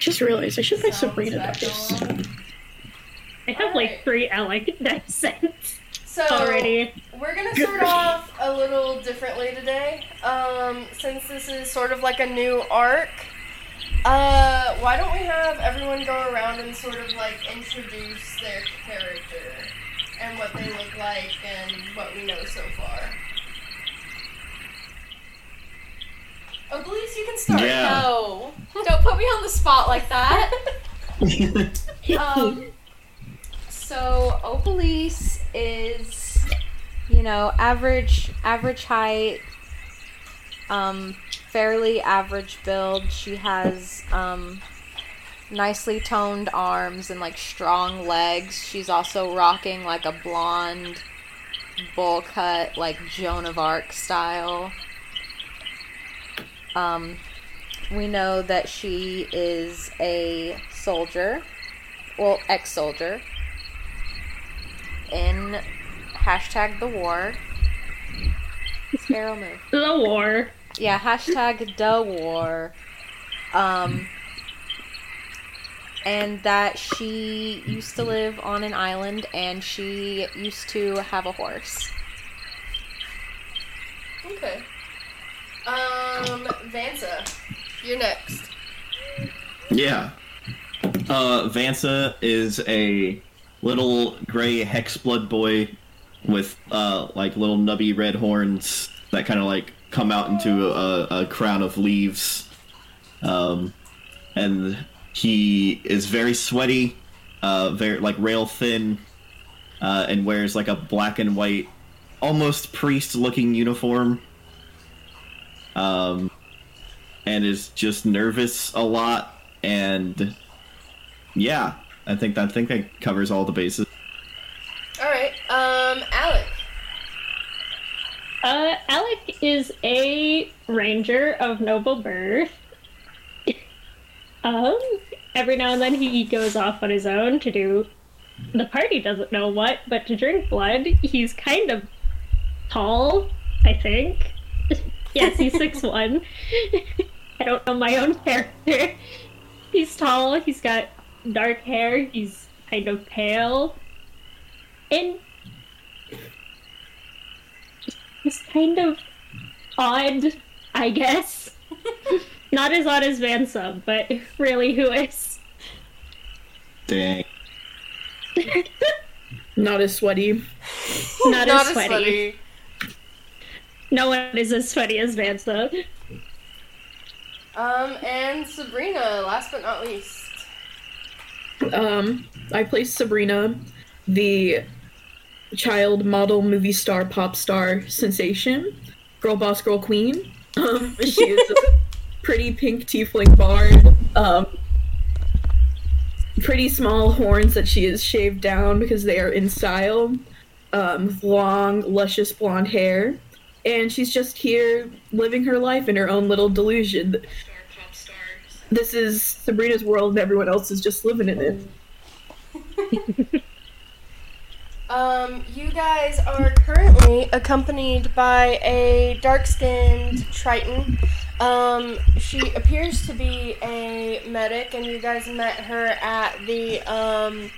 Just realized I should buy Sounds Sabrina back dice. I have like three Alec dice sets So already. we're gonna start off a little differently today. Um, since this is sort of like a new arc. Uh, why don't we have everyone go around and sort of like introduce their character and what they look like and what we know so far. Oh, Elise, you can start. Yeah. No, don't put me on the spot like that. um, so Opalise is, you know, average average height, um, fairly average build. She has um, nicely toned arms and like strong legs. She's also rocking like a blonde bowl cut, like Joan of Arc style. Um, we know that she is a soldier, well, ex soldier, in hashtag the war. Sparrow move. The war. Yeah, hashtag the war. Um, and that she used to live on an island and she used to have a horse. Okay. Um, Vansa, you're next. Yeah. Uh, Vansa is a little gray hexblood boy with uh, like little nubby red horns that kind of like come out into a, a crown of leaves. Um, and he is very sweaty, uh, very like rail thin, uh, and wears like a black and white, almost priest-looking uniform. Um, and is just nervous a lot and yeah i think that i think that covers all the bases All right. Um, Alec. Uh, Alec is a ranger of noble birth. um, every now and then he goes off on his own to do the party doesn't know what, but to drink blood. He's kind of tall, I think. Yes, he's six one. I don't know my own character. He's tall. He's got dark hair. He's kind of pale, and He's kind of odd, I guess. Not as odd as Vansa, but really who is? dang Not as sweaty. Not, Not as sweaty. No one is as sweaty as Vansa. Um, and Sabrina, last but not least. Um, I placed Sabrina, the child model movie star pop star sensation, girl boss girl queen. Um, she is a pretty pink tiefling bard. Um, pretty small horns that she has shaved down because they are in style. Um, long, luscious blonde hair, and she's just here living her life in her own little delusion. This is Sabrina's world, and everyone else is just living in it. Um, you guys are currently accompanied by a dark-skinned Triton. Um, she appears to be a medic, and you guys met her at the um,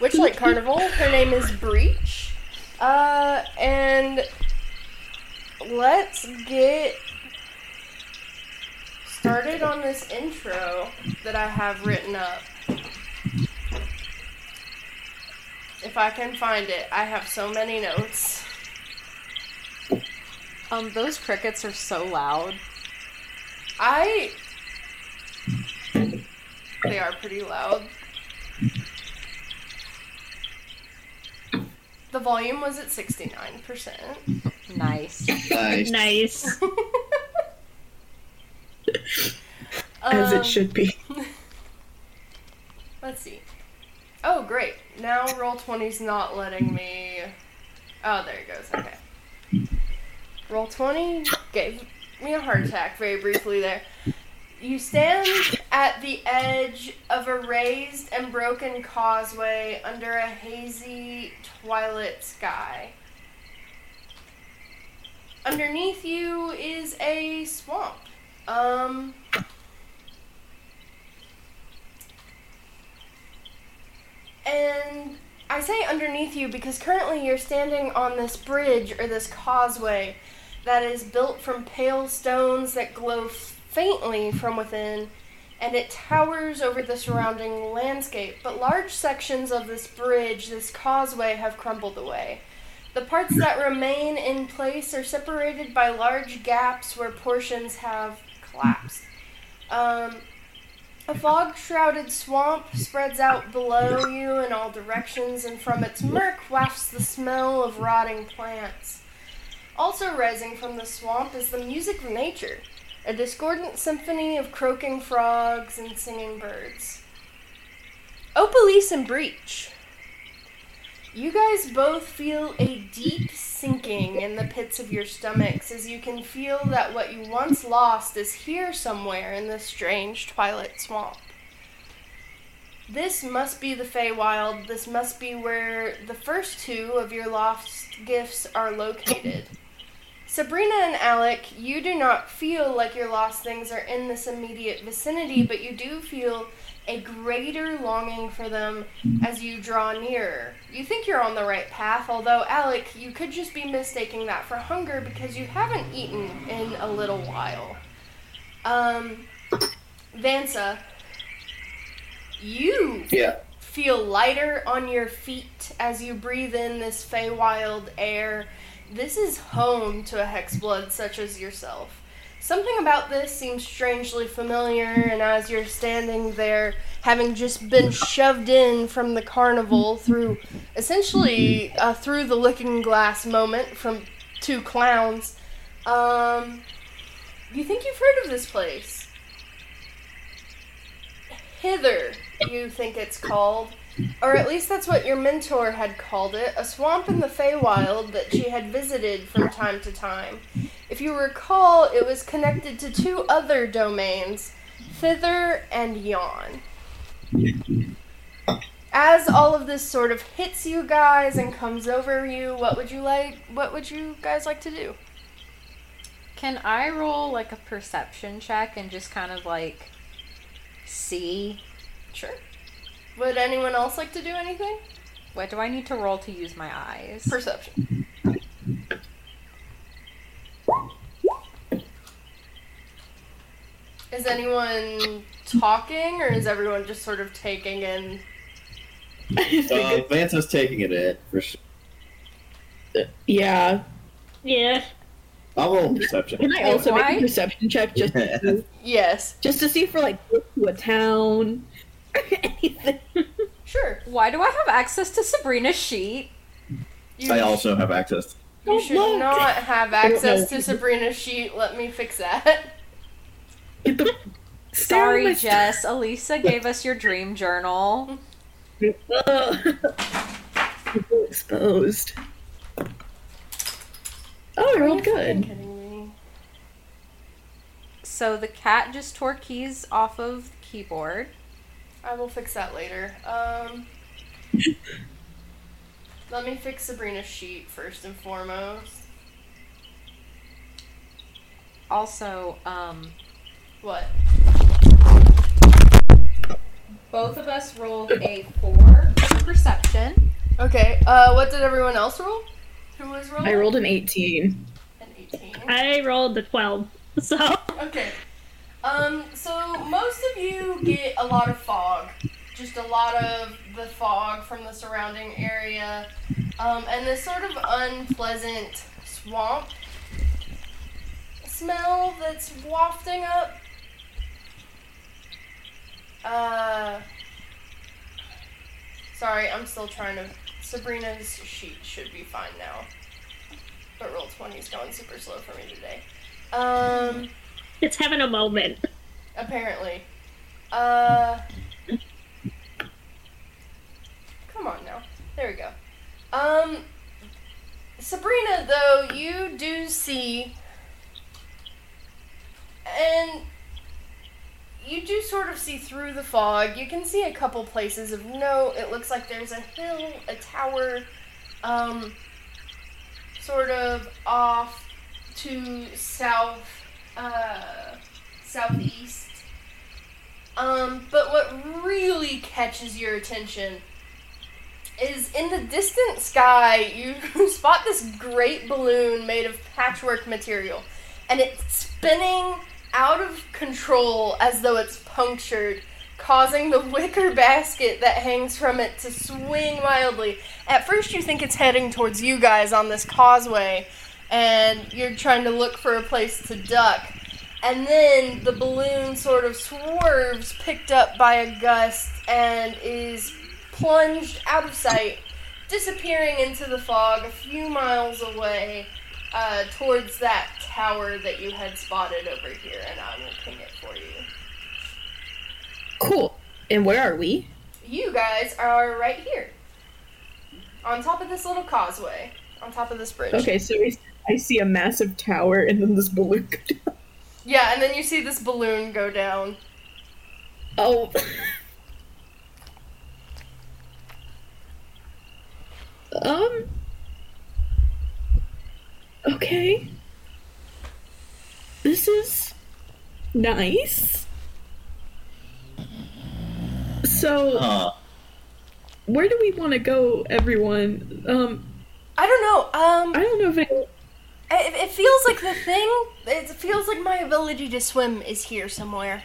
Witchlight Carnival. Her name is Breach. Uh, and let's get started on this intro that I have written up. If I can find it, I have so many notes. Um, those crickets are so loud. I. They are pretty loud. The volume was at 69%. Nice. nice Nice. As Um, it should be. Let's see. Oh, great. Now roll 20's not letting me. Oh, there it goes. Okay. Roll 20 gave me a heart attack very briefly there. You stand at the edge of a raised and broken causeway under a hazy twilight sky. Underneath you is a swamp. Um, and I say underneath you because currently you're standing on this bridge or this causeway that is built from pale stones that glow faintly from within, and it towers over the surrounding landscape. But large sections of this bridge, this causeway, have crumbled away. The parts that remain in place are separated by large gaps where portions have collapsed. Um, a fog shrouded swamp spreads out below you in all directions, and from its murk wafts the smell of rotting plants. Also rising from the swamp is the music of nature, a discordant symphony of croaking frogs and singing birds. Opalise and Breach. You guys both feel a deep sinking in the pits of your stomachs as you can feel that what you once lost is here somewhere in this strange twilight swamp. This must be the Feywild. This must be where the first two of your lost gifts are located. Sabrina and Alec, you do not feel like your lost things are in this immediate vicinity, but you do feel a greater longing for them as you draw nearer. You think you're on the right path, although, Alec, you could just be mistaking that for hunger because you haven't eaten in a little while. Um, Vansa, you Yeah. feel lighter on your feet as you breathe in this Feywild air. This is home to a hexblood such as yourself. Something about this seems strangely familiar, and as you're standing there, having just been shoved in from the carnival through essentially uh, through the looking glass moment from two clowns, um, you think you've heard of this place. Hither, you think it's called. Or at least that's what your mentor had called it a swamp in the Feywild that she had visited from time to time. If you recall, it was connected to two other domains, Thither and Yon. As all of this sort of hits you guys and comes over you, what would you like what would you guys like to do? Can I roll like a perception check and just kind of like see? Sure. Would anyone else like to do anything? What do I need to roll to use my eyes? Perception. Is anyone talking or is everyone just sort of taking in? Uh, Vansa's taking it in for sure. Yeah. Yeah. I'll roll perception. Can I Wait, also make a perception check just to, Yes. just to see if we're like close to a town? Anything. Sure. Why do I have access to Sabrina's sheet? You, I also have access. You should Look. not have access to Sabrina's sheet. Let me fix that. Get the Sorry, at my Jess. Elisa gave us your dream journal. Ugh. Exposed. Oh, I rolled Are you good. fucking kidding me? So the cat just tore keys off of the keyboard. I will fix that later. Um, let me fix Sabrina's sheet first and foremost. Also, um, What? both of us rolled a four for perception. Okay. Uh, what did everyone else roll? Who was rolling? I rolled an 18. an eighteen. I rolled the 12. So, Okay. Um, so most of you get a lot of fog. Just a lot of the fog from the surrounding area. Um, and this sort of unpleasant swamp smell that's wafting up. Uh, sorry, I'm still trying to. Sabrina's sheet should be fine now. But roll 20 is going super slow for me today. Um, it's having a moment. apparently. Uh. Come on now. There we go. Um. Sabrina, though, you do see. And. You do sort of see through the fog. You can see a couple places of note. It looks like there's a hill, a tower, um, sort of off to south, uh, southeast. Um, but what really catches your attention is in the distant sky, you spot this great balloon made of patchwork material, and it's spinning out of control as though it's punctured, causing the wicker basket that hangs from it to swing wildly. At first, you think it's heading towards you guys on this causeway, and you're trying to look for a place to duck. And then the balloon sort of swerves, picked up by a gust, and is plunged out of sight, disappearing into the fog a few miles away uh, towards that tower that you had spotted over here. And I will ping it for you. Cool. And where are we? You guys are right here. On top of this little causeway. On top of this bridge. Okay, so I- I see a massive tower and then this balloon go down. Yeah, and then you see this balloon go down. Oh. um. Okay. This is nice. So, Uh, where do we want to go, everyone? Um, I don't know. Um, I don't know if it. it, it feels like the thing. It feels like my ability to swim is here somewhere.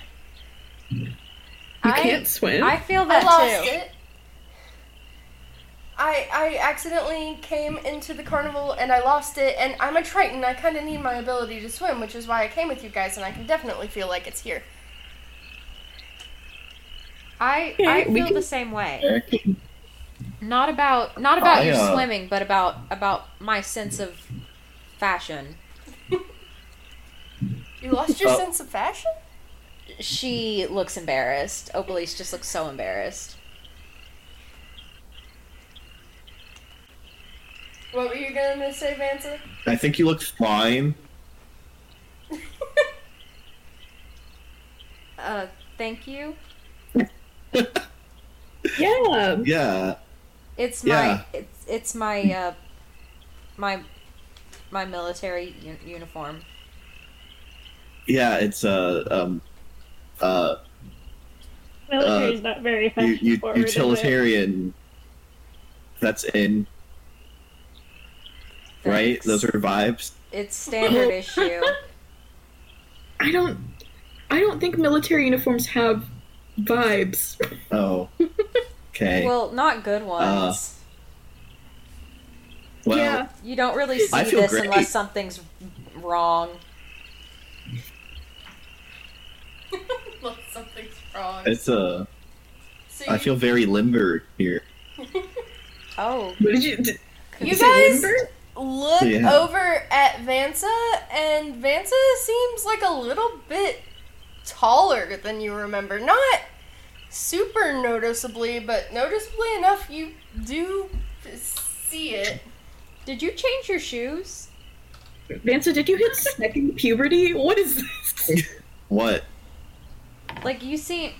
You I- can't swim. I feel I that lost too. it. I I accidentally came into the carnival and I lost it. And I'm a Triton. I kind of need my ability to swim, which is why I came with you guys. And I can definitely feel like it's here. I I feel can- the same way. Not about not about I, your uh, swimming, but about about my sense of fashion. You lost your Oh. sense of fashion. She looks embarrassed. Opalise just looks so embarrassed. What were you gonna say, Vansa? I think you look fine. Uh, thank you. yeah. Yeah. It's Yeah. my it's it's my uh my my military u- uniform. Yeah, it's uh um uh Military is not very u- fashion u- forward. is it? utilitarian. That's in right. Those are vibes. It's standard issue. I don't. I don't think military uniforms have vibes. Oh. Okay. well, Well, not good ones. yeah. you don't really see this great. unless something's wrong. Look, something's wrong. it's uh. See, I feel very limber here. Oh, What did you? Did, You you guys- limber? Look Yeah. over at Vansa, and Vansa seems like a little bit taller than you remember. Not super noticeably, but noticeably enough you do see it. did you change your shoes? Vansa, did you hit second puberty? What is this? What? Like you see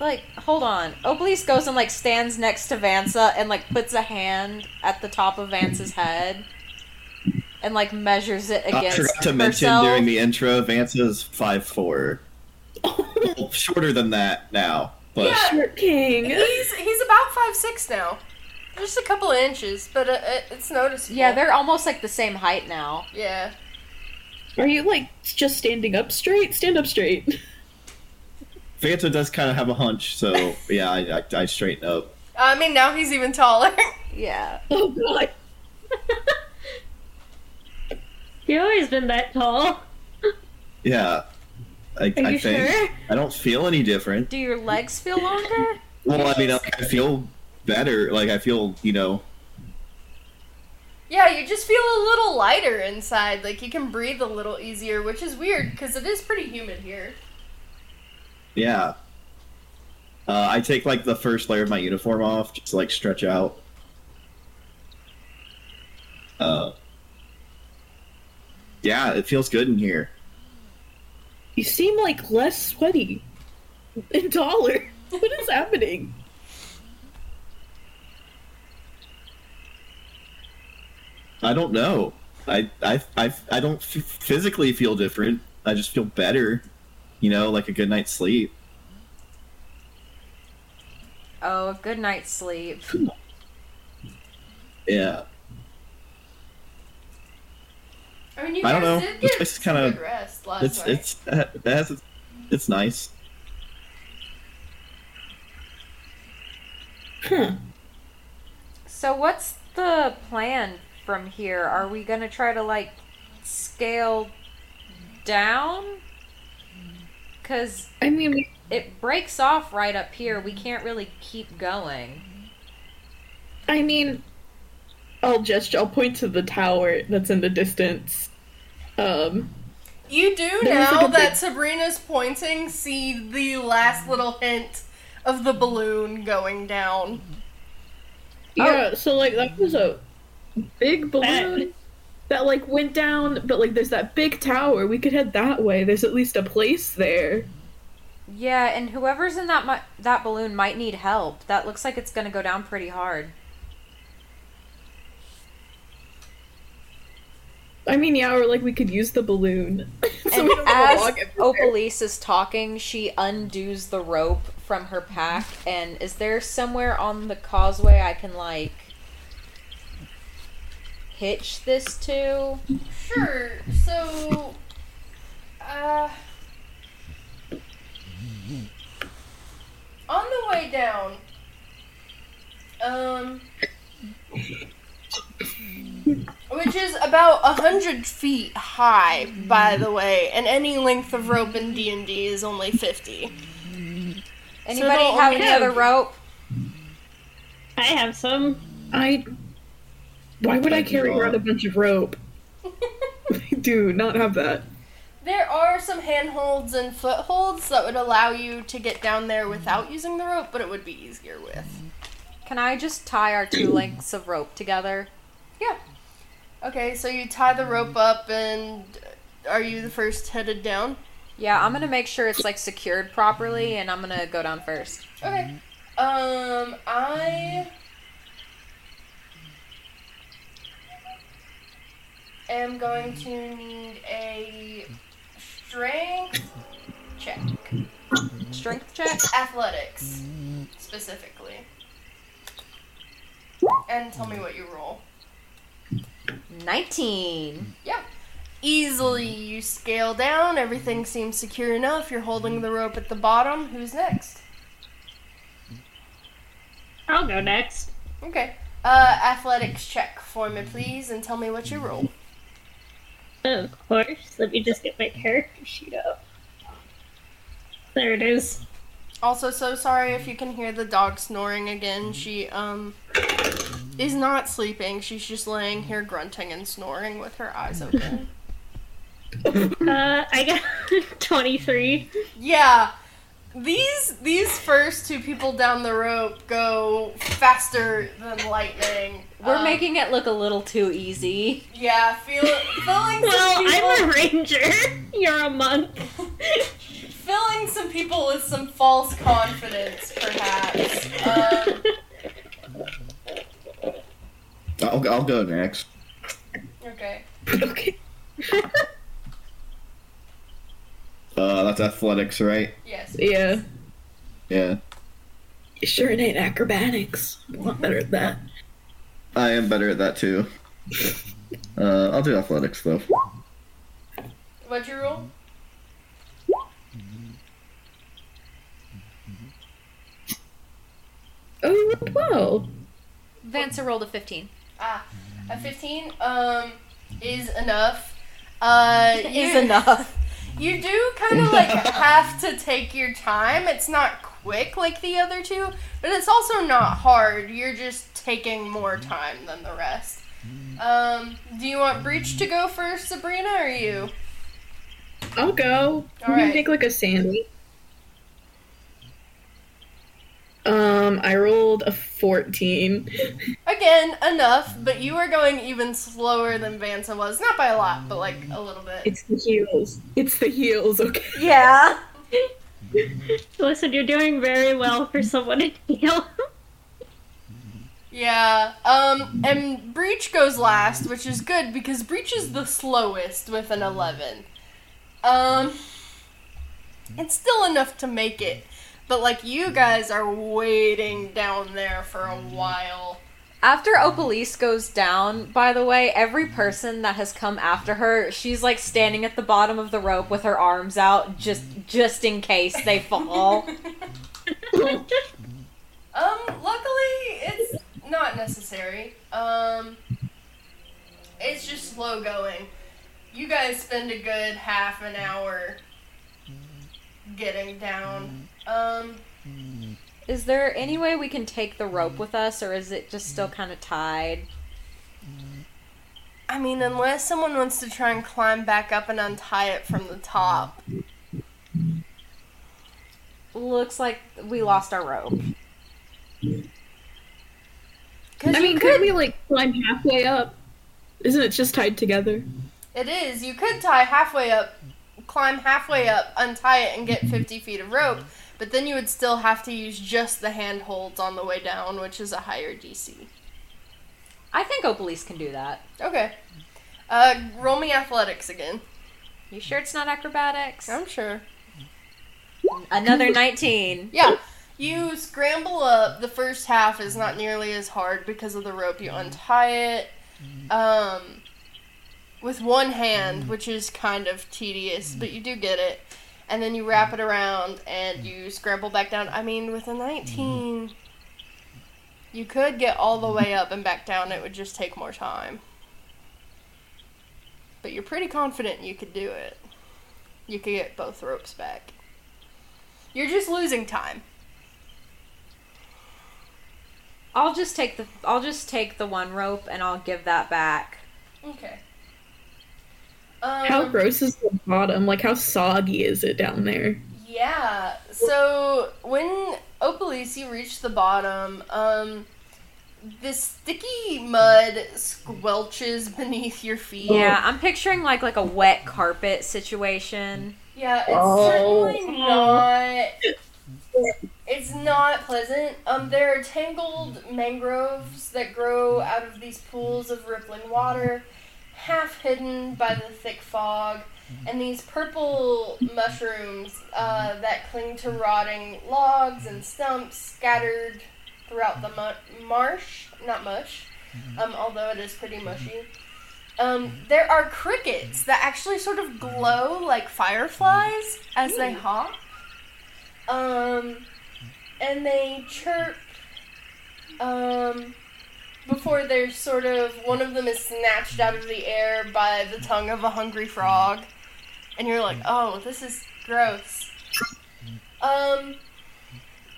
like hold on. Opalise goes and like stands next to Vansa and like puts a hand at the top of Vansa's head and like measures it against. I forgot to mention during the intro, Vansa's five four. Well, shorter than that now, but Yeah. Short King. He's he's about five six now, just a couple of inches, but uh, it's noticeable. Yeah, they're almost like the same height now. yeah. Are you like just standing up straight? Stand up straight. Vansa does kind of have a hunch, so yeah, I, I, I straighten up. I mean, now he's even taller. Yeah. Oh god. You've always been that tall. Yeah, I, Are I you think sure? I don't feel any different. Do your legs feel longer? Well, I mean, like, I feel better. Like I feel, you know, yeah, you just feel a little lighter inside. Like you can breathe a little easier, which is weird because it is pretty humid here. Yeah. Uh, I take like the first layer of my uniform off, just to, like stretch out. Uh, yeah, it feels good in here. You seem like less sweaty and taller. What is happening? I don't know. I I I, I don't f- physically feel different. I just feel better. You know, like a good night's sleep. Oh, a good night's sleep. Yeah. I mean, you I guys don't know. did This get place is kinda- rest last It's night. it's uh, it has its, it's nice. Huh. So what's the plan from here? Are we gonna try to like scale down? Cause I mean, it breaks off right up here. We can't really keep going. I mean, I'll gesture. I'll point to the tower that's in the distance. Um, You do There's now like that big- Sabrina's pointing, see the last little hint of the balloon going down. yeah. So like that was a big balloon that like went down, but like there's that big tower. We could head that way. There's at least a place there. Yeah, and whoever's in that mu- that balloon might need help. That looks like it's gonna go down pretty hard. I mean, yeah, or like we could use the balloon. so and we don't have as to. Opalise is talking, she undoes the rope from her pack. And is there somewhere on the causeway I can like hitch this to? Sure. So, uh, on the way down, um, which is about a hundred feet high, by the way, and any length of rope in D and D is only fifty. Anybody they'll have only any other rope? I have some. I. Why would I carry around a bunch of rope? I do not have that. There are some handholds and footholds that would allow you to get down there without using the rope, but it would be easier with. Can I just tie our two lengths of rope together? Yeah. Okay, so you tie the rope up, and are you the first headed down? Yeah, I'm gonna make sure it's like secured properly, and I'm gonna go down first. Okay. Um, I am going to need a strength check, Strength check. athletics specifically, and tell me what you roll. Nineteen. Yeah. Easily you scale down, everything seems secure enough, you're holding the rope at the bottom. Who's next? I'll go next. Okay. Uh, athletics check for me, please, and tell me what you roll. Of course. Let me just get my character sheet up. There it is. Also, so sorry if you can hear the dog snoring again. She, um, is not sleeping. She's just laying here grunting and snoring with her eyes open. Uh, I got 23. yeah. These these first two people down the rope go faster than lightning. We're Um, making it look a little too easy. yeah, feel filling Well, some people, I'm a ranger. You're a monk. filling some people with some false confidence, perhaps. Um, I'll, I'll go next. okay. okay. Uh, that's athletics, right? Yes. Yeah. Yeah. Sure, it ain't acrobatics. I'm a lot better at that. I am better at that too. Uh, I'll do athletics though. What'd you roll? Oh, you rolled well. Vansa rolled a 15. Ah, a 15 um is enough. Uh Is you- enough. You do kind of like have to take your time. It's not quick like the other two, but it's also not hard. You're just taking more time than the rest. Um, do you want Breach to go first, Sabrina, or you? I'll go. All you right. make like a sandy. Um, I rolled a 14. Again, enough, but you are going even slower than Vansa was. Not by a lot, but like a little bit. It's the heels. It's the heels, okay? Yeah. Listen, you're doing very well for someone to heal. Yeah. Um, and Breach goes last, which is good because Breach is the slowest with an 11. Um, it's still enough to make it, But like you guys are waiting down there for a while. After Opalise goes down, by the way, every person that has come after her, she's like standing at the bottom of the rope with her arms out, just just in case they fall. Um, luckily it's not necessary. Um, it's just slow going. You guys spend a good half an hour getting down. Um, Is there any way we can take the rope with us, or is it just still kind of tied? I mean, unless someone wants to try and climb back up and untie it from the top. Looks like we lost our rope. Cause I mean, could, could we like climb halfway up? Isn't it just tied together? it is. You could tie halfway up, climb halfway up, untie it, and get 50 feet of rope. But then you would still have to use just the handholds on the way down, which is a higher DC. I think Opalise can do that. Okay. Uh, roll me athletics again. You sure it's not acrobatics? I'm sure. Another 19. Yeah. You scramble up. The first half is not nearly as hard because of the rope. You untie it um, with one hand, which is kind of tedious, but you do get it. And then you wrap it around and you scramble back down. I mean, with a 19, you could get all the way up and back down. It would just take more time. But you're pretty confident you could do it. You could get both ropes back. You're just losing time. I'll just take the I'll just take the one rope and I'll give that back. Okay. Um, How gross is the bottom? Like, how soggy is it down there? Yeah. So when Opalisi reached the bottom, um, this sticky mud squelches beneath your feet. Yeah, I'm picturing like like a wet carpet situation. Yeah, it's Oh. certainly not. It's not pleasant. Um, there are tangled mangroves that grow out of these pools of rippling water, half hidden by the thick fog, and these purple mushrooms uh, that cling to rotting logs and stumps scattered throughout the mu- marsh. Not mush, um, although it is pretty mushy. Um, there are crickets that actually sort of glow like fireflies as they hop. Um, and they chirp. Um, before they're sort of one of them is snatched out of the air by the tongue of a hungry frog, and you're like, oh, this is gross. Um,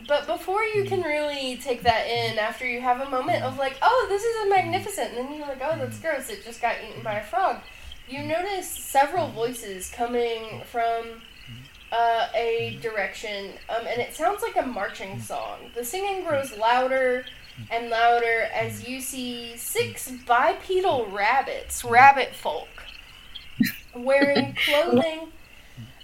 but before you can really take that in, after you have a moment of like, oh, this is a magnificent, and then you're like, oh, that's gross, it just got eaten by a frog, you notice several voices coming from uh, a direction, um, and it sounds like a marching song. The singing grows louder and louder as you see six bipedal rabbits, rabbit folk, wearing clothing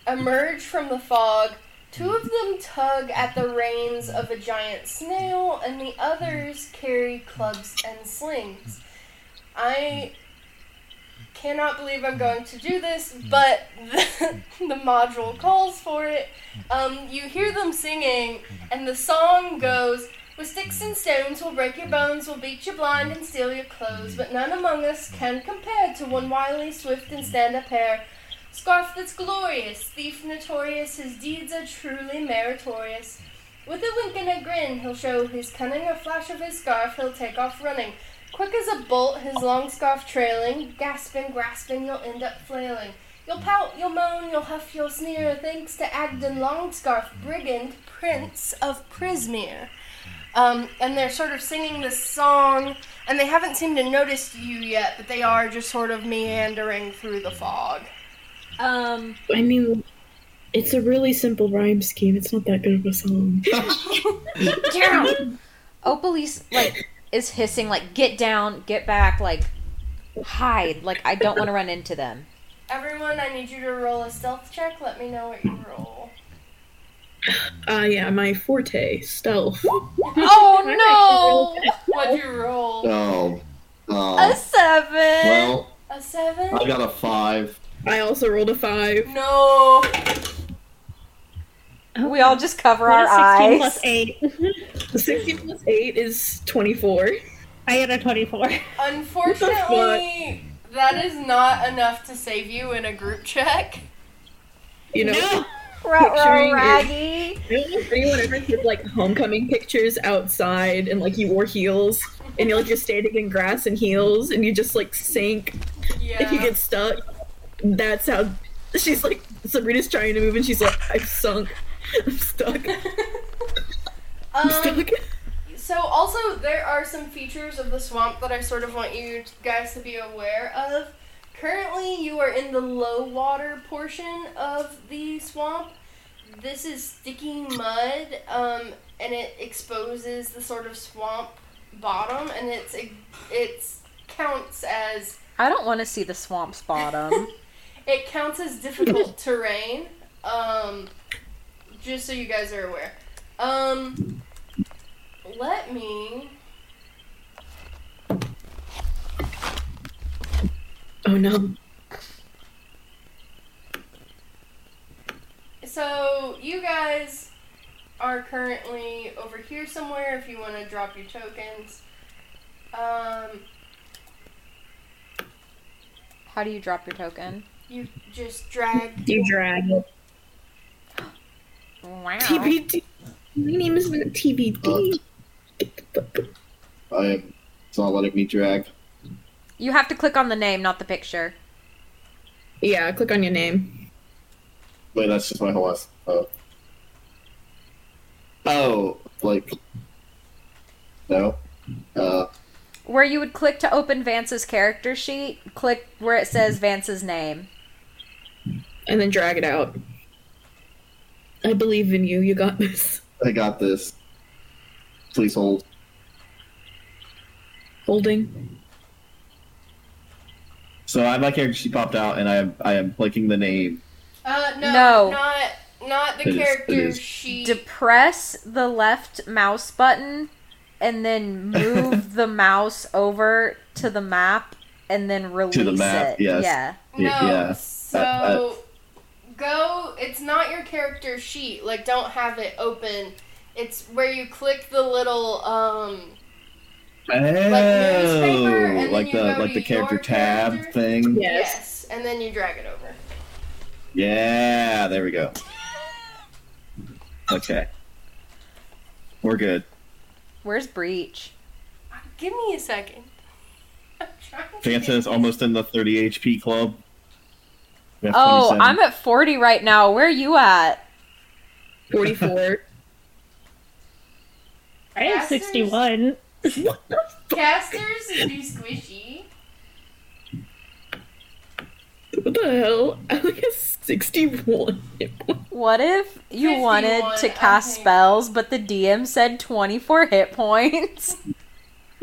emerge from the fog. Two of them tug at the reins of a giant snail, and the others carry clubs and slings. I cannot believe I'm going to do this, mm-hmm. but the, the module mm-hmm. calls for it. Mm-hmm. Um, you hear them singing, and the song goes. With sticks and stones we'll break your bones, we'll beat you blind and steal your clothes, but none among us can compare to one wily, swift, and stand-up hare. Scarf that's glorious, thief notorious, his deeds are truly meritorious. With a wink and a grin, he'll show his cunning, a flash of his scarf, he'll take off running. Quick as a bolt, his long scarf trailing, gasping, grasping, you'll end up flailing. You'll pout, you'll moan, you'll huff, you'll sneer, thanks to Agden Longscarf, brigand, prince of Prismeer. Um, and they're sort of singing this song, and they haven't seemed to notice you yet, but they are just sort of meandering through the fog. Um, I mean, it's a really simple rhyme scheme. It's not that good of a song. Opalise like is hissing like get down, get back, like hide. Like I don't want to run into them. Everyone, I need you to roll a stealth check. Let me know what you roll. Uh, yeah, my forte, stealth. Oh no! What'd you roll? Oh. A seven. Well, A seven? I got a five. I also rolled a five. No. Oh, We all just cover What our is 16 eyes. plus 8? 16 plus 8 is 24. I got a 24. Unfortunately, that is not enough to save you in a group check. You know, No! Picturing Raggy. Don't know if anyone ever did like homecoming pictures outside and like you wore heels and you're like you're standing in grass and heels and you just like sink Yeah. if you get stuck. That's how she's like Sabrina's trying to move and she's like, I've sunk. I'm stuck. I'm um, stuck. So also there are some features of the swamp that I sort of want you guys to be aware of. Currently you are in the low water portion of the swamp. This is sticky mud, um, and it exposes the sort of swamp bottom, and it's it's counts as I don't want to see the swamp's bottom. it counts as difficult terrain. Um, just so you guys are aware. Um, let me. Oh no. So you guys are currently over here somewhere. If you want to drop your tokens. Um, How do you drop your token? you just drag. You drag it. Wow. TBD. My name is not TBD. I am. It's not letting me drag. You have to click on the name, not the picture. Yeah, click on your name. Wait, that's just my whole life. Oh. Oh, like. No. Uh, Where you would click to open Vansa's character sheet, click where it says Vansa's name. And then drag it out. I believe in you. You got this. I got this. Please hold. Holding. So I have my character she popped out, and I am I am clicking the name. Uh, no, No. not not the It is- it character is. sheet. Depress the left mouse button and then move the mouse over to the map and then release it. To the map, it. yes. Yeah. No, Yeah. so Uh, go. It's not your character sheet. Like, don't have it open. It's where you click the little um. Oh, newspaper, and then like you the go like the character tab character? thing. Yes. Yes, and then you drag it over. Yeah, there we go. Okay, we're good. Where's Breach? Give me a second. I'm trying to Vansa get is almost in the 30 HP club. We have Oh, I'm at 40 right now. Where are you at? 44. I have Masters? 61. Casters be squishy. what the hell? I like a 61. What if you 51, wanted to cast think. spells, but the DM said 24 hit points?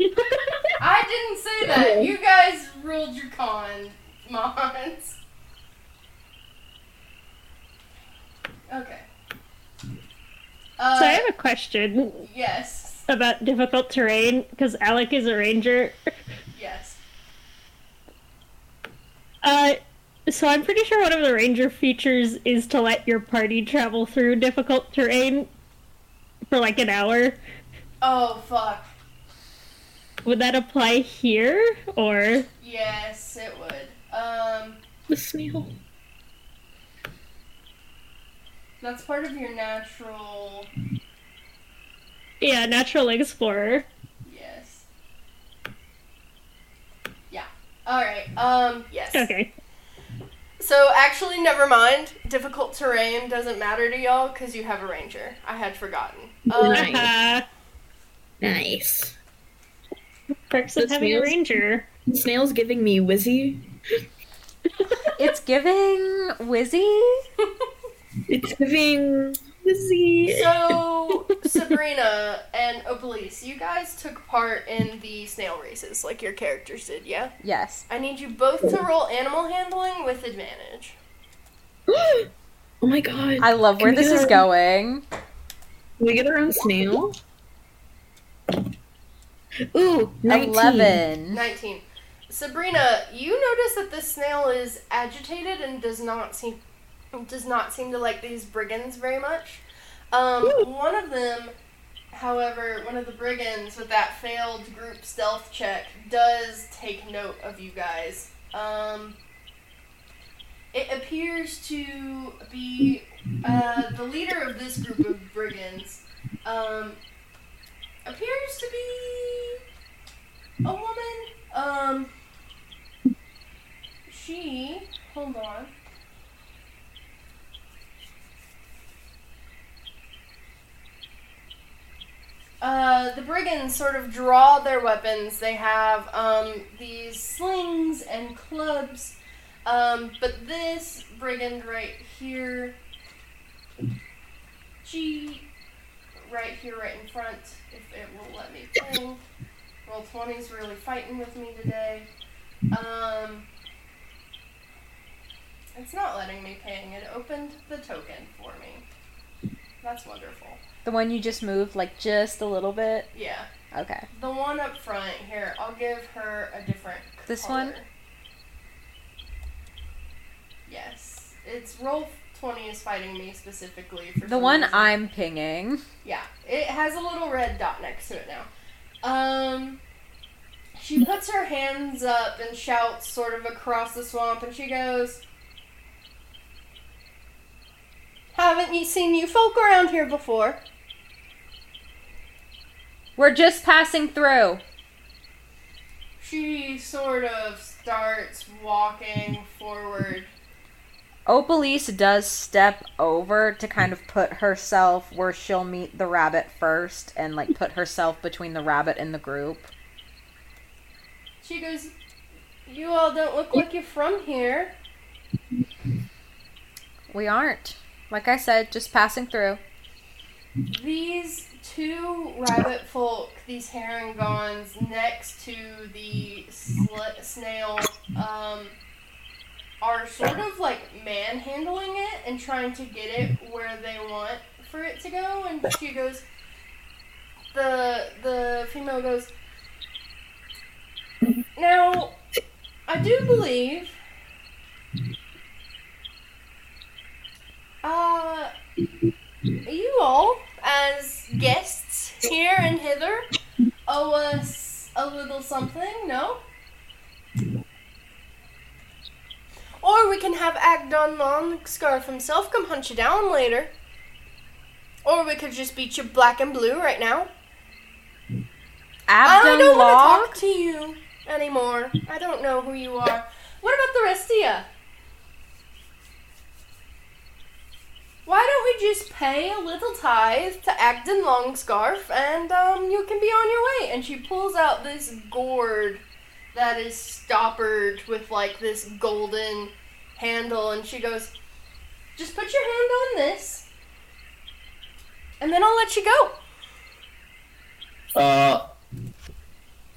I didn't say that. You guys ruled your con, Mons. Okay. Uh, So I have a question yes, about difficult terrain because Alec is a ranger. yes. Uh, so I'm pretty sure one of the ranger features is to let your party travel through difficult terrain for like an hour. Oh fuck. Would that apply here or? Yes, it would. Um, The snail. That's part of your natural. Yeah, natural explorer. Yes. Yeah. All right. Um. Yes. Okay. So actually, never mind. Difficult terrain doesn't matter to y'all because you have a ranger. I had forgotten. Um, Nice. Uh, Nice. perks of having a ranger. Snail's giving me Wizzy. It's giving Wizzy. It's giving Wizzy. So, Sabrina and Opalise, you guys took part in the snail races like your characters did, yeah? Yes. I need you both to roll animal handling with advantage. oh my god. I love where Can we this is our- going. Can we get our own snail? Ooh, 19. 11. 19. Sabrina, you notice that this snail is agitated and does not seem does not seem to like these brigands very much. Um, one of them, however, one of the brigands with that failed group stealth check does take note of you guys. Um, it appears to be uh, the leader of this group of brigands. Um, appears to be a woman. Um, she. Hold on. Uh, the brigands sort of draw their weapons. They have um, these slings and clubs. Um, but this brigand right here, G, right here, right in front, if it will let me ping. Roll 20's really fighting with me today. Um, it's not letting me ping. It opened the token for me. That's wonderful. The one you just moved, like just a little bit. Yeah. Okay. The one up front here, I'll give her a different This color. one? Yes. It's roll 20 is fighting me specifically for The one reason. I'm pinging. Yeah, it has a little red dot next to it now. Um, she puts her hands up and shouts sort of across the swamp, and she goes, "Haven't you seen you folk around here before?" We're just passing through. She sort of starts walking forward. Opalise does step over to kind of put herself where she'll meet the rabbit first and like put herself between the rabbit and the group. She goes, "You all don't look like you're from here." We aren't. Like I said, just passing through. These two rabbit folk, these harengons, next to the sl- snail, um, are sort of like manhandling it and trying to get it where they want for it to go. And she goes, the the female goes. Now, I do believe. Uh, you all, as guests here and hither, owe us a little something, no? Or we can have Agdon Longscarf himself come hunt you down later. Or we could just beat you black and blue right now. I don't want to talk to you anymore. I don't know who you are. What about the rest of you? Why don't we just pay a little tithe to Agdon Longscarf and um, you can be on your way? And she pulls out this gourd that is stoppered with like this golden handle and she goes, Just put your hand on this and then I'll let you go. Uh,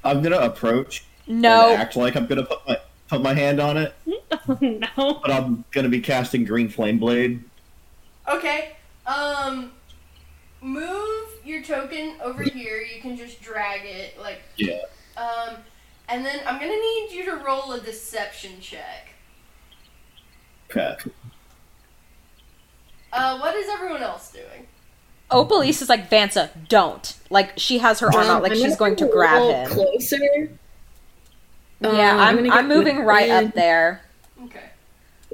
I'm gonna approach No. and act like I'm gonna put my put my hand on it, Oh no. but I'm gonna be casting Green Flame Blade. Okay. Um move your token over here. You can just drag it like Yeah. um and then I'm going to need you to roll a deception check. Okay. Uh what is everyone else doing? Opalise is like, Vansa, don't. Like, she has her arm Um, out like I'm she's gonna going a grab him. Closer. Yeah, Um, I'm, gonna I'm moving right within- up there. Okay.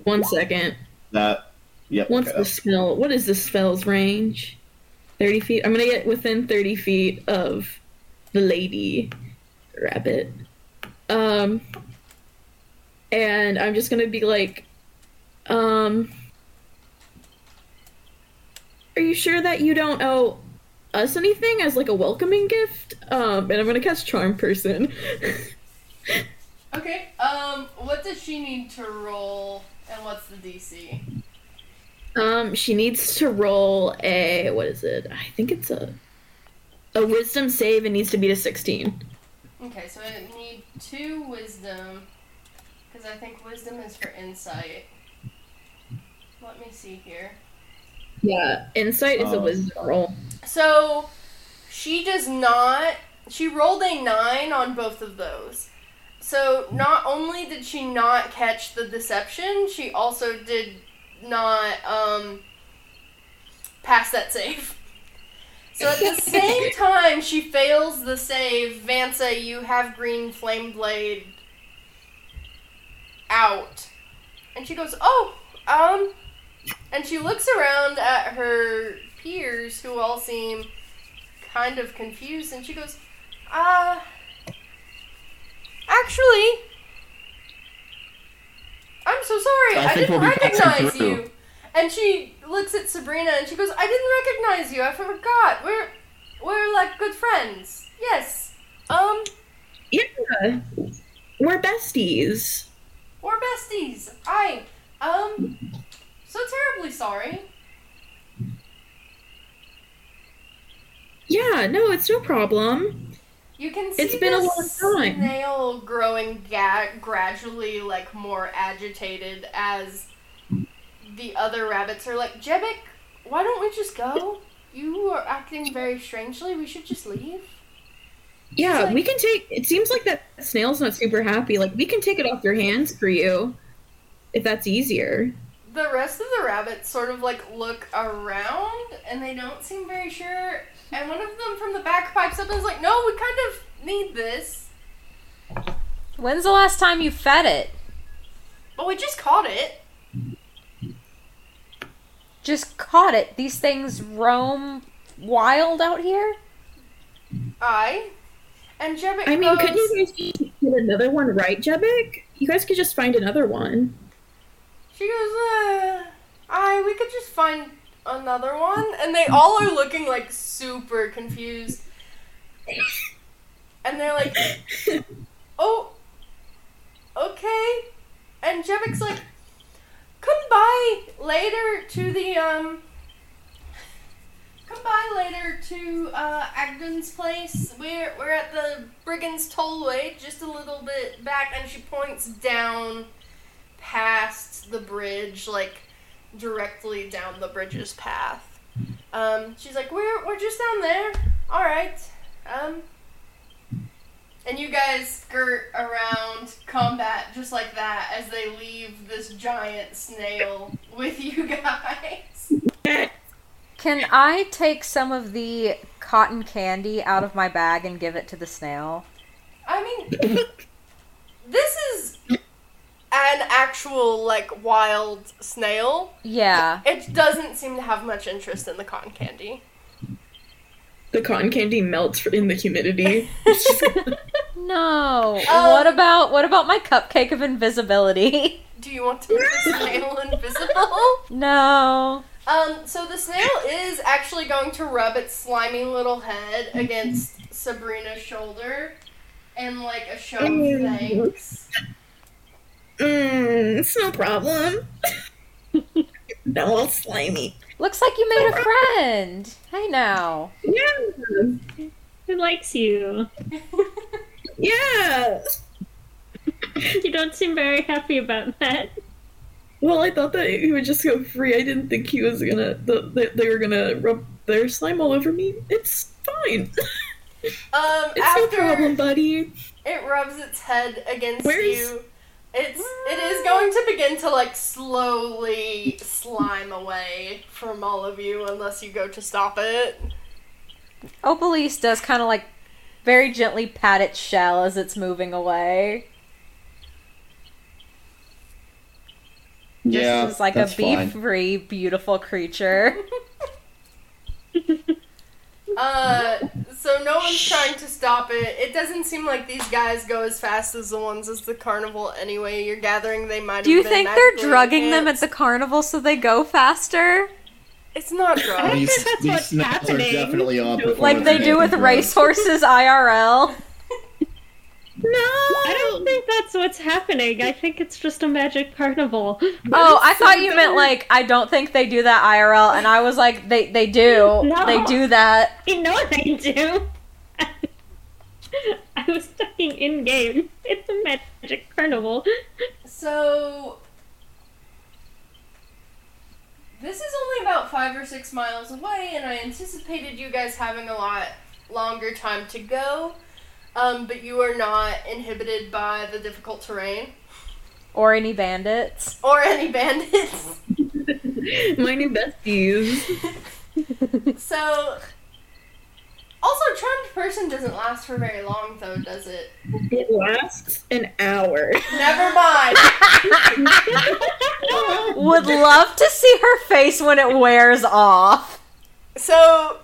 One second. That. Yep. What's okay. the spell? What is the spell's range? 30 feet? I'm gonna get within 30 feet of the lady rabbit. Um, and I'm just gonna be like, um, are you sure that you don't owe us anything as like a welcoming gift? Um, and I'm gonna cast Charm Person. Okay. Um what does she need to roll and what's the DC? Um, she needs to roll a what is it? I think it's a a wisdom save and needs to beat a sixteen. Okay, so I need two wisdom cuz I think wisdom is for insight. Let me see here. Yeah, insight is a Oh. wisdom roll. So she does not. She rolled a nine on both of those. So not only did she not catch the deception, she also did not um pass that save. So at the same time she fails the save, Vansa, you have green flame blade out. And she goes, "Oh, um," and she looks around at her peers who all seem kind of confused, and she goes, "Uh, actually, I'm so sorry. I I, didn't we'll recognize you." And she looks at Sabrina and she goes, "I didn't recognize you. I forgot. We're we're like good friends. Yes. Um, Yeah. We're besties. we're besties. I um, so terribly sorry." Yeah, no, it's no problem. You can see It's been a long time. snail growing ga- gradually, like more agitated as the other rabbits are like, Jebek, why don't we just go? You are acting very strangely. We should just leave. Yeah, like- we can take. It seems like that snail's not super happy. Like we can take it off your hands for you, if that's easier. The rest of the rabbits sort of like look around and they don't seem very sure. And one of them from the back pipes up and is like, "No, we kind of need this, When's the last time you fed it? Oh, we just caught it." Just caught it. These things roam wild out here? I and Jebek I mean, goes, couldn't you guys get another one right, Jebek? You guys could just find another one. She goes, uh, I, we could just find another one. And they all are looking like super confused. And they're like, oh, okay. And Jebek's like, come by later to the, um, come by later to, uh, Agdon's place. We're, we're at the Brigand's Tollway, just a little bit back. And she points down past the bridge, like directly down the bridge's path. Um, she's like, "We're we're just down there. All right." Um, and you guys skirt around combat just like that as they leave this giant snail with you guys. Can I take some of the cotton candy out of my bag and give it to the snail? I mean, this is an actual like wild snail. Yeah. It doesn't seem to have much interest in the cotton candy. The cotton candy melts in the humidity. No. Um, what about what about my cupcake of invisibility? Do you want to make the snail invisible? no. Um, so the snail is actually going to rub its slimy little head against Sabrina's shoulder and like a show of thanks. Mm, it's no problem. no, all slimy. Looks like you made a friend. Hey now. Yeah, Who likes you? yeah. You don't seem very happy about that. Well, I thought that he would just go free. I didn't think he was gonna. The, the, they were gonna rub their slime all over me. It's fine. Um, It's no after problem, buddy. it rubs its head against Where's- you, it's it is going to begin to like slowly slime away from all of you unless you go to stop it. Opalise does kind of like very gently pat its shell as it's moving away. Yeah, It's like a that's fine. beef-free, beautiful creature. Uh, so no one's trying to stop it. It doesn't seem like these guys go as fast as the ones at the carnival anyway. You're gathering they might. Do you been think they're magically drugging them at the carnival so they go faster? It's not I drugs. These, think that's these what's happening. are definitely on Like they do with racehorses IRL? No. I don't think that's what's happening. I think it's just a magic carnival. Oh, I thought you meant like I don't think they do that IRL, and I was like, they they do, No. they do that. You know they do. I was talking in game. It's a magic carnival. So this is only about five or six miles away, and I anticipated you guys having a lot longer time to go. Um, but you are not inhibited by the difficult terrain Or any bandits. or any bandits. My new besties. So, also, charmed person doesn't last for very long, though, does it? It lasts an hour. Never mind. Would love to see her face when it wears off. So,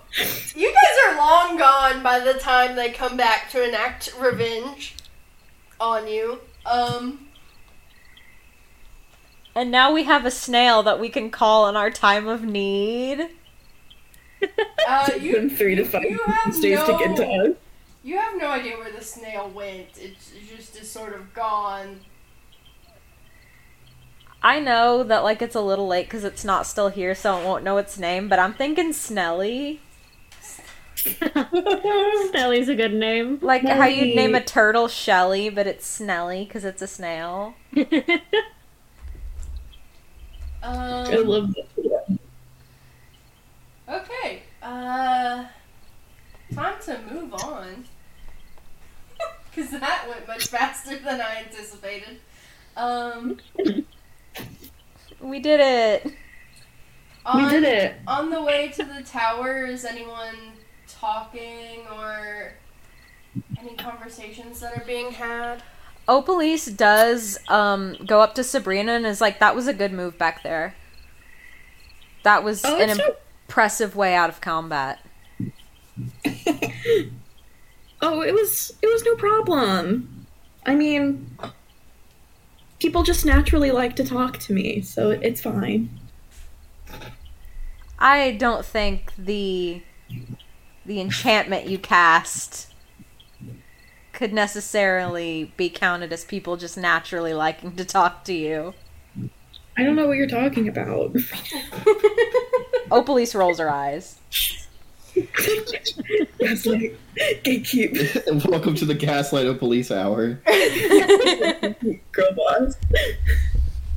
you guys are long gone by the time they come back to enact revenge on you. Um, And now we have a snail that we can call in our time of need. uh, you, them three to five you have days to get to no- us. you have no idea where the snail went. It's just is sort of gone. I know that like it's a little late because it's not still here, so it won't know its name. But I'm thinking Snelly, Snelly's a good name. like how you'd name a turtle Shelly, but it's Snelly because it's a snail. I Um, love that. okay. Uh, time to move on. Because that went much faster than I anticipated. Um, We did it. on, We did it. On the way to the tower, is anyone talking or any conversations that are being had? Opalise does um go up to Sabrina and is like, "That was a good move back there. That was Oh, an it's so- impressive way out of combat." Oh, it was it was no problem. I mean, people just naturally like to talk to me, so it's fine. I don't think the the enchantment you cast could necessarily be counted as people just naturally liking to talk to you. I don't know what you're talking about. Opalise rolls her eyes. Gaslight, gatekeep, Welcome to the Gaslight Police Hour. girl boss.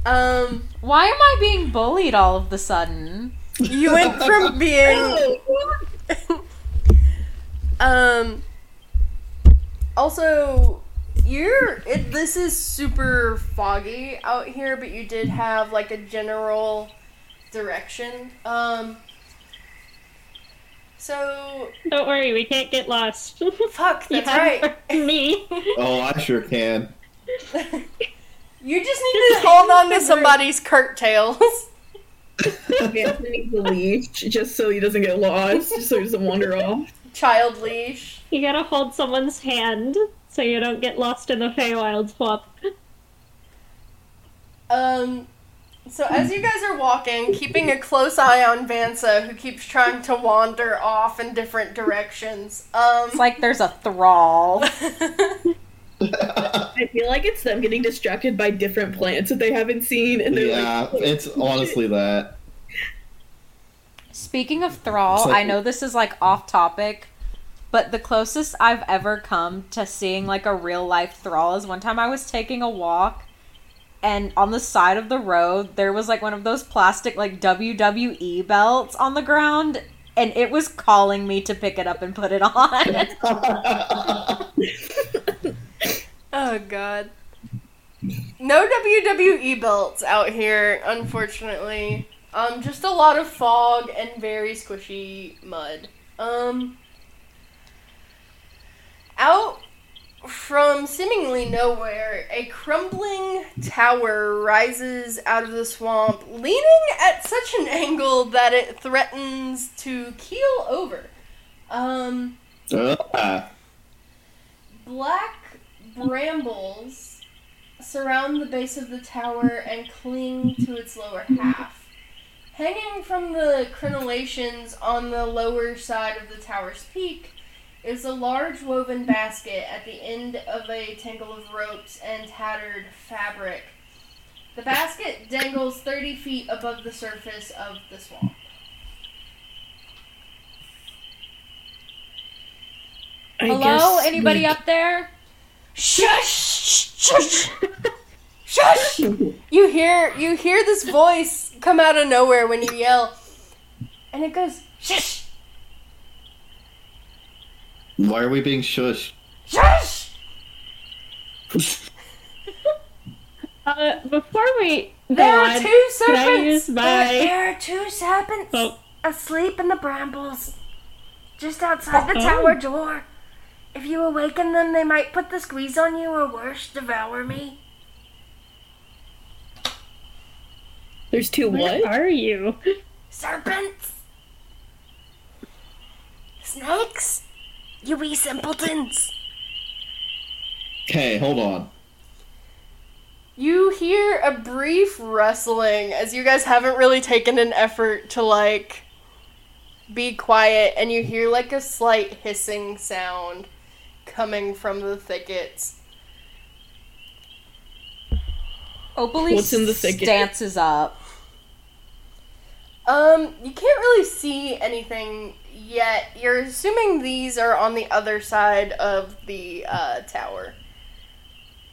Um, Why am I being bullied all of the sudden? you went from being Oh, Um. Also, you're. It, this is super foggy out here, but you did have like a general direction. Um. So Don't worry, we can't get lost. fuck. That's have right. me. Oh, I sure can. You just need to hold on to somebody's curtails. Anthony needs a leash just so he doesn't get lost, just so he doesn't wander off. Child leash. You gotta hold someone's hand so you don't get lost in the Feywild swamp. Um. So as you guys are walking, keeping a close eye on Vansa, who keeps trying to wander off in different directions. Um. It's like there's a thrall. I feel like it's them getting distracted by different plants that they haven't seen, and they're yeah, like, it's honestly that. Speaking of thrall, So- I know this is like off topic, but the closest I've ever come to seeing like a real life thrall is one time I was taking a walk and on the side of the road there was like one of those plastic like WWE belts on the ground and it was calling me to pick it up and put it on. Oh god. No WWE belts out here, unfortunately. Um, just a lot of fog and very squishy mud. Um, out from seemingly nowhere, a crumbling tower rises out of the swamp, leaning at such an angle that it threatens to keel over. Um, Ah, Black brambles surround the base of the tower and cling to its lower half. Hanging from the crenellations on the lower side of the tower's peak is a large woven basket at the end of a tangle of ropes and tattered fabric. The basket dangles 30 feet above the surface of the swamp. I Hello? guess Anybody we- up there? Shush! Shush! Shush! You hear you hear this voice come out of nowhere when you yell, and it goes shush, why are we being shushed? shush. Uh, before we There are on, two serpents. use There, there are two serpents. oh, asleep in the brambles, just outside the Oh. tower door. If you awaken them, they might put the squeeze on you or worse, devour me. There's two Where what? are you? Serpents! Snakes! You wee simpletons! Okay, hold on. You hear a brief rustling as you guys haven't really taken an effort to like be quiet and you hear like a slight hissing sound coming from the thickets. Opalise What's in the thicket? dances up. Um, you can't really see anything yet. You're assuming these are on the other side of the uh, tower.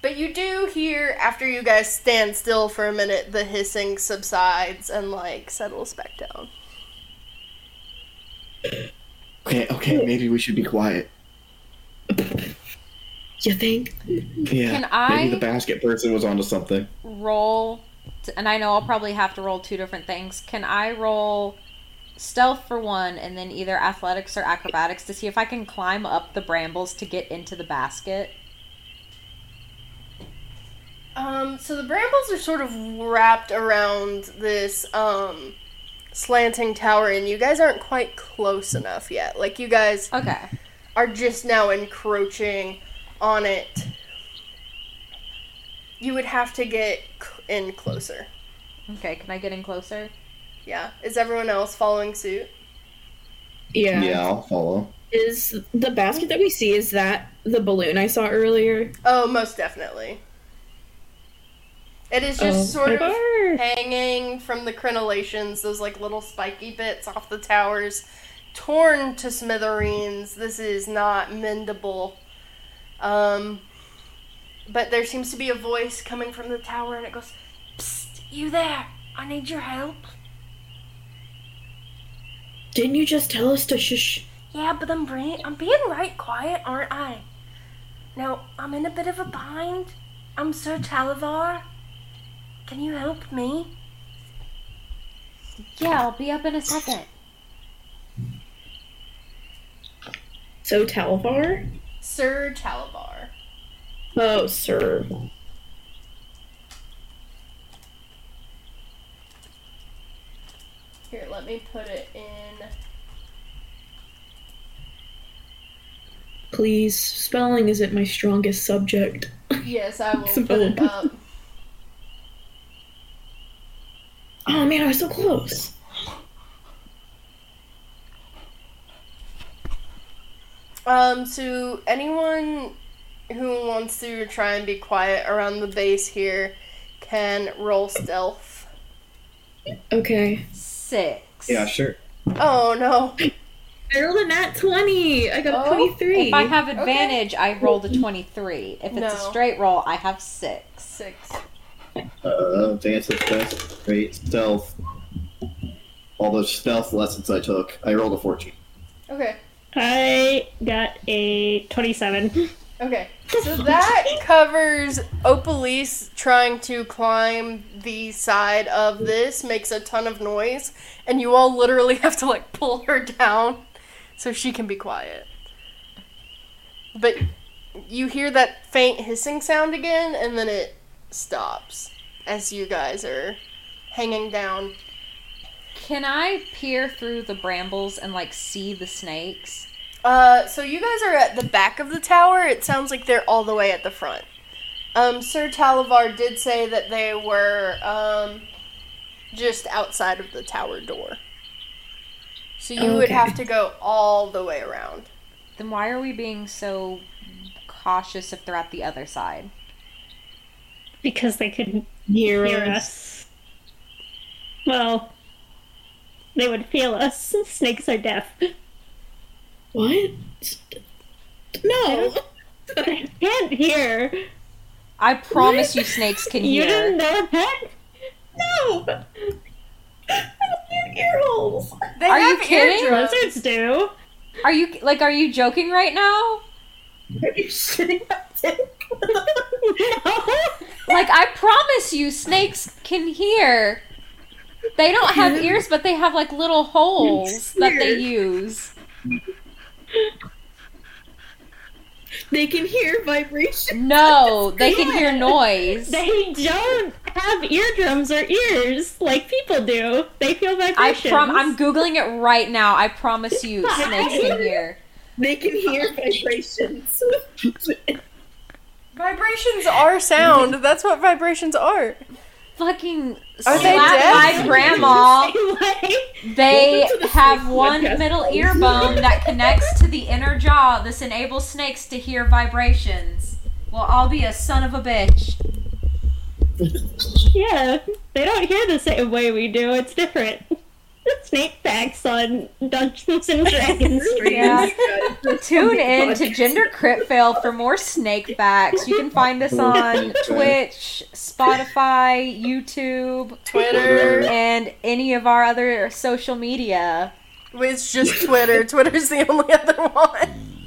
But you do hear, after you guys stand still for a minute, the hissing subsides and, like, settles back down. Okay, okay, maybe we should be quiet. You think? Yeah. Can I- Maybe the basket person was onto something. Roll, t- and I know I'll probably have to roll two different things. Can I roll stealth for one, and then either athletics or acrobatics to see if I can climb up the brambles to get into the basket? Um, so the brambles are sort of wrapped around this, um, slanting tower, and you guys aren't quite close enough yet. Like, you guys Okay. are just now encroaching on it. You would have to get c- in closer. Okay, can I get in closer? Yeah. Is everyone else following suit? Yeah. Yeah, I'll follow. Is the basket that we see is that the balloon I saw earlier? Oh, most definitely. It is just Oh, sort of Bark. hanging from the crenellations, those like little spiky bits off the towers, torn to smithereens. This is not mendable. Um, but there seems to be a voice coming from the tower, and it goes, Psst, you there! I need your help. Didn't you just tell us to shush? Yeah, but I'm being, I'm being right quiet, aren't I? Now, I'm in a bit of a bind. I'm Sir Talavar. Can you help me? Yeah, I'll be up in a second. So Talavar? Sir Talavar. Oh, sir. Here, let me put it in. Please, spelling isn't my strongest subject. Yes, I will Spell put it it. up. Oh man, I was so close. Um, so anyone who wants to try and be quiet around the base here can roll stealth. Okay. Six. Yeah, sure. Oh no. I rolled a nat 20. I got a Oh, 23. If I have advantage, I rolled a 23. If it's a straight roll, I have six. Six. Uh, advanced best, great stealth. All those stealth lessons I took, I rolled a 14. Okay. I got a 27. Okay. So that covers Opalise trying to climb the side of this, makes a ton of noise, and you all literally have to like pull her down so she can be quiet. But you hear that faint hissing sound again, and then it stops as you guys are hanging down. Can I peer through the brambles and like see the snakes? Uh, so you guys are at the back of the tower. It sounds like they're all the way at the front. Um, Sir Talavar did say that they were um, just outside of the tower door. So you would Okay. have to go all the way around. Then why are we being so cautious if they're at the other side? Because they could Hear hear us. us. Well, they would feel us. Snakes are deaf. What? No. I can't hear. I promise you, snakes can You hear. You didn't know that? No. I don't hear ear holes. They Are you kidding? eardrums. Lizards do. Are you like? Are you joking right now? Are you shitting my dick? Like I promise you, snakes can hear. They don't have ears, but they have like little holes that they use. They can hear vibration. No, they can hear noise. They don't have eardrums or ears like people do. They feel I vibrations. prom I'm googling it right now. I promise you snakes can hear. They can hear vibrations. Vibrations are sound. That's what vibrations are. Fucking Are they slap my grandma. They Welcome to the have one Podcast. middle ear bone that connects to the inner jaw. This enables snakes to hear vibrations. Well, I'll be a son of a bitch. yeah, they don't hear the same way we do. It's different. Snake facts on Dungeons and Dragons stream. Yeah. Tune in to Gender Crit Fail for more snake facts. You can find us on Twitch, Spotify, YouTube, Twitter. and any of our other social media. It's just Twitter. Twitter's the only other one.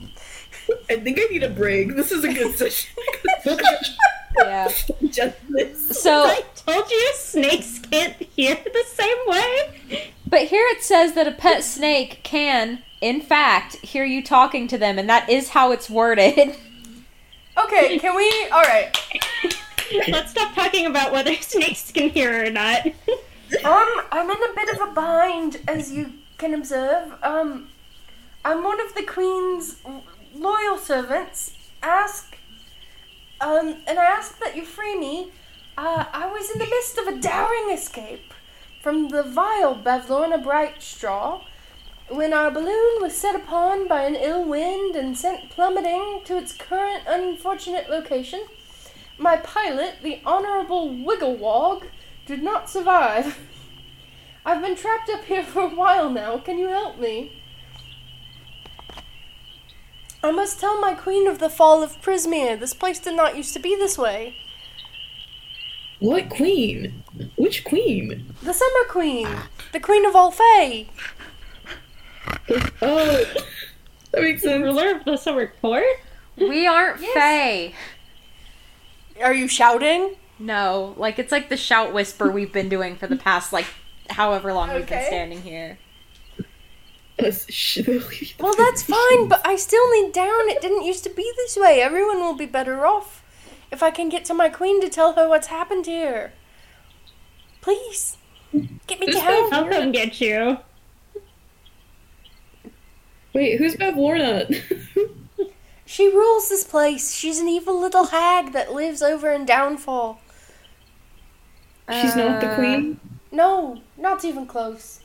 I think I need a break. This is a good session. Yeah. Justice. So, I told you snakes can't hear the same way. but here it says that a pet snake can, in fact, hear you talking to them, and that is how it's worded. Okay, can we? All right. Let's stop talking about whether snakes can hear or not. Um, I'm in a bit of a bind, as you can observe. Um, I'm one of the Queen's loyal servants. Ask, um, and I ask that you free me. Uh, I was in the midst of a daring escape from the vile Bavlorna Blightstraw when our balloon was set upon by an ill wind and sent plummeting to its current unfortunate location. My pilot, the Honorable Wigglewog, did not survive. I've been trapped up here for a while now. Can you help me? I must tell my queen of the fall of Prismeer. This place did not used to be this way. What queen? Which queen? The Summer Queen, the Queen of all Fae. Oh, that makes The sense. ruler of the summer court? We aren't Yes. Fae. Are you shouting? No, like it's like the shout whisper we've been doing for the past like however long we've been standing here. Well, that's fine, but I still need down. It didn't used to be this way. Everyone will be better off if I can get to my queen to tell her what's happened here. Please, get me Just down. I'll come get you. Wait, who's Bavlorna? She rules this place. She's an evil little hag that lives over in Downfall. She's not the Uh, queen. No, not even close.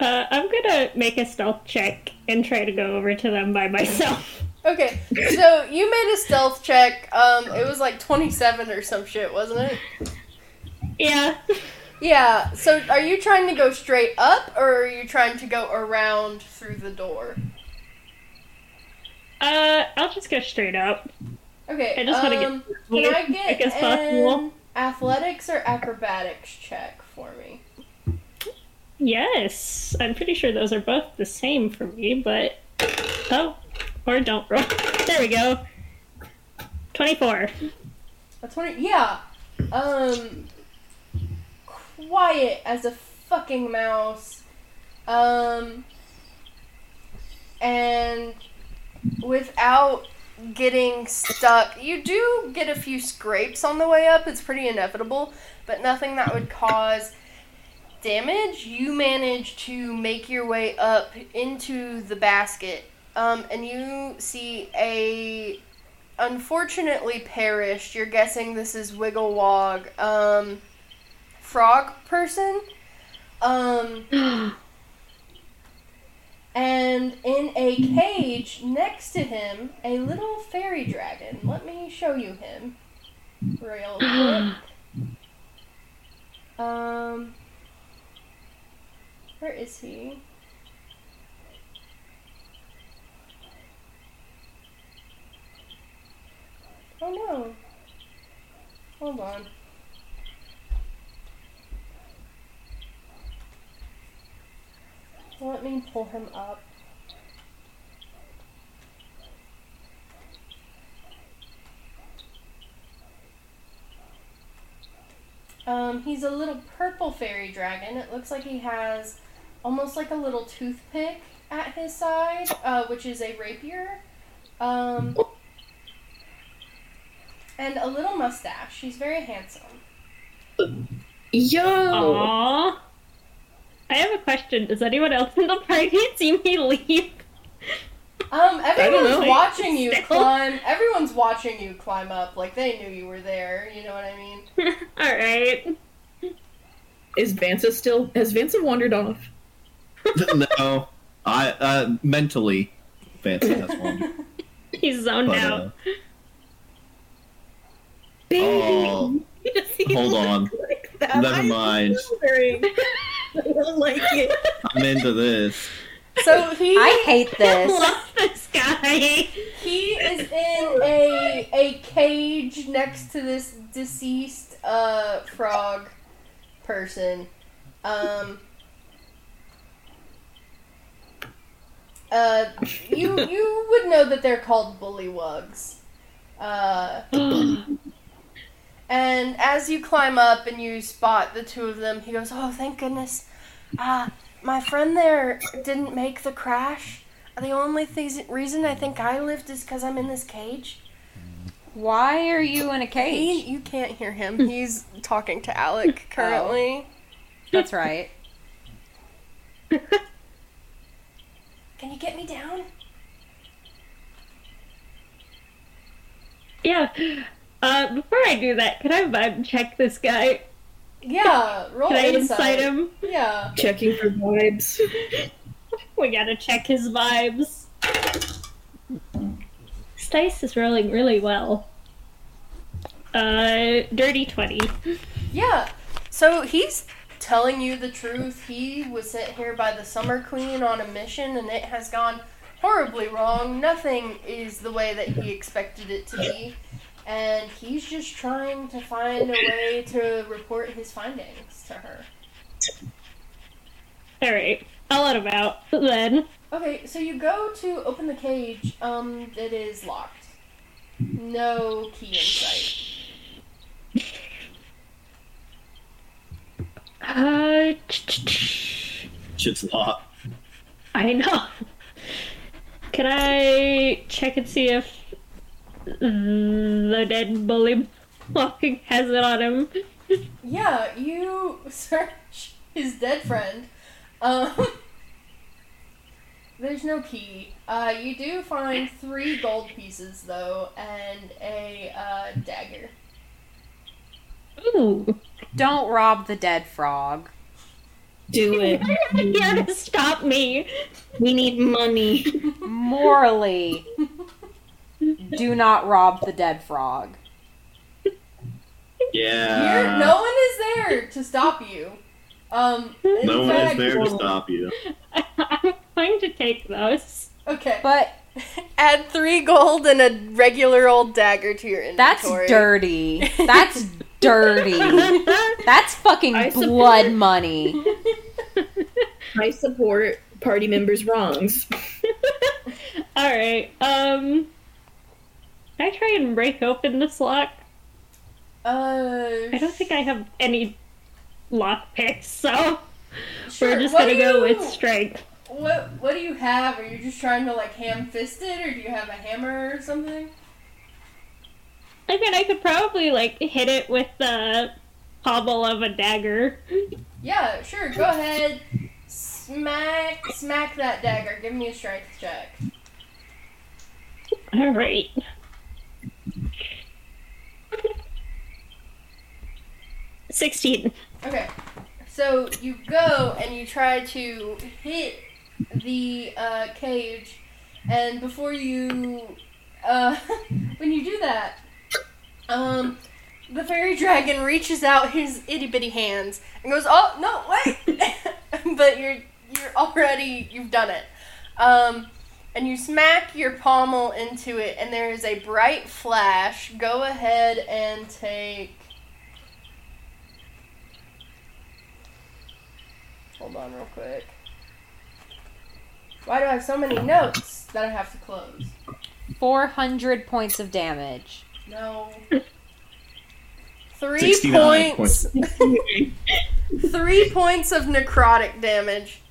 Uh, I'm gonna make a stealth check and try to go over to them by myself. Okay, so you made a stealth check. Um, it was like 27 or some shit, wasn't it? Yeah. Yeah, so are you trying to go straight up or are you trying to go around through the door? Uh, I'll just go straight up. Okay, I just wanna get um, can I get possible. an athletics or acrobatics check for me? Yes, I'm pretty sure those are both the same for me, but oh, or don't roll. There we go. Twenty-four. A 20, yeah. Um, quiet as a fucking mouse. Um, and without getting stuck, you do get a few scrapes on the way up. It's pretty inevitable, but nothing that would cause damage. You manage to make your way up into the basket. Um, and you see a unfortunately perished. You're guessing this is Wigglewog, um, frog person. Um, and in a cage next to him, a little fairy dragon. Let me show you him real quick. Um, where is he? Oh no. Hold on. Let me pull him up. Um, he's a little purple fairy dragon. It looks like he has almost like a little toothpick at his side, uh, which is a rapier. Um, and a little mustache. He's very handsome. Yo! Aww. I have a question. Does anyone else in the party see me leave? Um, everyone's know. watching you Still. climb. Everyone's watching you climb up. Like they knew you were there. You know what I mean? Alright. Is Vansa still. Has Vansa wandered off? no, I uh, mentally, Fancy has one. He's zoned But, out. uh, Baby! Oh, hold on. Like? Never I'm mind. I don't like it. I'm into this. So he I hate this. I this. love this guy. he is in a a cage next to this deceased uh frog person. Um. Uh, you you would know that they're called bullywugs. Uh, and as you climb up and you spot the two of them, he goes, "Oh, thank goodness! Ah, my friend there didn't make the crash. The only thing, reason I think I lived is because I'm in this cage." Why are you in a He, cage? you can't hear him. He's talking to Alec currently. That's right. Can you get me down? Yeah. Uh, before I do that, can I vibe check this guy? Yeah, roll Can I insight. insight him? Yeah. Checking for vibes. We gotta check his vibes. This dice is rolling really well. Uh, dirty 20. Yeah. So he's telling you the truth. He was sent here by the Summer Queen on a mission, and it has gone horribly wrong. Nothing is the way that he expected it to be. And he's just trying to find a way to report his findings to her. Alright, I'll let him out then. Okay, so you go to open the cage. Um, it is locked. No key in sight. Uh, Shit's locked. I know. Can I check and see if the dead bully walking has it on him? Yeah, you search his dead friend. Um, there's no key. Uh, you do find three gold pieces though, and a uh, dagger. Ooh. Don't rob the dead frog. Do it. You're here to stop me. We need money. Morally, do not rob the dead frog. Yeah. You're, no one is there to stop you. Um, No one is there to stop you. I'm going to take those. Okay. But Add three gold and a regular old dagger to your inventory. that's dirty. That's dirty. That's fucking I support- blood money. I support party members' wrongs. Alright, um. Can I try and break open this lock? Uh, I don't think I have any lock picks, so sure. we're just what gonna go you- with strength. What What do you have? Are you just trying to like ham fist it, or do you have a hammer or something? I mean, I could probably like hit it with the pommel of a dagger. Yeah, sure. Go ahead. Smack, smack that dagger. Give me a strength check. Alright. Sixteen. Okay. So you go and you try to hit the uh, cage, and before you, uh, when you do that, um, the fairy dragon reaches out his itty bitty hands and goes, "Oh no, wait!" but you're you're already you've done it. Um, and you smack your pommel into it, and there is a bright flash. Go ahead and take. Hold on, real quick. Why do I have so many notes that I have to close? 400 points of damage. No. Three 69 points. three points of necrotic damage.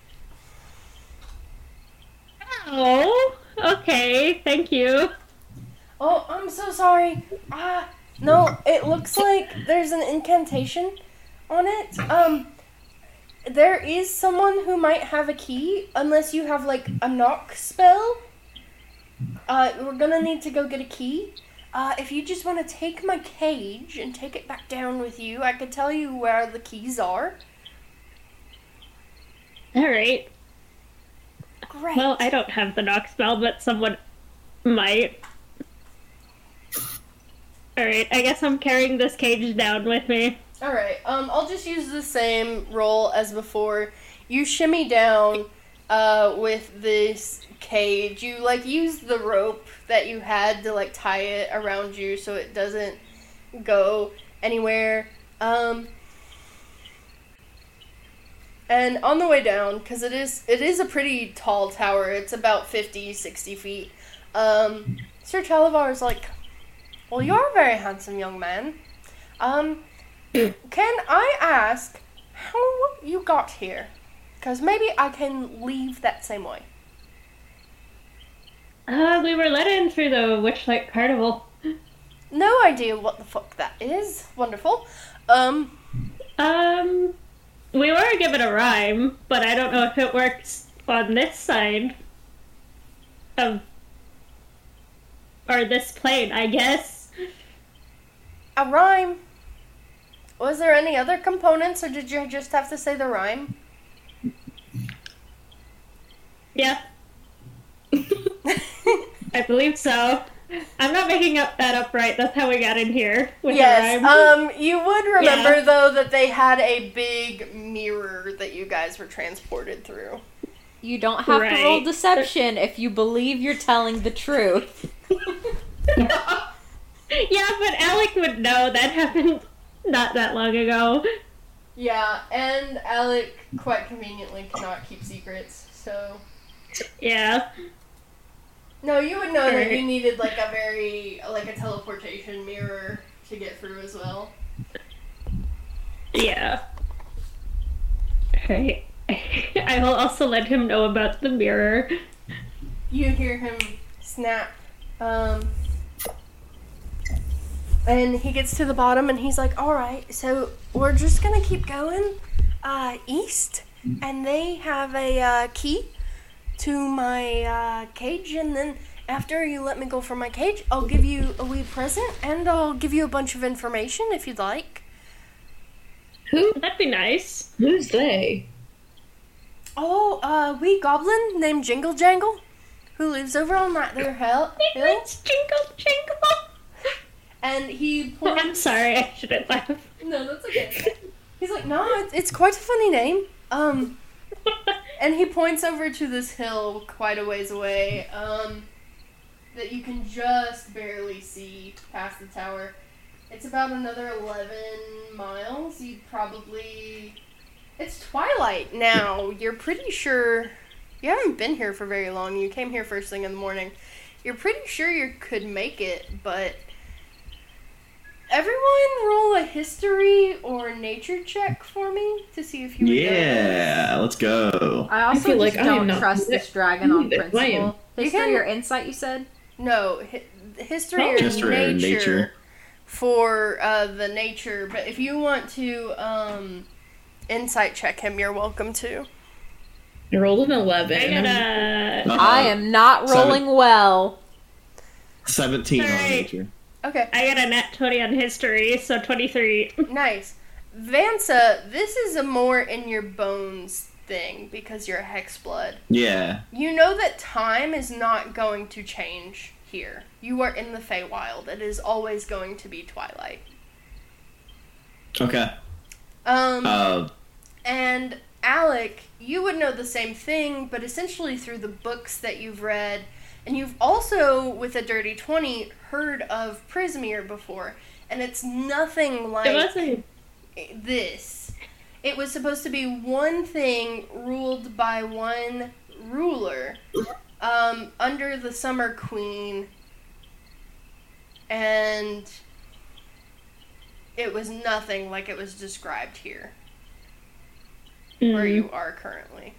Oh, okay. Thank you. Oh, I'm so sorry. Ah, no, it looks like there's an incantation on it. Um, there is someone who might have a key, unless you have like a knock spell. Uh, we're gonna need to go get a key. Uh, if you just want to take my cage and take it back down with you, I could tell you where the keys are. All right. Great. Well, I don't have the knock spell, but someone might. All right. I guess I'm carrying this cage down with me. All right. Um, I'll just use the same roll as before. You shimmy down, uh, with this cage. You like use the rope that you had to like tie it around you so it doesn't go anywhere. Um, and on the way down, because it is it is a pretty tall tower. It's about 50, 60 feet. Um, Sir Talavar is like, well, you're a very handsome young man. Um, can I ask how you got here? Because maybe I can leave that same way. Uh, we were let in through the Witchlight Carnival. No idea what the fuck that is. Wonderful. Um, Um, we were given a rhyme, but I don't know if it works on this side of or this plane. I guess. a rhyme. Was there any other components, or did you just have to say the rhyme? Yeah. I believe so. I'm not making up that up right. That's how we got in here with yes. the rhyme. Um, you would remember Yeah. though that they had a big mirror that you guys were transported through. You don't have to roll deception if you believe you're telling the truth. yeah, but Alec would know that happened not that long ago. Yeah, and Alec quite conveniently cannot keep secrets, so Yeah. no, you would know that you needed like a very like a teleportation mirror to get through as well. Yeah. Right. I will also let him know about the mirror. You hear him snap. Um, and he gets to the bottom and he's like, all right, so we're just going to keep going uh, east. And they have a uh, key to my uh, cage. And then after you let me go from my cage, I'll give you a wee present and I'll give you a bunch of information if you'd like. Who? That'd be nice. Who's they? Oh, uh, wee goblin named Jingle Jangle who lives over on that there hill. hill. It's jingle jingle. And he points. I'm sorry, I shouldn't laugh. No, that's okay. He's like, no, it's, it's quite a funny name. Um, and he points over to this hill quite a ways away. Um, that you can just barely see past the tower. It's about another eleven miles. You'd probably. It's twilight now. You're pretty sure. You haven't been here for very long. You came here first thing in the morning. You're pretty sure you could make it, but Everyone roll a history or nature check for me to see if you would know. Yeah, let's go. I also feel just like I am don't not trust this dragon on either. I am. principle. You History can- or insight, you said? No, hi- history or History or nature, nature. for uh, the nature. But if you want to um, insight check him, you're welcome to. I rolled an 11. I got a. Uh, I am not Seven. rolling well. 17 on Alright. nature. Okay, I got a nat 20 on history, so 23. nice. Vansa, this is a more in your bones thing because you're a hex blood. Yeah. You know that time is not going to change here. You are in the Feywild. It is always going to be twilight. Okay. Um, Uh, and Alec, you would know the same thing, but essentially through the books that you've read, and you've also, with a Dirty 20, heard of Prismeer before, and it's nothing like It this. It was supposed to be one thing ruled by one ruler um, under the Summer Queen. And it was nothing like it was described here, where Mm. you are currently.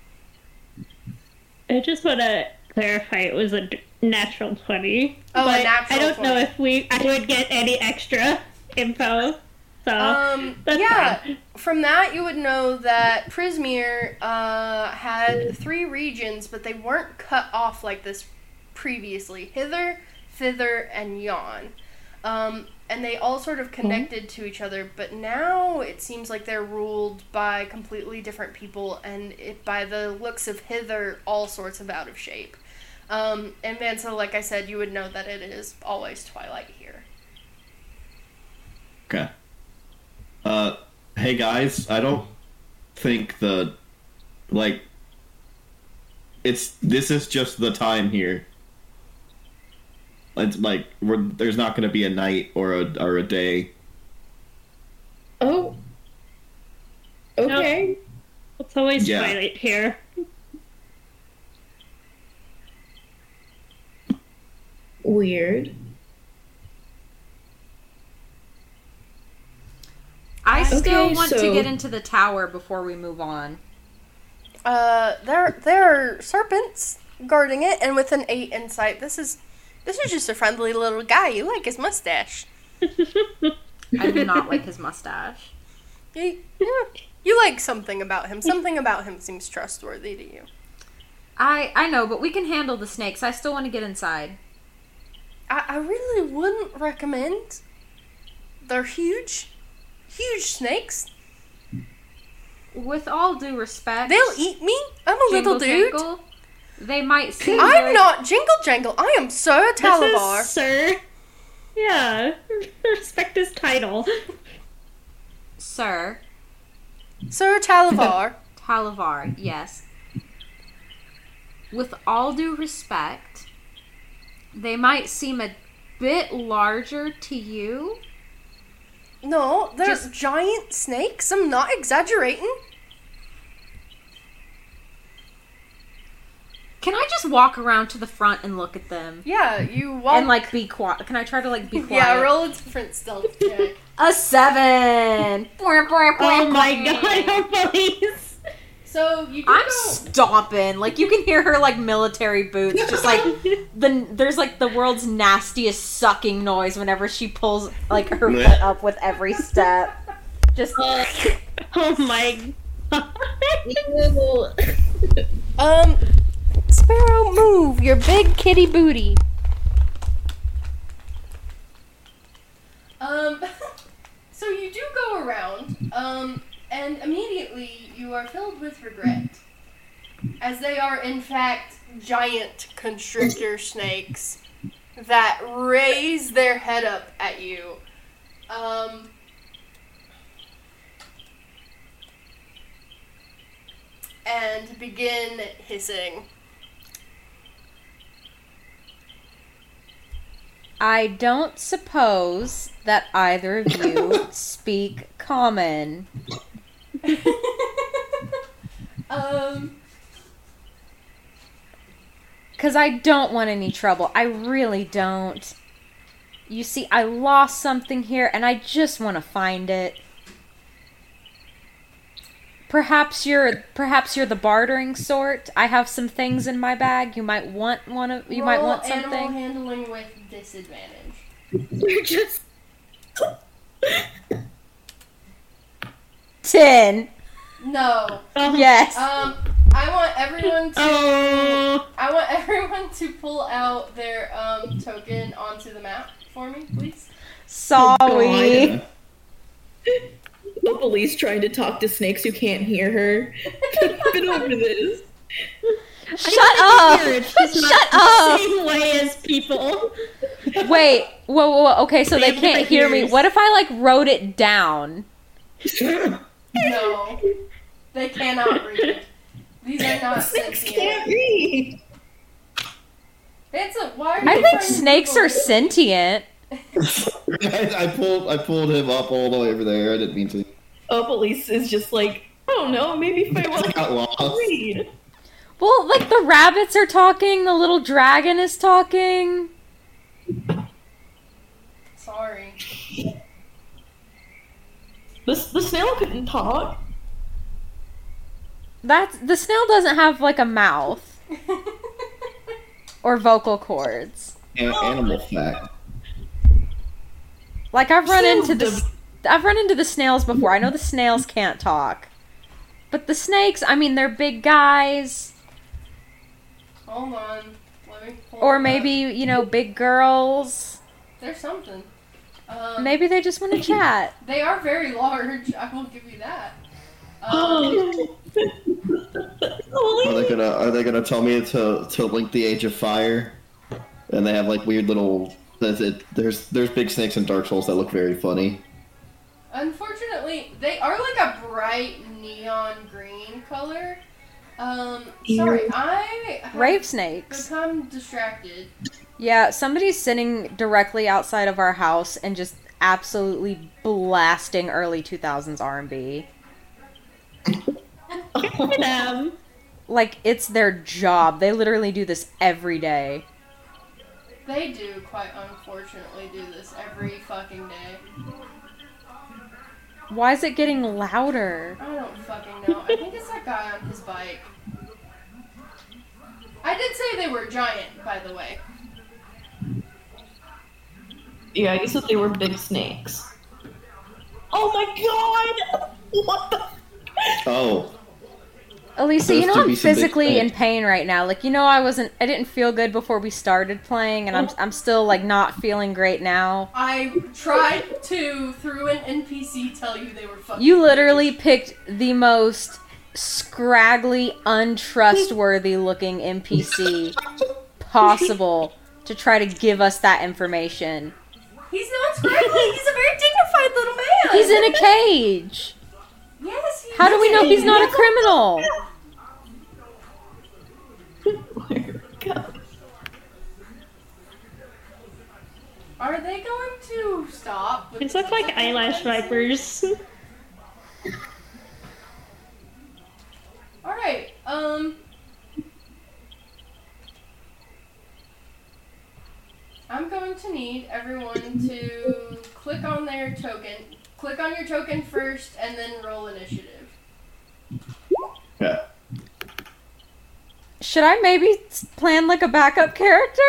I just want to clarify it was a natural 20. Oh, a but I don't know if we I would get any extra info. So Um, yeah. fine. From that, you would know that Prismeer uh, had three regions, but they weren't cut off like this previously hither, thither, and yon. Um, and they all sort of connected to each other, but now it seems like they're ruled by completely different people, and it, by the looks of hither, all sorts of out of shape. Um, and Vansa, like I said, you would know that it is always twilight here. Okay. Uh, hey guys, I don't think the like it's this is just the time here. It's like we're, there's not going to be a night or a or a day. Oh. Okay. It's always Yeah. twilight here. Weird. I still Okay, want to get into the tower before we move on. Uh, there there are serpents guarding it, and with an eight insight, this is this is just a friendly little guy. You like his mustache? I do not like his mustache. You, yeah, you like something about him. Something about him seems trustworthy to you. I I know, but we can handle the snakes. I still want to get inside. I, I really wouldn't recommend. They're huge, huge snakes. With all due respect, They'll eat me. I'm a little Jingle dude. Jangle, they might seem I'm very- not Jingle Jangle. I am Sir This Talavar. is Sir. Yeah, respect his title. Sir Sir Talavar. Talavar. Yes. With all due respect, they might seem a bit larger to you. no, they're Just- giant snakes. I'm not exaggerating. Can I just walk around to the front and look at them Yeah, you walk. and like be quiet? Can I try to like be quiet? yeah, roll a different stealth check. A seven. Oh my god, our police! So you do I'm go. stomping. Like you can hear her like military boots, just like the there's like the world's nastiest sucking noise whenever she pulls like her foot up with every step. Just Oh my Um, Sparrow, move your big kitty booty. Um, so you do go around, um, and immediately you are filled with regret, as they are in fact giant constrictor snakes that raise their head up at you. Um. And begin hissing. I don't suppose that either of you speak common. Um, Because I don't want any trouble. I really don't. You see, I lost something here and I just want to find it. Perhaps you're perhaps you're the bartering sort. I have some things in my bag. You might want one of you might want something. Animal something. handling with disadvantage. You're just. 10. No. Yes. Um, I want everyone to. Oh, I want everyone to pull out their um token onto the map for me, please. Sorry. Opalise trying to talk to snakes who can't hear her. I've been over this. Shut up. here, it's Shut the up. Same way as people. Wait. Whoa, whoa, whoa. Okay, so They they can't different hear me. What if I like wrote it down? No, they cannot read. These are not Snakes sentient. can't read. It's a. Why are I think snakes are it? sentient. I, I pulled I pulled him up all the way over there. I didn't mean to. Oh, Opalise is just like, oh I don't know, maybe if I I want to read. Well, like the rabbits are talking, the little dragon is talking. Sorry. The, the snail couldn't talk. That's the snail doesn't have like a mouth or vocal cords. An- animal fact. Like I've run So into the s- I've run into the snails before. I know the snails can't talk. But the snakes, I mean, they're big guys. Hold on. Let me pull Or maybe, up. you know, big girls. There's something. Um, Maybe they just want to chat. They are very large. I won't give you that. Um, Are they gonna Are they gonna tell me to to link the Age of Fire? And they have like weird little. There's it- there's there's big snakes in Dark Souls that look very funny. unfortunately, they are like a bright neon green color. Um, sorry, I have Rave snakes. become distracted. Yeah, somebody's sitting directly outside of our house and just absolutely blasting early 2000s R&B. Them. Like it's their job. They literally do this every day. They do, quite unfortunately, do this every fucking day. Why is it getting louder? I don't fucking know. I think it's that guy on his bike. I did say they were giant, by the way. Yeah, you said they were big snakes. Oh my god! What the? Oh, Elisa, Those you know I'm be some big physically in pain right now. Like you know I wasn't I didn't feel good before we started playing and I'm oh. I'm still like not feeling great now. I tried to, through an NPC, tell you they were fucking. You literally picked the most scraggly, untrustworthy looking NPC possible to try to give us that information. He's not scraggly. He's a very dignified little man. He's in a cage. Yes. He How do we know he's not a criminal? Are they going to stop? with These look like eyelash reference? vipers. All right. Um. I'm going to need everyone to click on their token. Click on your token first, and then roll initiative. yeah. Should I maybe plan like a backup character?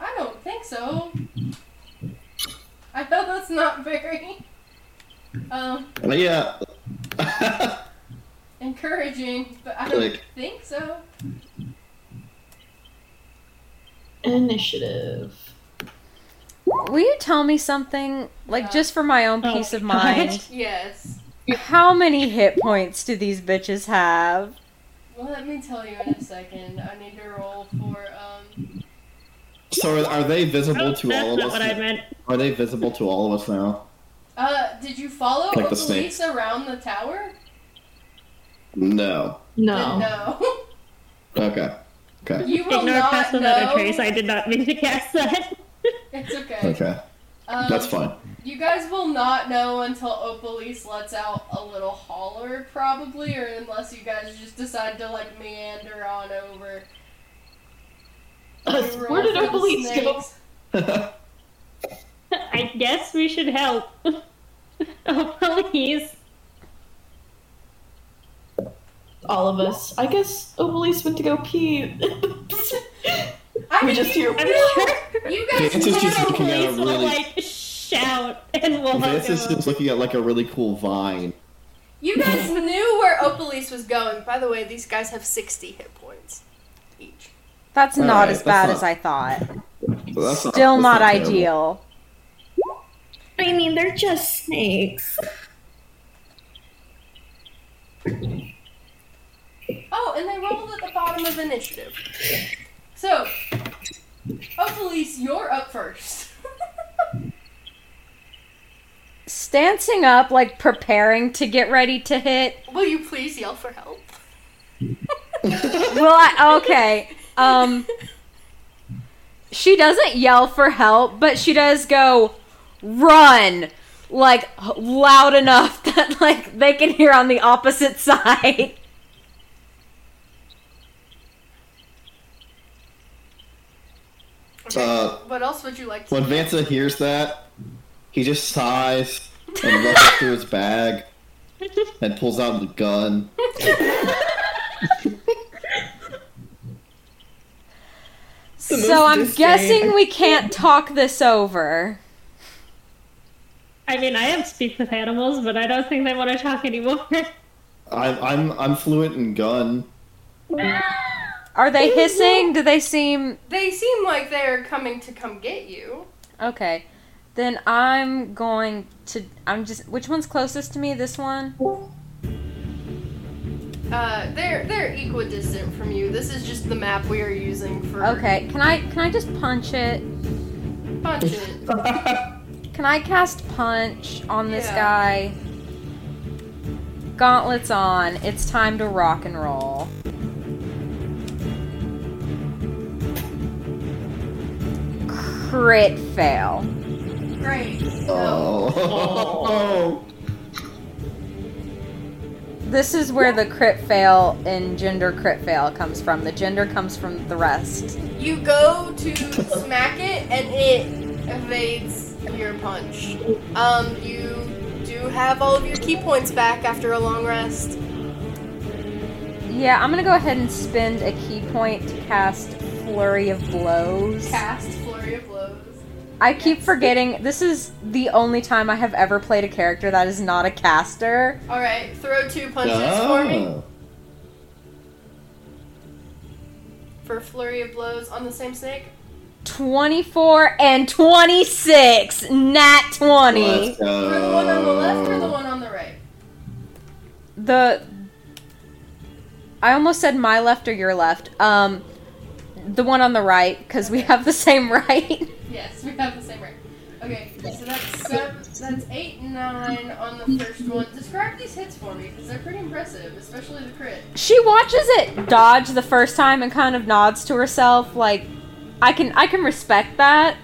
I don't think so. I know that's not very um Well, yeah. encouraging, but I don't Like- think so. Initiative. Will you tell me something, like just for my own Oh peace of my God. mind? Yes. How many hit points do these bitches have? Well, let me tell you in a second. I need to roll for um. so are, are they visible Oh, to all of not us? what I meant. Are they visible to all of us now? Uh, did you follow Like the the snakes. police around the tower? No. No. Then no. Okay. Okay. you will Ignore not past without know. a trace. I did not mean to cast that. It's okay. Okay. Um, That's fine. You guys will not know until Opalise lets out a little holler, probably, or unless you guys just decide to like meander on over. Uh, where did Opalise go? I guess we should help. oh, please. All of us. I guess Opalise went to go pee. I we just hear. I'm sure You guys This is just know- looking at Opalise will really- like shout and we'll This is just looking at like a really cool vine. You guys knew where Opalise was going. By the way, these guys have 60 hit points each. That's not Alright, as that's bad not- as I thought. So that's Still that's not ideal. I mean, they're just snakes. Oh, and they rolled at the bottom of initiative. So, Opalise, you're up first. Stancing up, like preparing to get ready to hit. Will you please yell for help? Well, I okay. Um, she doesn't yell for help, but she does go run like loud enough that like they can hear on the opposite side. Okay. Uh, what else would you like to When do? Vansa hears that, he just sighs and rushes through his bag and pulls out the gun. So I'm disdain. guessing we can't talk this over. I mean, I have speak with animals, but I don't think they want to talk anymore. I'm I'm I'm fluent in gun. Are they hissing? Do they seem They seem like they're coming to come get you. okay? Then I'm going to. I'm just. Which one's closest to me? This one. Uh, they're they're equidistant from you. This is just the map we are using for Okay. Can I? Can I just punch it? punch it. Can I cast punch on this Yeah. guy? Gauntlets on. It's time to rock and roll. Crit fail. Great. Oh. This is where the crit fail and gender crit fail comes from. The gender comes from the rest. You go to smack it and it evades your punch. Um, you do have all of your ki points back after a long rest. Yeah, I'm gonna go ahead and spend a ki point to cast Flurry of Blows. Cast flurry of blows. I keep forgetting this is the only time I have ever played a character that is not a caster. All right, throw two punches for me Oh. for flurry of blows on the same snake. 24 and 26. Nat 20. Let's go. For the one on the left or the one on the right? The I almost said my left or your left. Um the one on the right cuz we have the same right. Yes, we have the same right. Okay, so that's seven, that's eight and nine on the first one. Describe these hits for me because they're pretty impressive, especially the crit. she watches it dodge the first time and kind of nods to herself like I can I can respect that.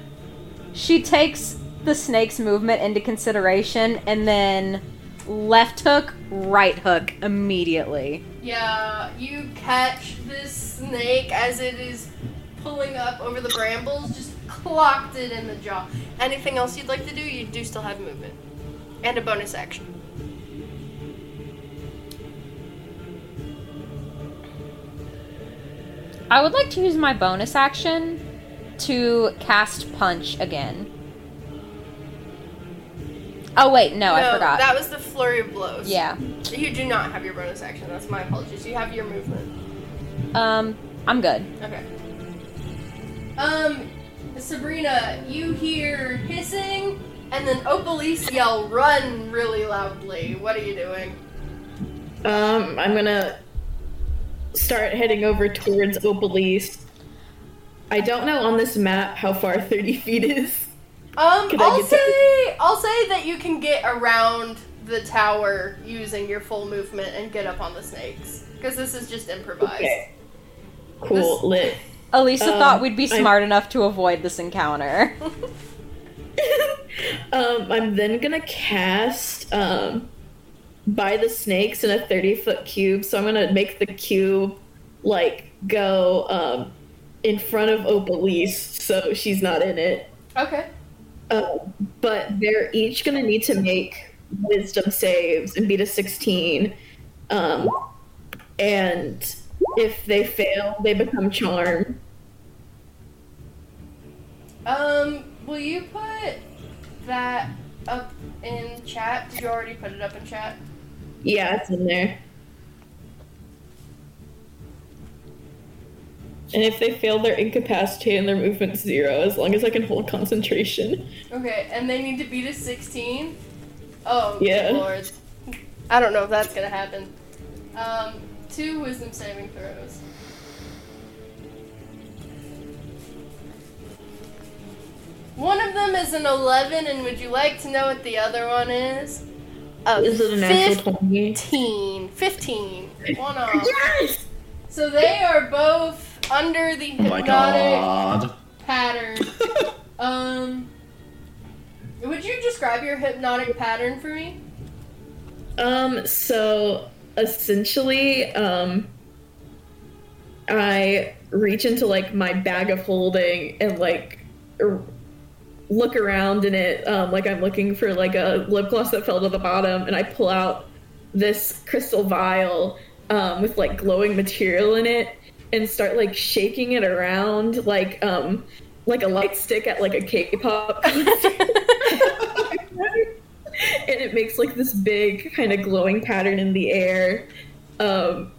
She takes the snake's movement into consideration and then left hook, right hook immediately. Yeah, you catch this snake as it is pulling up over the brambles, just clocked it in the jaw. Anything else you'd like to do? You do still have movement. And a bonus action. I would like to use my bonus action to cast punch again. Oh wait, no, I forgot. That was the flurry of blows. yeah. You do not have your bonus action. That's my apologies. You have your movement. Um I'm good. Okay. Um, Sabrina, you hear hissing, and then Opalise yell, "Run!" really loudly. What are you doing? Um, I'm gonna start heading over towards Opalise. I don't know on this map how far 30 feet is. Um, Can I I'll get say, I'll say that you can get around the tower using your full movement and get up on the snakes, because this is just improvised. Okay. Cool, lit. Elisa Um, thought we'd be I'm- smart enough to avoid this encounter. um, I'm then gonna cast um, by the snakes in a 30 foot cube. So I'm gonna make the cube like go um, in front of Opalise so she's not in it. Okay. Uh, but they're each gonna need to make wisdom saves and beat a 16. Um, and if they fail, they become charmed. Um, will you put that up in chat? Did you already put it up in chat? Yeah, it's in there. And if they fail, they're incapacitated and their movement's zero, as long as I can hold concentration. Okay, and they need to beat a 16? Oh, good Yeah. lord. I don't know if that's gonna happen. Um, two wisdom saving throws. One of them is an 11, and would you like to know what the other one is? A Is it a natural 20? 15. 15. One off. Yes! So they are both under the Oh my hypnotic god. pattern. um, would you describe your hypnotic pattern for me? Um, so essentially, um, I reach into like my bag of holding and like, er, look around in it, um, like I'm looking for like a lip gloss that fell to the bottom, and I pull out this crystal vial um, with like glowing material in it, and start like shaking it around like um, like a light stick at like a K-pop concert. and it makes like this big kind of glowing pattern in the air um,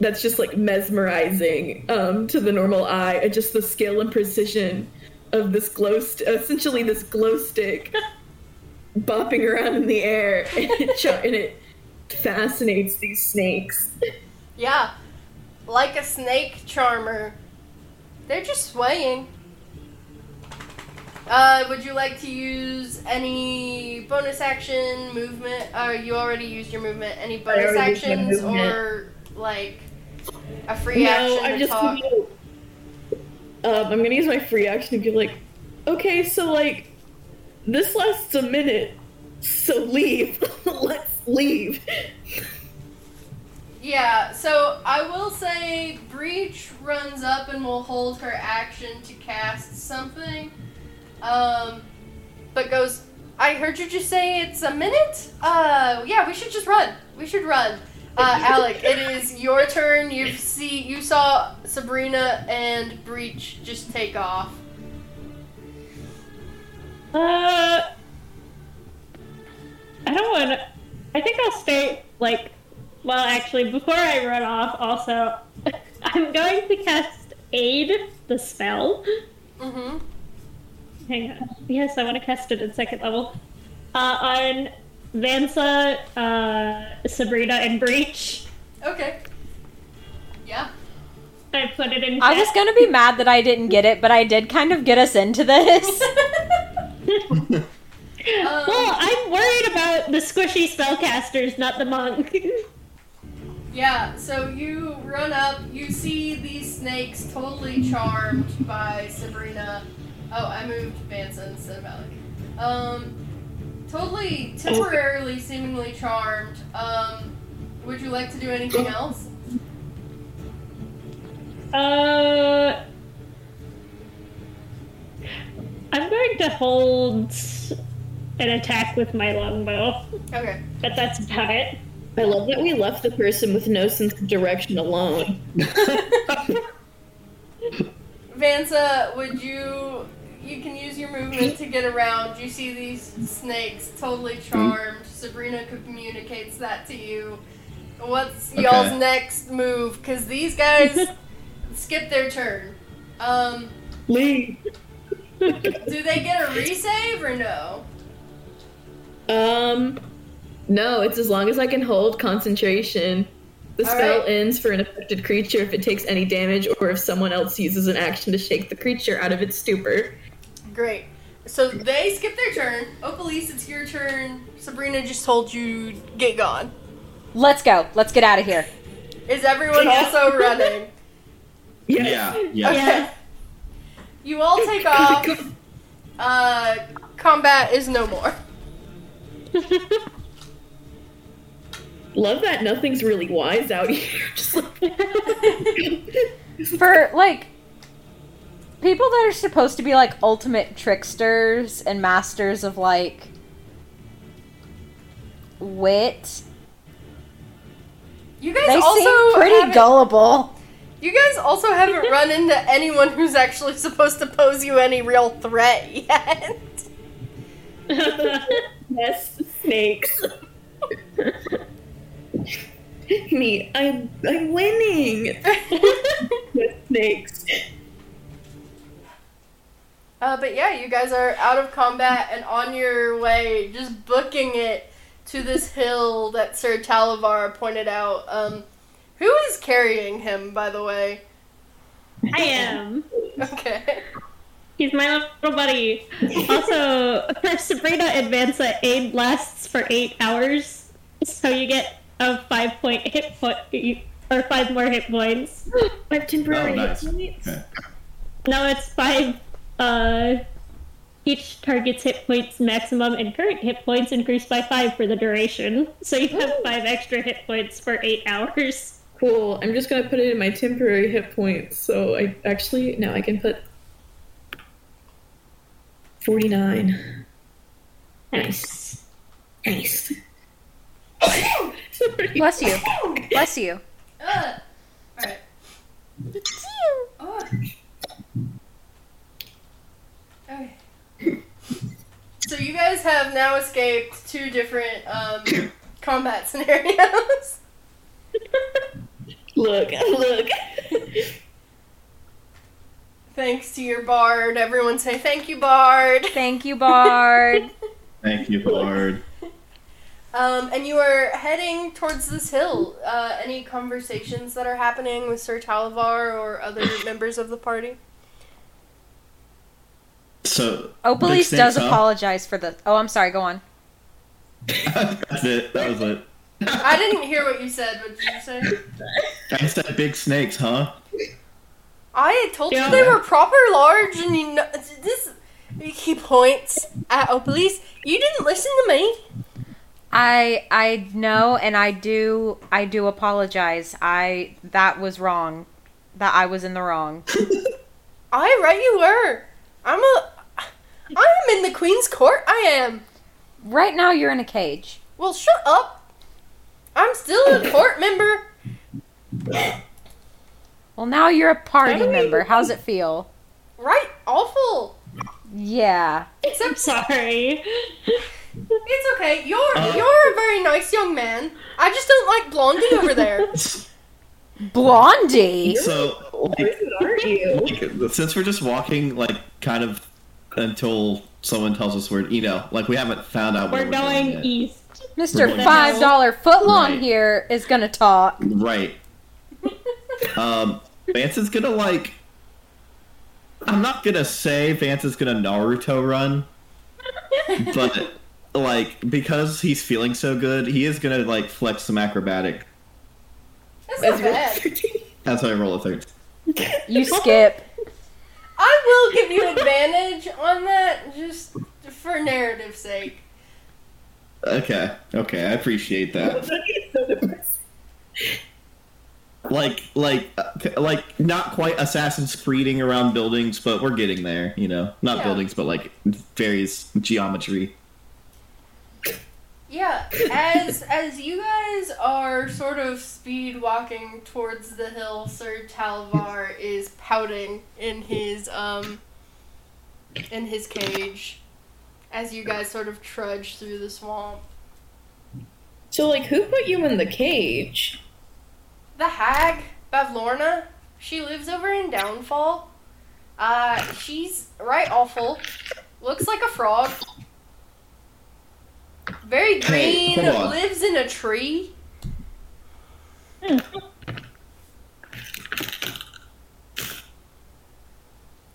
that's just like mesmerizing um, to the normal eye. And just the scale and precision of this glow st- essentially this glow stick bopping around in the air. And it, ch- and it fascinates these snakes. Yeah, like a snake charmer. They're just swaying. Uh, would you like to use any bonus action movement? Uh, you already used your movement. Any bonus already used my actions or like a free no action i'm just talk? gonna, um, i'm gonna use my free action to be like okay so like this lasts a minute so leave let's leave Yeah, so I will say Breach runs up and will hold her action to cast something. Um, but goes, I heard you just say it's a minute? Uh, yeah, we should just run. We should run. Uh, Alec, it is your turn. You see, you saw Sabrina and Breach just take off. Uh, I don't want to. I think I'll stay, like, well, actually, before I run off, also, I'm going to cast Aid, the spell. Mm-hmm. Hang on. Yes, I want to cast it at second level. Uh, on Vansa, uh, Sabrina, and Breach. Okay. Yeah. I put it in. I was chat. gonna be mad that I didn't get it, but I did kind of get us into this. Um, Well, I'm worried about the squishy spellcasters, not the monk. Yeah, so you run up, you see these snakes totally charmed by Sabrina. Oh, I moved Vansa instead of Alec. Um, totally, temporarily, seemingly charmed. Um, would you like to do anything else? Uh, I'm going to hold an attack with my longbow, Okay. but that's about it. I love that we left the person with no sense of direction alone Vansa, would you? You can use your movement to get around. You see these snakes totally charmed. Sabrina communicates that to you. What's y'all's next move? Because these guys skip their turn. Um, leave do they get a resave or no? Um, no, it's as long as I can hold concentration. The All spell right. ends for an affected creature if it takes any damage or if someone else uses an action to shake the creature out of its stupor. Great. So they skip their turn. Opalise, it's your turn. Sabrina just told you get gone. Let's go. Let's get out of here. Is everyone Yeah. also running? Yeah, yeah. Okay. You all take off. Uh, combat is no more. Love that nothing's really wise out here. Just like For like people that are supposed to be like ultimate tricksters and masters of like wit, You guys they also seem pretty gullible. You guys also haven't run into anyone who's actually supposed to pose you any real threat yet. yes, snakes. Me, I'm I'm winning. With snakes. Uh, but yeah, you guys are out of combat and on your way, just booking it to this hill that Sir Talavar pointed out. Um, who is carrying him, by the way? I am. Okay. He's my little buddy. Also, for Sabrina and Vansa, aid lasts for eight hours, so you get a five point hit point or five more hit points. I have temporary Oh, nice. hit points. Okay. No, it's five. Uh, each target's hit points maximum and current hit points increase by five for the duration. So you have five extra hit points for eight hours. Cool. I'm just gonna put it in my temporary hit points. So I actually now I can put 49. Nice. Nice. Sorry. Bless you. Bless you. Uh, alright. Oh. Okay. So you guys have now escaped two different um, combat scenarios. Look, look. Thanks to your bard. Everyone say thank you, bard. Thank you, Bard. Thank you, Bard. Um, and you are heading towards this hill. Uh, any conversations that are happening with Sir Talavar or other members of the party? So Opalise does snakes, apologize for the. Oh, I'm sorry. Go on. That's it. That was it. I didn't hear what you said. What did you say? I said big snakes, huh? I told Yeah. you they were proper large, and you know this. He points at Opalise. You didn't listen to me. I I know, and I do I do apologize. I that was wrong. That I was in the wrong. I right you were. I'm a. I am in the Queen's court. I am. Right now, you're in a cage. Well, shut up. I'm still a court member. Well, now you're a party How do we- member. How's it feel? Right? Awful. Yeah. I'm Except sorry. It's okay. You're Uh. you're a very nice young man. I just don't like Blondie over there. Blondie. So, like, Where are you? like, since we're just walking, like, kind of until someone tells us we're, you know, like, we haven't found out We're we're going yet. east. Mr. Five Dollar Footlong Right. here is gonna talk. Right. Um, Vance is gonna like. I'm not gonna say Vance is gonna Naruto run, but like because he's feeling so good, he is gonna like flex some acrobatic. That's not bad. That's why I roll a third. You skip. I will give you advantage on that, just for narrative sake. Okay, okay, I appreciate that. Like, like, uh, like, not quite Assassin's Creeding around buildings, but we're getting there. You know, not Yeah. buildings, but like various geometry. Yeah, as as you guys are sort of speed walking towards the hill, Sir Talavar is pouting in his um in his cage as you guys sort of trudge through the swamp. So, like, who put you in the cage? The hag, Bavlorna, she lives over in Downfall. Uh, she's right awful. Looks like a frog. Very green, hold on. lives in a tree.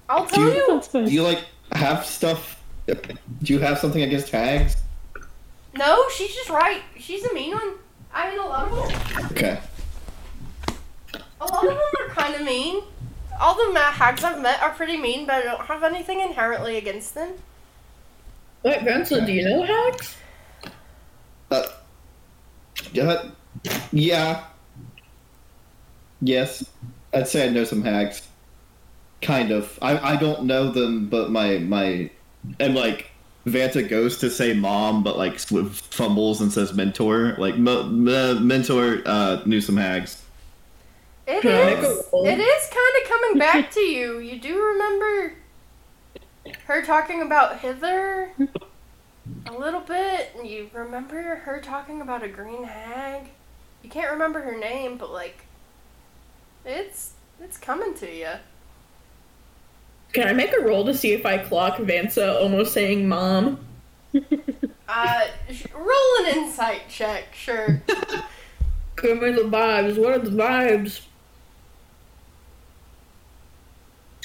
I'll Do tell you- you. Do you like have stuff? Do you have something against hags? No, she's just right. She's a mean one. I mean, a lot of them. Okay. A lot of them are kind of mean. All the ma- hags I've met are pretty mean, but I don't have anything inherently against them. Wait, Vincent, do you know hags? Uh, yeah. Yeah. Yes. I'd say I know some hags. Kind of. I, I don't know them, but my my And like Vansa goes to say mom, but like fumbles and says mentor. Like mo- m- mentor uh, knew some hags. It Can I is. go home? It is kind of coming back to you. You do remember her talking about Hither a little bit. and You remember her talking about a green hag. You can't remember her name, but like, it's it's coming to you. Can I make a roll to see if I clock Vansa almost saying mom? Uh, sh- roll an insight check, sure. Give me the vibes. What are the vibes?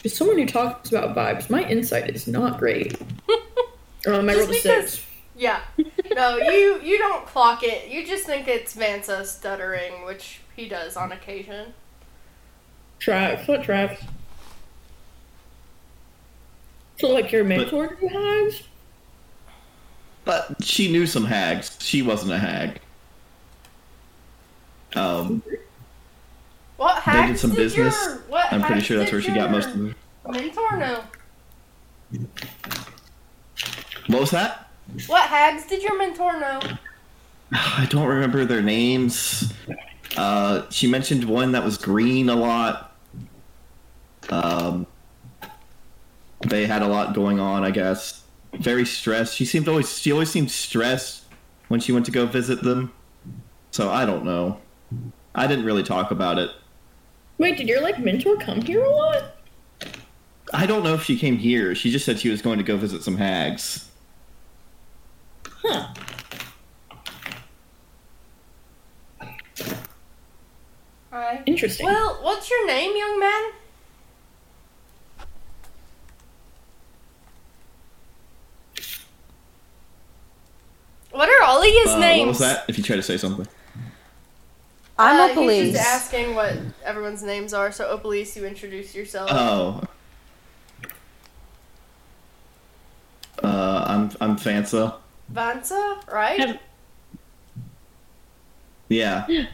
As someone who talks about vibes, my insight is not great. Or am I Just rolled a because- six? Yeah. No, you you don't clock it. You just think it's Vansa stuttering, which he does on occasion. Tracks. What tracks? So, like, your mentor to hags? But she knew some hags. She wasn't a hag. Um, What They did some did business. Your, what I'm pretty sure that's where she got most of them. Mentor know. What was that? What hags did your mentor know? I don't remember their names. Uh, she mentioned one that was green a lot. Um, they had a lot going on, I guess. Very stressed. She seemed always. She always seemed stressed when she went to go visit them. So I don't know. I didn't really talk about it. Wait, did your like mentor come here a lot? I don't know if she came here. She just said she was going to go visit some hags. Huh. Alright. Interesting. Well, what's your name, young man? What are all of his Uh, names? what was that? If you try to say something. I'm Uh, Opalise. He's just asking what everyone's names are. So, Opalise, you introduce yourself. Oh. Uh, I'm I'm Vansa. Vansa, right? Yeah.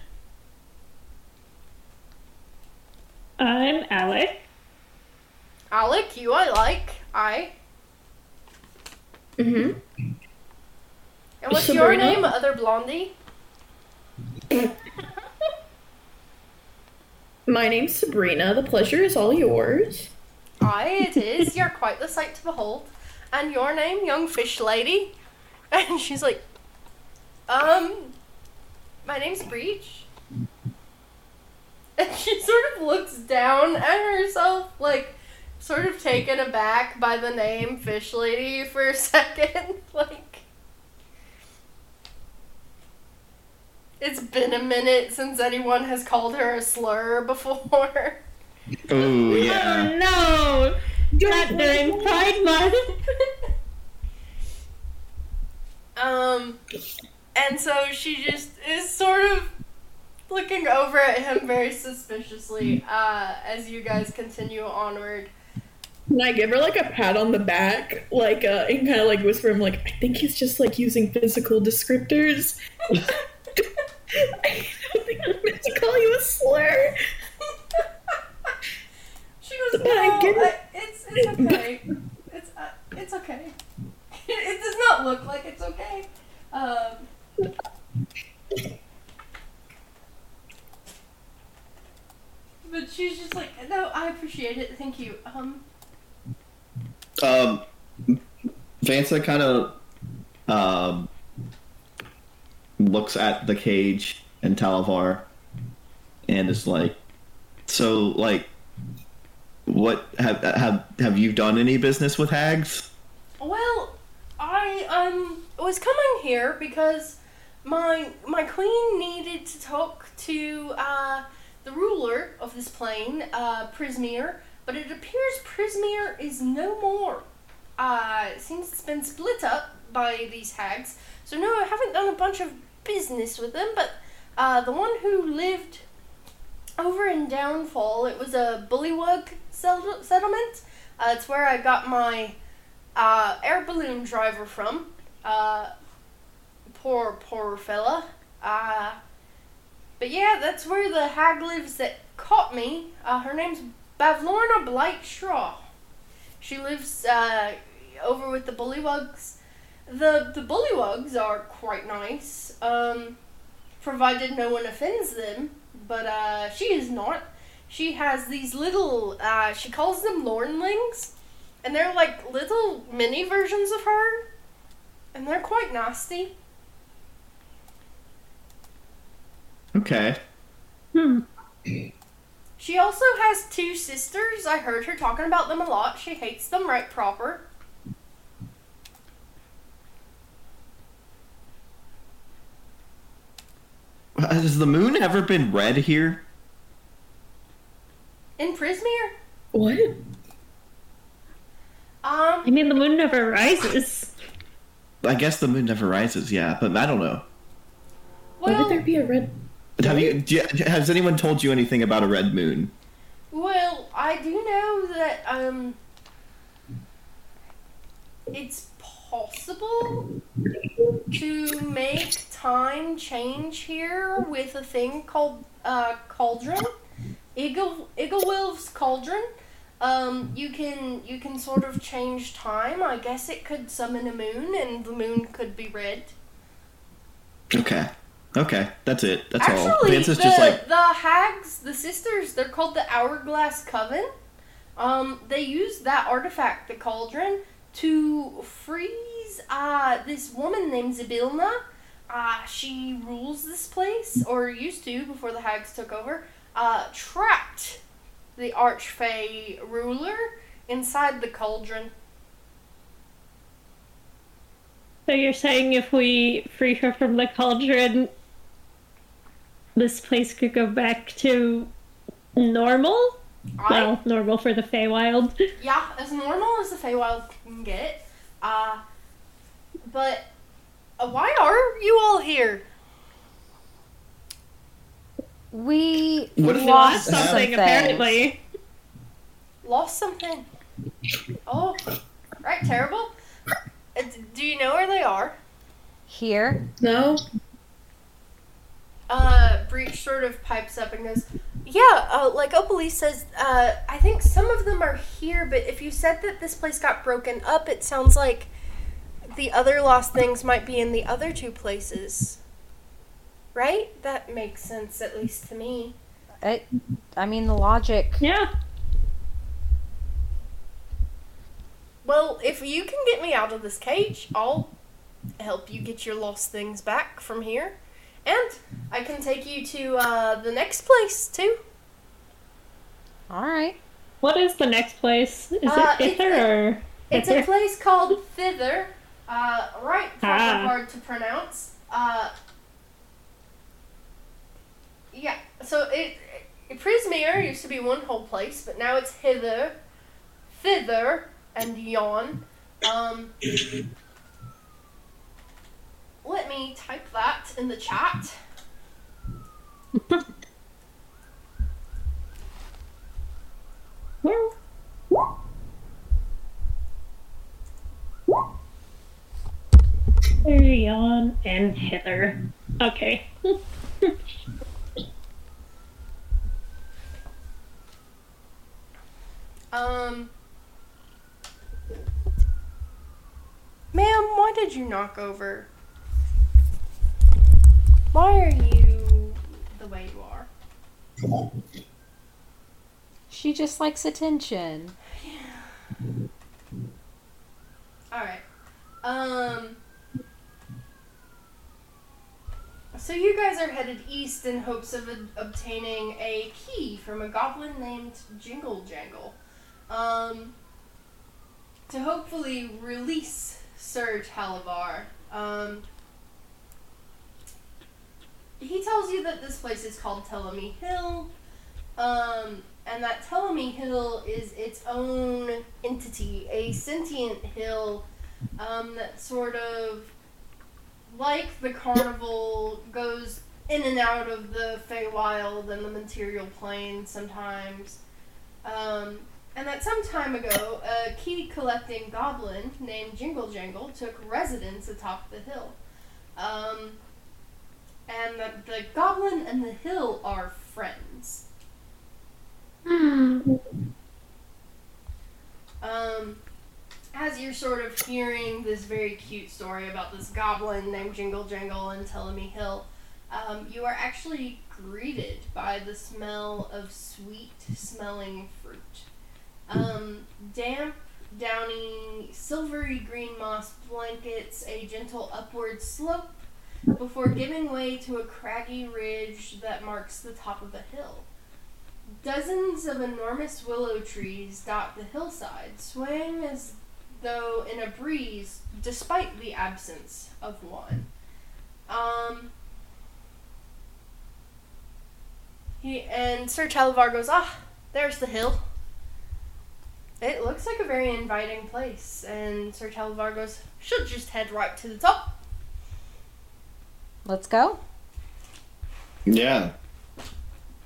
I'm Alec. Alec, you I like. I. Mm-hmm. And what's your name, other blondie? My name's Sabrina. The pleasure is all yours. Aye, it is. You're quite the sight to behold. And your name, young fish lady? And she's like, um, my name's Breach. And she sort of looks down at herself, like, sort of taken aback by the name Fish Lady for a second. like, it's been a minute since anyone has called her a slur before. Oh yeah. Oh no! Not during Pride Month. Um, and so she just is sort of looking over at him very suspiciously uh, as you guys continue onward. Can I give her like a pat on the back, like uh, and kind of like whisper him like, I think he's just like using physical descriptors. I don't think I'm meant to call you a slur. she goes, But I "No, get it." I- it's it's okay. It's uh, it's okay. It does not look like it's okay." Um, but she's just like, "No, I appreciate it. Thank you." Um, Um, Vansa kind of um, Looks at the cage and Talavar, and is like, "So, like, what have have have you done any business with hags?" Well, I um was coming here because my my queen needed to talk to uh, the ruler of this plane, uh, Prismeer, but it appears Prismeer is no more. Uh, seems it's been split up by these hags. So no, I haven't done a bunch of business with them, but uh, the one who lived over in Downfall, it was a bullywug settlement. Uh, it's where I got my uh, air balloon driver from. Uh, poor, poor fella. Uh, but yeah, that's where the hag lives that caught me. Uh, her name's Bavlorna Blightstraw. She lives uh, over with the bullywugs. The the bullywugs are quite nice, um, provided no one offends them. But uh, she is not. She has these little. Uh, she calls them lornlings and they're like little mini versions of her, and they're quite nasty. Okay. Hmm. She also has two sisters. I heard her talking about them a lot. She hates them right proper. Has the moon ever been red here? In Prismeer, What? I um, mean, the moon never rises. I guess the moon never rises. Yeah, but I don't know. Why would there be a red? Have you? You has anyone told you anything about a red moon? well, I do know that um, it's possible to make time change here with a thing called uh, cauldron, Eagle Iggwilv's cauldron. Um, you can you can sort of change time. I guess it could summon a moon, and the moon could be red. Okay. Okay, that's it. That's all. Actually, is the, just like, the hags, the sisters, they're called the Hourglass Coven. Um, they use that artifact, the cauldron, to freeze uh, this woman named Zybilna. Uh, she rules this place, or used to before the hags took over. Uh, trapped the Archfey ruler inside the cauldron. So you're saying if we free her from the cauldron, this place could go back to normal? I Well, normal for the Feywild. Yeah, as normal as the Feywild can get. Uh, but uh, why are you all here? We What if- lost Lost something, things. apparently. Lost something. Oh, right, terrible. Uh, do you know where they are? Here, No? Uh, Breach sort of pipes up and goes, Yeah, uh, like Opalise says, uh, I think some of them are here, but if you said that this place got broken up, it sounds like the other lost things might be in the other two places. Right? That makes sense, at least to me. it, I mean the logic. Yeah. Well, if you can get me out of this cage, I'll help you get your lost things back from here. And I can take you to uh, the next place, too. All right. What is the next place? Is Uh, it it's Ither or It's a place called Thither. Uh, right, kind Ah. hard to pronounce. Uh, yeah, so it, it Prismeer used to be one whole place, but now it's Hither, Thither, and Yon. Um, let me type that in the chat. Yon and Hither. Okay. Um, ma'am, why did you knock over? Why are you the way you are? She just likes attention. All right. Um. So you guys are headed east in hopes of ob- obtaining a key from a goblin named Jingle Jangle, um, to hopefully release Sir Talavar. Um, he tells you that this place is called Telemy Hill, um, and that Telemy Hill is its own entity, a sentient hill um, that sort of, like the carnival, goes in and out of the Feywild and the material plane sometimes. Um, and that some time ago, a key collecting goblin named Jingle Jangle took residence atop the hill. Um, and the, the goblin and the hill are friends. Um, as you're sort of hearing this very cute story about this goblin named Jingle Jangle and Telemy Hill, um, you are actually greeted by the smell of sweet smelling fruit. Um, damp, downy, silvery green moss blankets a gentle upward slope before giving way to a craggy ridge that marks the top of the hill. Dozens of enormous willow trees dot the hillside, swaying as though in a breeze, despite the absence of one. Um, he and Sir Talavar goes, ah, there's the hill. It looks like a very inviting place, and Sir Talavar goes, should just head right to the top. Let's go. Yeah.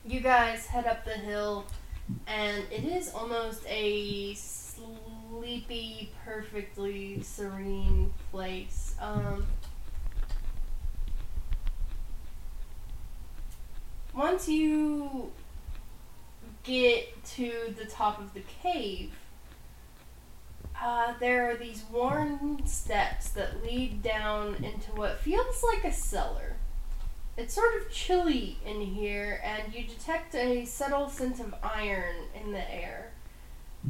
You guys head up the hill, and it is almost a sleepy, perfectly serene place. Um, once you get to the top of the cave, uh, there are these worn steps that lead down into what feels like a cellar. It's sort of chilly in here, and you detect a subtle scent of iron in the air.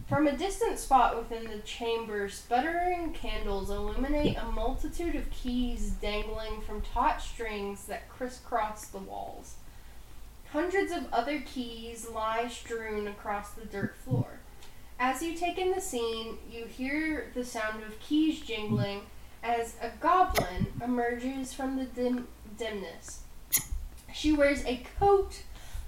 From a distant spot within the chamber, sputtering candles illuminate a multitude of keys dangling from taut strings that crisscross the walls. Hundreds of other keys lie strewn across the dirt floor. As you take in the scene, you hear the sound of keys jingling as a goblin emerges from the dim- dimness. She wears a coat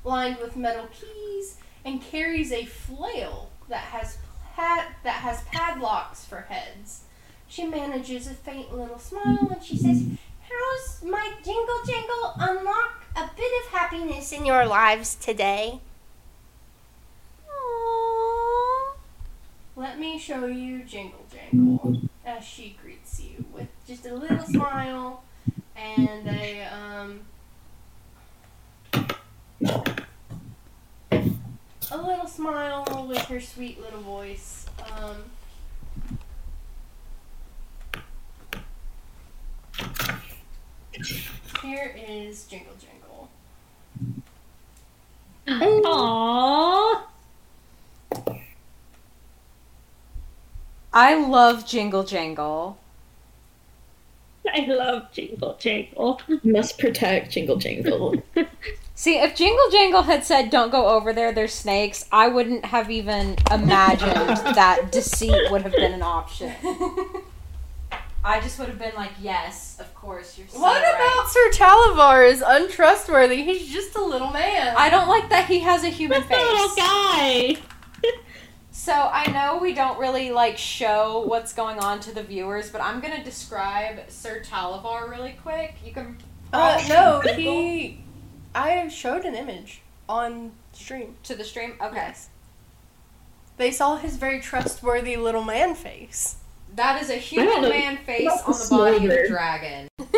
lined with metal keys and carries a flail that has pad- that has padlocks for heads. She manages a faint little smile and she says, "How's my jingle jangle unlock a bit of happiness in your lives today?" Let me show you Jingle Jangle as she greets you with just a little smile and a um a little smile with her sweet little voice. Um, here is Jingle Jangle. Aww. I love Jingle Jangle. I love Jingle Jangle. Must protect Jingle Jangle. See, if Jingle Jangle had said, don't go over there, there's snakes, I wouldn't have even imagined that deceit would have been an option. I just would have been like, yes, of course, you're so What right. about Sir Talavar is untrustworthy? He's just a little man. I don't like that he has a human This little guy. So I know we don't really like show what's going on to the viewers, but I'm gonna describe Sir Talavar really quick. You can. Uh, no, he. I showed an image on stream. to the stream. Okay, Yes. They saw his very trustworthy little man face. That is a human man face on the body of a dragon.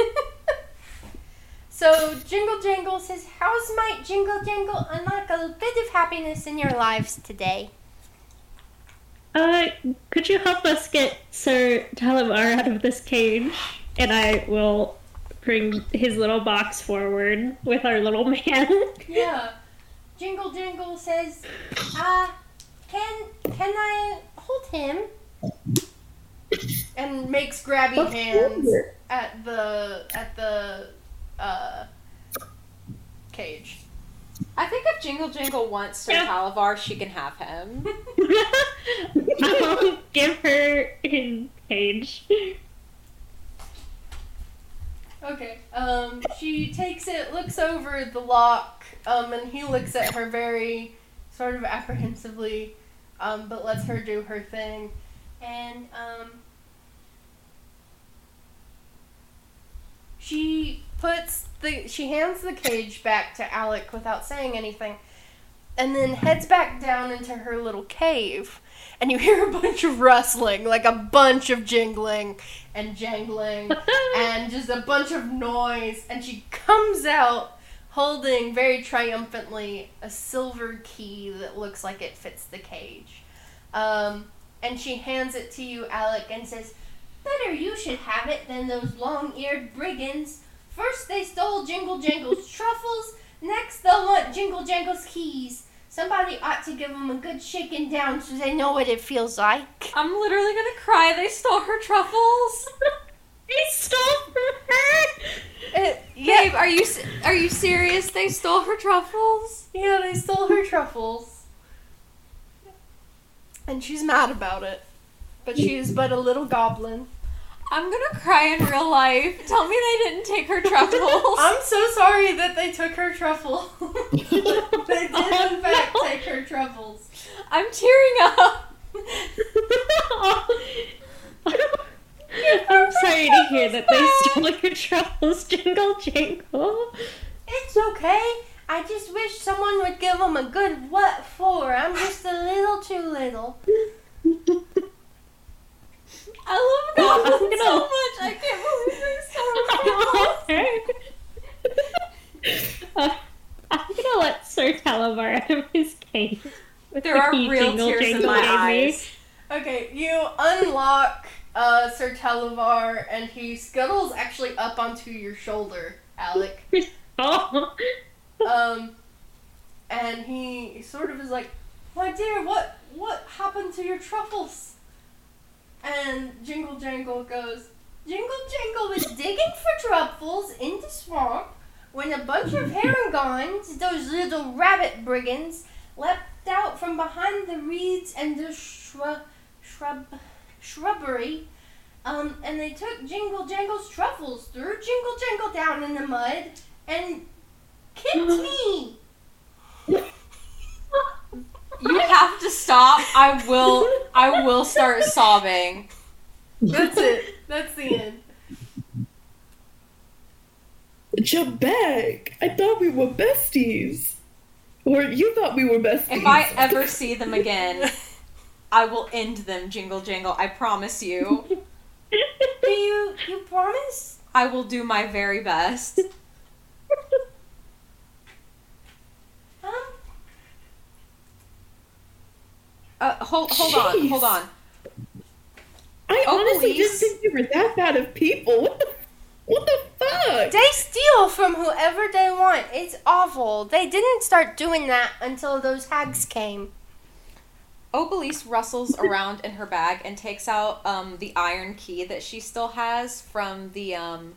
So Jingle Jangle says, "How's my Jingle Jangle unlock a bit of happiness in your lives today?" Uh, could you help us get Sir Talamar out of this cage? And I will bring his little box forward with our little man. Yeah. Jingle Jingle says, "Uh, can can I hold him?" And makes grabby hands at the at the uh cage. I think if Jingle Jingle wants Sir Yeah. Talavar, she can have him. I'll give her his cage. Okay. Um, she takes it, looks over the lock, um, and he looks at her very sort of apprehensively, um, but lets her do her thing. And um, she puts the she hands the cage back to Alec without saying anything, and then heads back down into her little cave. And you hear a bunch of rustling, like a bunch of jingling and jangling and just a bunch of noise. And she comes out holding very triumphantly a silver key that looks like it fits the cage. Um, and she hands it to you, Alec, and says, Better you should have it than those long eared brigands. First they stole Jingle Jangle's truffles, next they'll want Jingle Jangle's keys. Somebody ought to give them a good shaking down so they know what it feels like. I'm literally gonna cry. They stole her truffles. they stole her! It, uh, yeah, Babe, are you are you serious? They stole her truffles. Yeah, they stole her truffles. And she's mad about it. But she is but a little goblin. I'm gonna cry in real life. Tell me they didn't take her truffles. I'm so sorry that they took her truffle. they did, Oh, in fact, no. take her truffles. I'm tearing up. I'm sorry to hear that they stole your truffles, Jingle Jingle. It's okay. I just wish someone would give them a good what for. I'm just a little too little. I love goblins so much. I can't believe they her truffles. Uh, I'm gonna let Sir Talavar out of his cage. are real tears in my gave me. eyes. Okay, you unlock uh, Sir Talavar, and he scuttles actually up onto your shoulder, Alec. Oh, Um, and he sort of is like, "My dear, what what happened to your truffles?" And Jingle Jangle goes, "Jingle Jangle was digging for truffles in the swamp when a bunch of harengons, those little rabbit brigands, leapt out from behind the reeds and the shrub shrub shrubbery." Um, and they took Jingle Jangle's truffles, threw Jingle Jangle down in the mud, and kicked me. You have to stop. I will. I will start sobbing. That's it. That's the end. Jump back. I thought we were besties. Or you thought we were besties. If I ever see them again, I will end them. Jingle jangle. I promise you. Do you you promise? I will do my very best. Um, Uh, hold, hold on, hold on. I Oh, honestly please. didn't think you were that bad of people. What the, what the fuck? They steal from whoever they want. It's awful. They didn't start doing that until those hags came. Opalise rustles around in her bag and takes out um, the iron key that she still has from the um,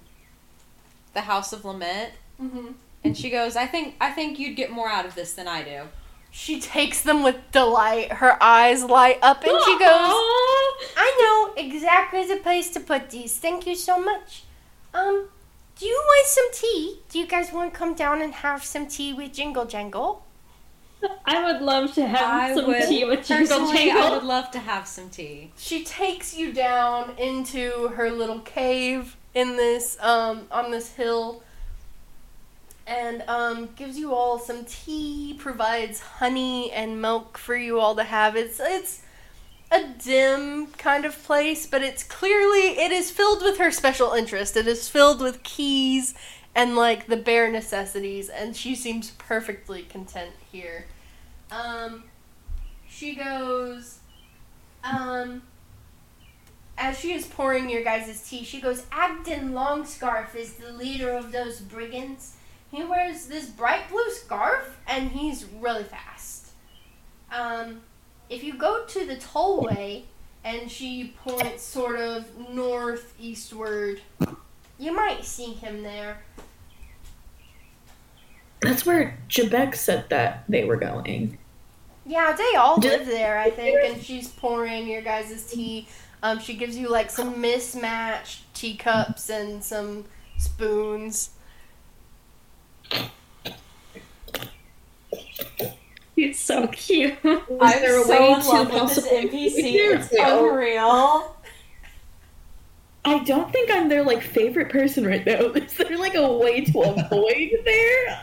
the House of Lament, mhm. and she goes, "I think I think you'd get more out of this than I do." She takes them with delight. Her eyes light up and she goes, I know exactly the place to put these. Thank you so much. Um, do you want some tea? Do you guys want to come down and have some tea with Jingle Jangle? I would love to have I some would tea with Jingle personally, I would love to have some tea. She takes you down into her little cave in this um on this hill and um gives you all some tea, provides honey and milk for you all to have. It's it's a dim kind of place, but it's clearly it is filled with her special interest. It is filled with keys and like the bare necessities and she seems perfectly content here. Um she goes um as she is pouring your guys' tea, she goes, Agdon Longscarf is the leader of those brigands. He wears this bright blue scarf and he's really fast. Um, if you go to the tollway and she points sort of northeastward, you might see him there. That's where Jabek said that they were going. Yeah, they all live there, I think, and she's pouring your guys' tea. Um, she gives you like some mismatched teacups and some spoons. He's so cute. I'm there a so way in to love with this NPC. It's unreal. I don't think I'm their like favorite person right now. Is there like a way to avoid there?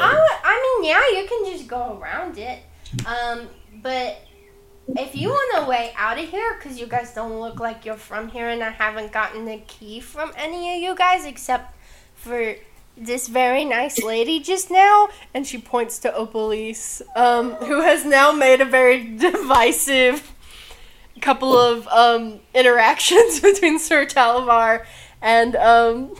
I, I mean, yeah, you can just go around it. Um, but if you want a way out of here, because you guys don't look like you're from here, and I haven't gotten the key from any of you guys except for this very nice lady just now, and she points to Opalise, um, who has now made a very divisive couple of um, interactions between Sir Talavar and um,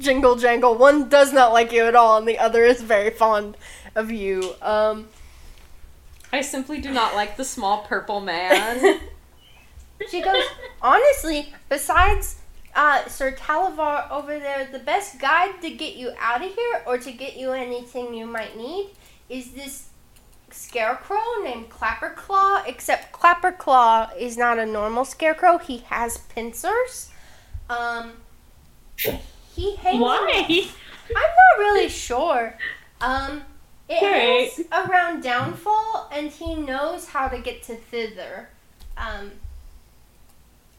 Jingle Jangle. One does not like you at all, and the other is very fond of you. Um, I simply do not like the small purple man. she goes, honestly, besides uh, Sir Talavar over there, the best guide to get you out of here or to get you anything you might need is this scarecrow named Clapperclaw. Except Clapperclaw is not a normal scarecrow; he has pincers. Um, he hangs. Why? I'm not really sure. Um, it hangs around Downfall, and he knows how to get to Thither, um,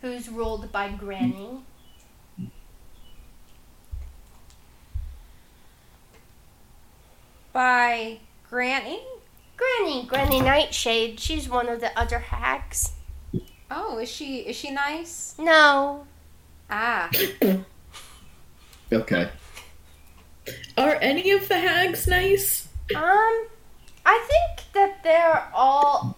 who's ruled by Granny. By Granny? Granny, Granny Nightshade. She's one of the other hags. Oh, is she is she nice? No, Ah. Okay. Are any of the hags nice? um, I think that they're all.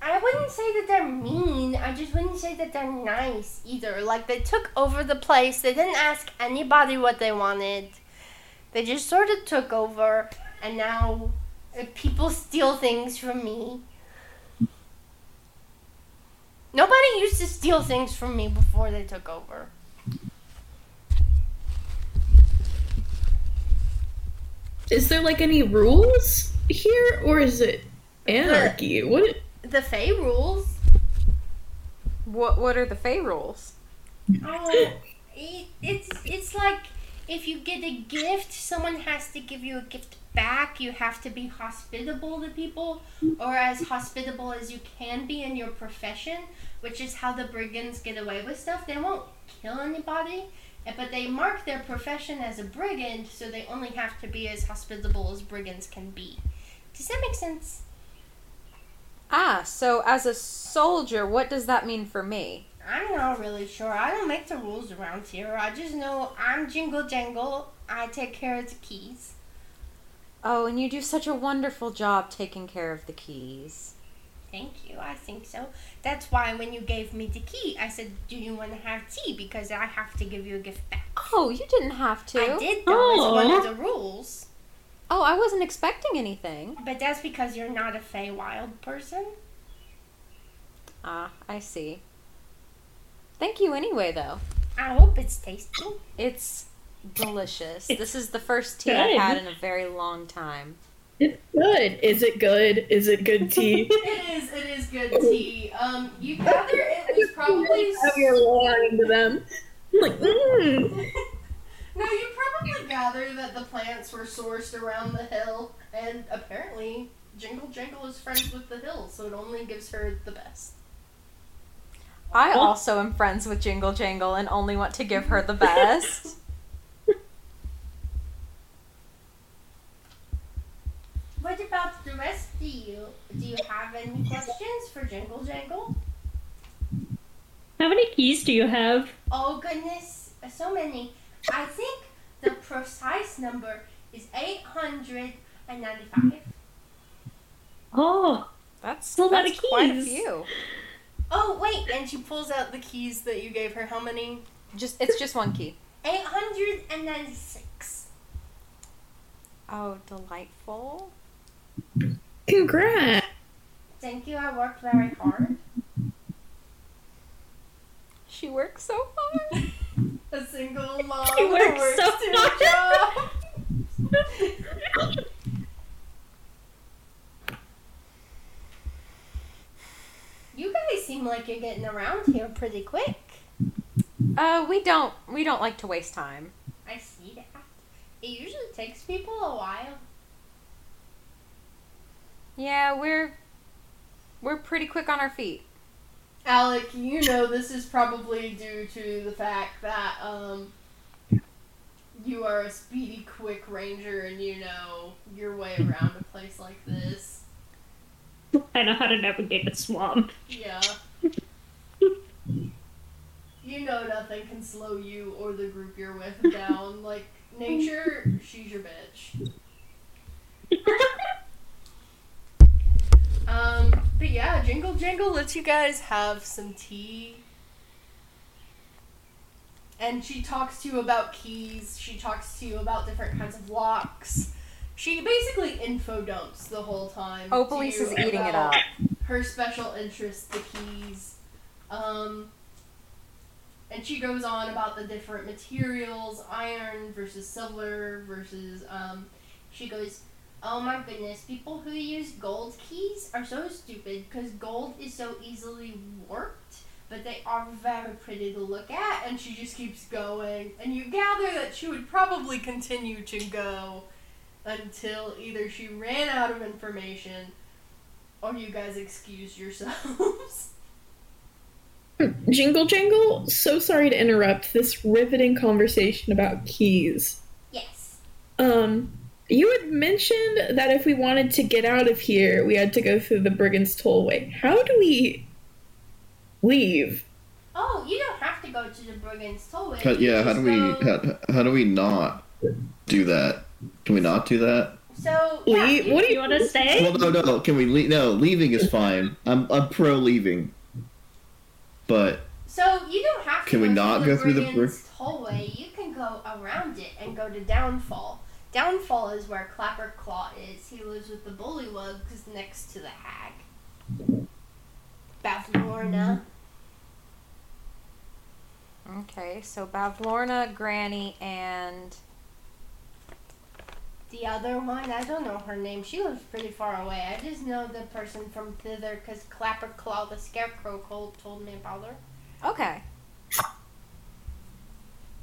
I wouldn't say that they're mean. I just wouldn't say that they're nice either. Like they took over the place. They didn't ask anybody what they wanted. They just sort of took over, and now people steal things from me. Nobody used to steal things from me before they took over. Is there like any rules here, or is it anarchy? What? The Fey rules. What What are the Fey rules? Oh, it, it's it's like if you get a gift, someone has to give you a gift back. You have to be hospitable to people, or as hospitable as you can be in your profession, which is how the brigands get away with stuff. They won't kill anybody, but they mark their profession as a brigand, so they only have to be as hospitable as brigands can be. Does that make sense? Ah, so as a soldier, what does that mean for me? I'm not really sure. I don't make the rules around here. I just know I'm Jingle Jangle. I take care of the keys. Oh, and you do such a wonderful job taking care of the keys. Thank you. I think so. That's why when you gave me the key, I said, "Do you want to have tea?" Because I have to give you a gift back. Oh, you didn't have to. I did though. It's one of the rules. Oh, I wasn't expecting anything. But that's because you're not a Feywild person. Ah, I see. Thank you anyway, though. I hope it's tasty. It's delicious. It's this is the first tea good. I've had in a very long time. It's good. Is it good? Is it good tea? It is. It is good tea. Um, you gather it was probably. Have your lying to them. I'm like, mm. No, you probably gather that the plants were sourced around the hill, and apparently Jingle Jangle is friends with the hill, so it only gives her the best. I Well- also am friends with Jingle Jangle and only want to give her the best. What about the rest of you? Do you have any questions for Jingle Jangle? How many keys do you have? Oh goodness, so many. I think the precise number is 895. Oh, That's, A lot that's of quite a few. Oh wait, And she pulls out the keys that you gave her. How many? Just it's just one key. 896. Oh, delightful. Congrats. Thank you, I worked very hard. She works so hard. A single mom She who works works so hard. You guys seem like you're getting around here pretty quick. Uh, we don't we don't like to waste time. I see that. It usually takes people a while. Yeah, we're we're pretty quick on our feet. Alec, you know this is probably due to the fact that um you are a speedy, quick ranger and you know your way around a place like this. I know how to navigate a swamp. Yeah. you know nothing can slow you or the group you're with down. Like nature, she's your bitch. Um, but yeah, Jingle Jangle lets you guys have some tea. And she talks to you about keys. She talks to you about different kinds of locks. She basically info dumps the whole time. Opalise is eating it up. Her special interest, the keys. Um, and she goes on about the different materials, iron versus silver versus um, she goes, Oh my goodness, people who use gold keys are so stupid because gold is so easily warped, but they are very pretty to look at. And she just keeps going. And you gather that she would probably continue to go until either she ran out of information or you guys excused yourselves. Jingle Jangle, so sorry to interrupt this riveting conversation about keys. Yes. Um, you had mentioned that if we wanted to get out of here, we had to go through the Brigand's Tollway. How do we leave? Oh, you don't have to go to the Brigand's Tollway. How, yeah, how just do we how, how do we not do that? Can we not do that? So yeah, Leave? you- What do You you want to say? Well, no, no. Can we leave? No, leaving is fine. I'm I'm pro leaving. But So you don't have to. Can we not go through the Brigand's Tollway. You can go around it and go to Downfall. Downfall is where Clapperclaw is. He lives with the Bullywugs next to the Hag. Bavlorna. Okay, so Bavlorna, Granny, and The other one, I don't know her name. She lives pretty far away. I just know the person from thither because Clapper Claw, the Scarecrow, told, told me about her. okay.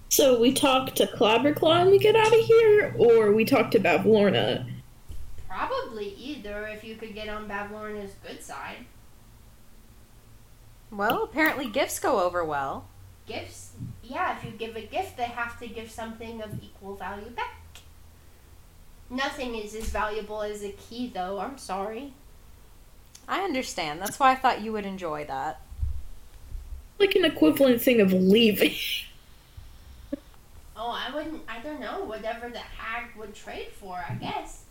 So we talk to Clapperclaw and we get out of here, or we talk to Bavlorna. Probably either if you could get on Bavlorna's good side. Well, apparently gifts go over well. Gifts, yeah, if you give a gift, they have to give something of equal value back. Nothing is as valuable as a key, though. I'm sorry. I understand. That's why I thought you would enjoy that. Like an equivalent thing of leaving. Oh, I wouldn't. I don't know. Whatever the hag would trade for, I guess.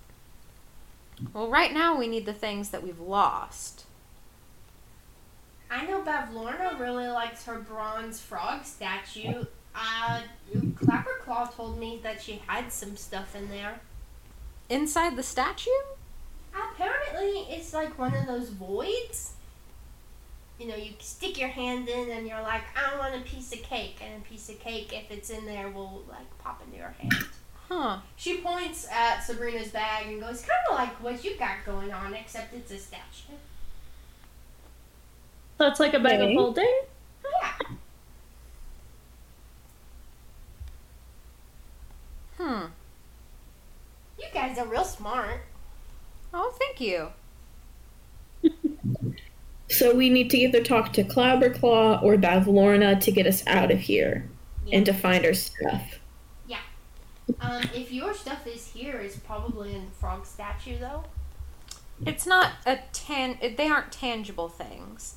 Well, right now we need the things that we've lost. I know Bavlorna really likes her bronze frog statue. Uh, Clapperclaw told me that she had some stuff in there. Inside the statue? Apparently, it's like one of those voids. You know, you stick your hand in and you're like, I want a piece of cake. And a piece of cake, if it's in there, will like pop into your hand. Huh. She points at Sabrina's bag and goes, kind of like what you got going on, except it's a statue. So it's like a bag Okay. of holding? Yeah. Hmm. You guys are real smart. Oh, thank you. So we need to either talk to Clapperclaw or Bavlorna to get us out of here and to find our stuff. Yeah. Um, if your stuff is here, it's probably in frog statue though. It's not a tan. They aren't tangible things.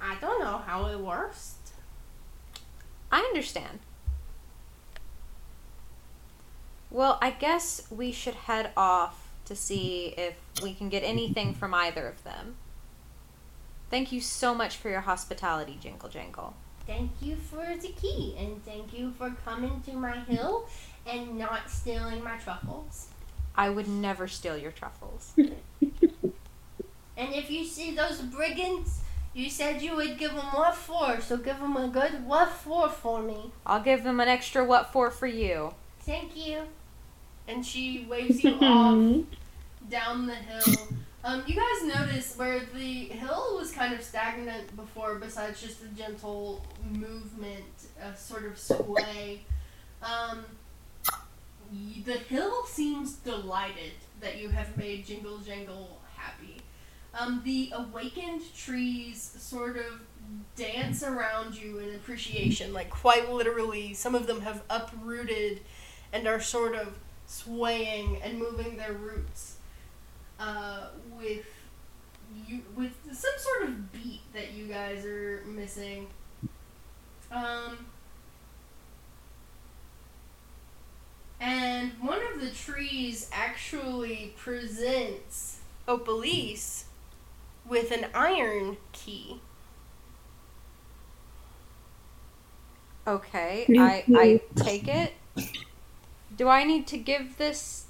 I don't know how it works. I understand. Well, I guess we should head off to see if we can get anything from either of them. Thank you so much for your hospitality, Jingle Jangle. Thank you for the key, and thank you for coming to my hill and not stealing my truffles. I would never steal your truffles. And if you see those brigands, you said you would give them what for, so give them a good what for for me. I'll give them an extra what for for you. Thank you. And she waves you off down the hill. Um, you guys notice where the hill was kind of stagnant before, besides just a gentle movement, a sort of sway. Um, the hill seems delighted that you have made Jingle Jangle happy. Um, the awakened trees sort of dance around you in appreciation, like quite literally. Some of them have uprooted and are sort of swaying and moving their roots uh, with you with some sort of beat that you guys are missing. Um, and one of the trees actually presents Opalise with an iron key. Okay, I I take it. Do I need to give this?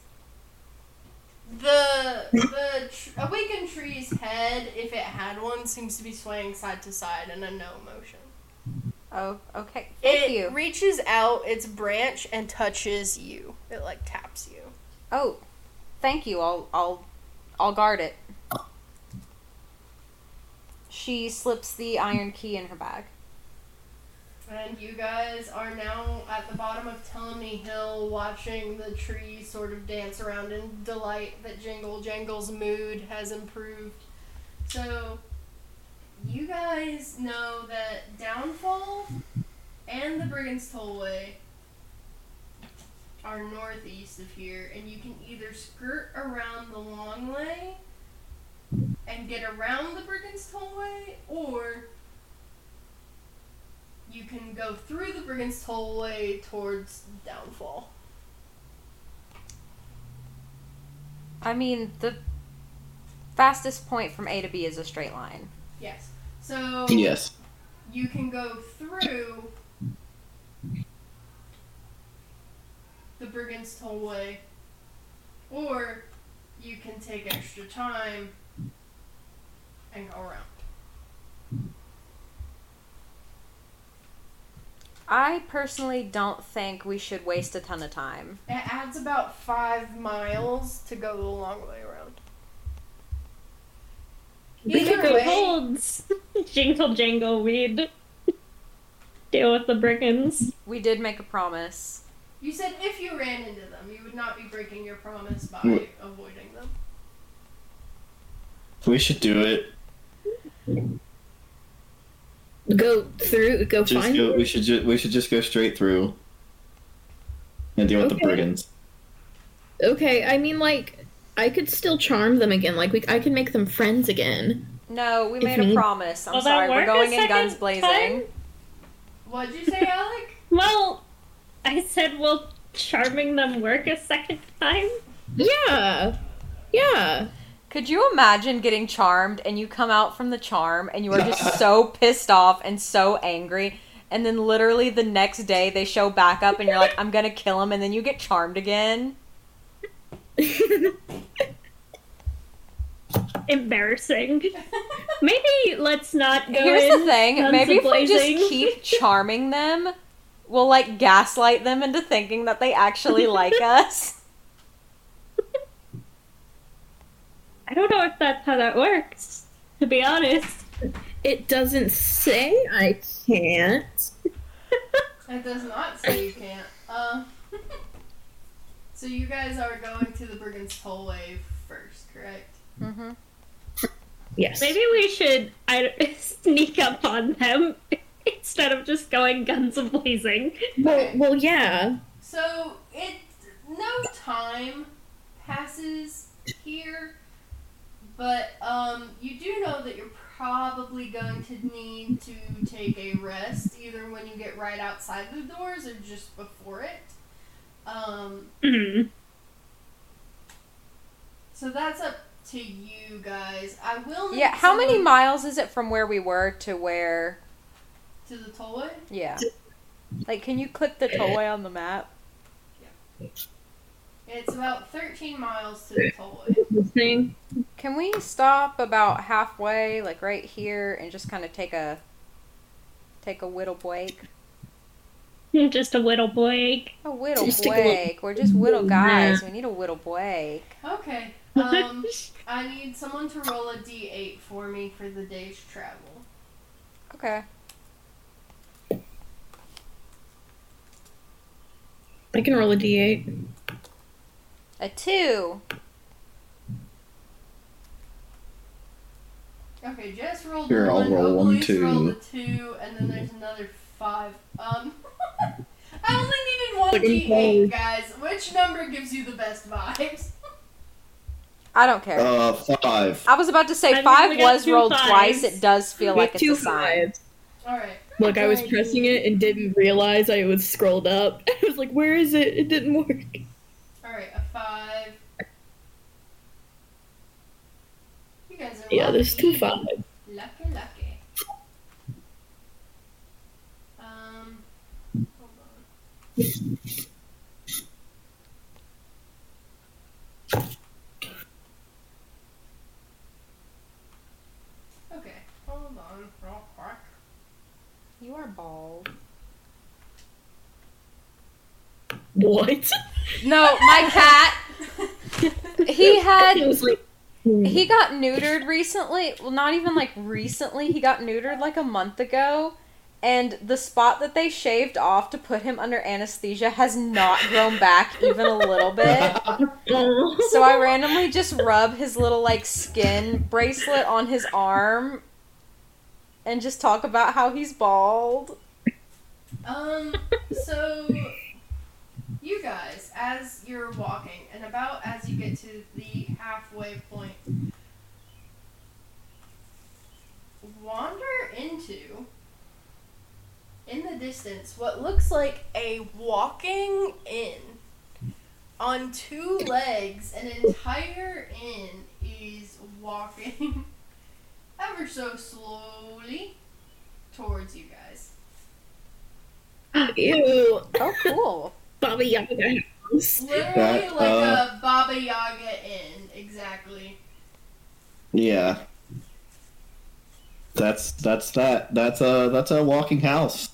The the tr- awakened tree's head, if it had one, seems to be swaying side to side in a no motion. Oh, okay. Thank you. it you. reaches out its branch and touches you. It like taps you. Oh, thank you. I'll I'll I'll guard it. She slips the iron key in her bag. And you guys are now at the bottom of Telemy Hill watching the tree sort of dance around in delight that Jingle Jangle's mood has improved. So, you guys know that Downfall and the Brigand's Tollway are northeast of here, and you can either skirt around the long way and get around the Brigand's Tollway, or you can go through the Brigand's Tollway towards Downfall. I mean, the fastest point from A to B is a straight line. Yes. So yes, you can go through the Brigand's Tollway, or you can take extra time and go around. I personally don't think we should waste a ton of time. It adds about five miles to go the long way around. We Either could go way- holds. Jingle jangle, we'd deal with the brigands. We did make a promise. You said if you ran into them, you would not be breaking your promise by Mm. avoiding them. We should do it. Go through, go Just find go, them? we should ju- we should just go straight through and deal with the brigands. Okay, I mean, like, I could still charm them again. Like, we, I could make them friends again. No, we If made a need- promise. I'm Will that sorry, we're going in guns blazing. time? What'd you say, Alec? Well, I said, will charming them work a second time? Yeah, yeah. Could you imagine getting charmed and you come out from the charm and you are just so pissed off and so angry and then literally the next day they show back up and you're like, I'm gonna kill him and then you get charmed again? Embarrassing. Maybe let's not go Here's in the thing, maybe if we just keep charming them, we'll like gaslight them into thinking that they actually like us. I don't know if that's how that works, to be honest. It doesn't say I can't. It does not say you can't. Uh, so you guys are going to the Brigand's Tollway first, correct? hmm Yes. Maybe we should I, sneak up on them instead of just going guns a blazing. Well, well, yeah. So it no time passes here, but um, you do know that you're probably going to need to take a rest either when you get right outside the doors or just before it. Um, Mhm. so that's up to you guys. I will. Need Yeah, how many miles is it from where we were to where? to the tollway? Yeah. Like, can you click the tollway on the map? Yeah. It's about 13 miles to the tollway. This thing. Can we stop about halfway, like right here, and just kind of take a take a whittle break? Just a little break. A whittle Just take a break. We're just whittle guys. We need a whittle break. Okay. Um, I need someone to roll a d8 for me for the day's travel. Okay. I can roll a d8. A two. Okay, Jess rolled Here, I'll one, roll one, Opalise too. rolled a two, and then there's another five. Um, I only needed one d8, guys. Which number gives you the best vibes? I don't care. Uh, five. I was about to say I mean, five we got was two rolled fives. twice. It does feel We like have it's two a sign. fives. All right. Look, I was pressing it and didn't realize I was scrolled up. I was like, where is it? It didn't work. All right, a five. You guys are Yeah, lucky. there's two fives. Lucky, lucky. Um, hold on. Okay, hold on real quick. You are bald. What? No, my cat. He had it was like. Hmm. He got neutered recently. Well, not even like recently. He got neutered like a month ago. And the spot that they shaved off to put him under anesthesia has not grown back even a little bit. So I randomly just rub his little like skin bracelet on his arm and just talk about how he's bald. Um, so you guys, as you're walking, and about as you get to the halfway point, wander into, in the distance, what looks like a walking inn. on two legs, an entire inn is walking ever so slowly towards you guys. Ew, Oh, cool. Baba Yaga house. Literally That, like uh, a Baba Yaga inn, exactly. Yeah. That's that's that. That's a that's a walking house.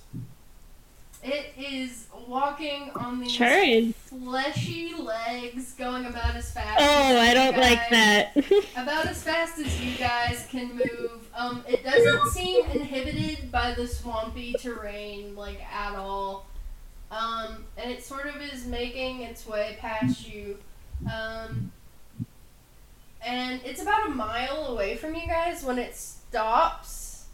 It is walking on these Sure fleshy legs, going about as fast. Oh, as I don't like that. About as fast as you guys can move. Um, it doesn't seem inhibited by the swampy terrain like at all. Um, and it sort of is making its way past you. Um, and it's about a mile away from you guys when it stops.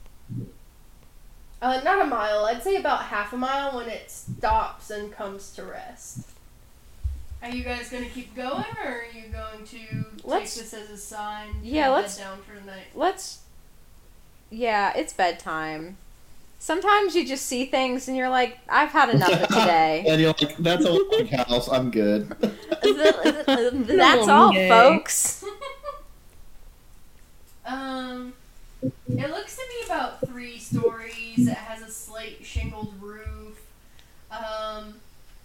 Uh, not a mile. I'd say about half a mile when it stops and comes to rest. Are you guys gonna keep going, or are you going to Let's- take this as a sign? Yeah, bed let's- down for the night. Let's. Yeah, it's bedtime. Sometimes you just see things and you're like, I've had enough of today. And you're like, that's a walking house. I'm good. That's all, Okay. folks. Um, it looks to be about three stories. It has a slate shingled roof, um,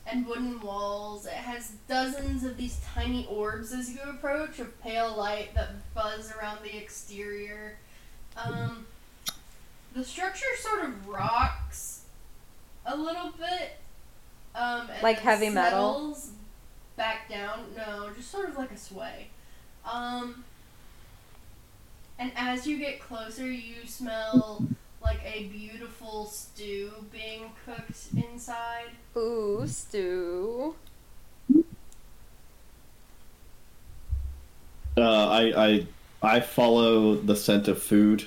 and wooden walls. It has dozens of these tiny orbs as you approach of pale light that buzz around the exterior. Um, the structure sort of rocks a little bit. Um, and Like then heavy metal? settles Back down? No, just sort of like a sway. Um, and as you get closer, you smell like a beautiful stew being cooked inside. Ooh, stew. Uh, I I I follow the scent of food.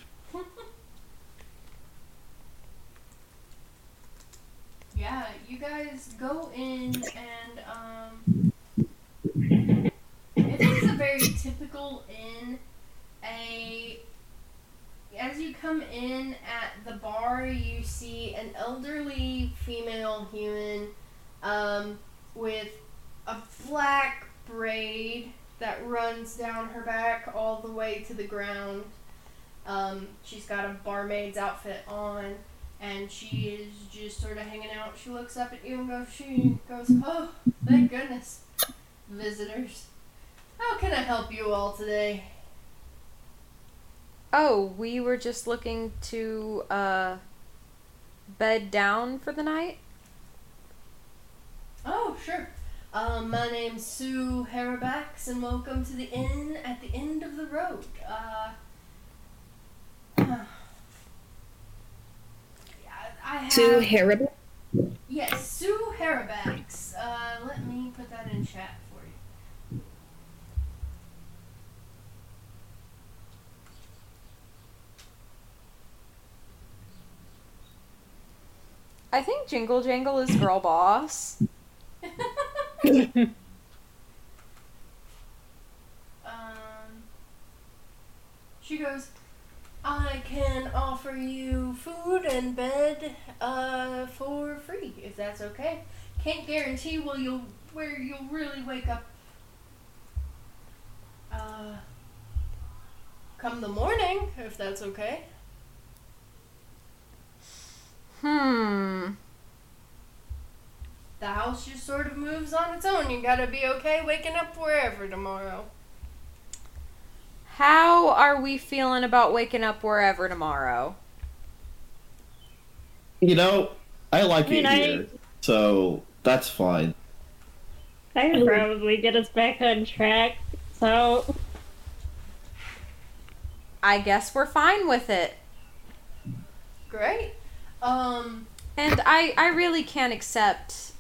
Yeah, you guys go in and um it is a very typical inn. A as you come in at the bar, you see an elderly female human um, with a black braid that runs down her back all the way to the ground. Um, she's got a barmaid's outfit on and she is just sort of hanging out. She looks up at you and goes, she goes, oh, thank goodness, visitors. How can I help you all today? Oh, we were just looking to uh bed down for the night. Oh, sure. Um, my name's Sue Harabax, and welcome to the inn at the end of the road. Uh, I have. Sue Haribo. Yes, Sue Harabax. Uh, let me put that in chat for you. I think Jingle Jangle is girl boss. Um, she goes, I can offer you food and bed uh, for free if that's okay. Can't guarantee will you'll where you'll really wake up. Uh, come the morning if that's okay. Hmm. The house just sort of moves on its own. You gotta be okay waking up wherever tomorrow. How are we feeling about waking up wherever tomorrow? You know, I like I mean, it I- here, so that's fine. I could probably get us back on track. So I guess we're fine with it. Great. Um, And I I really can't accept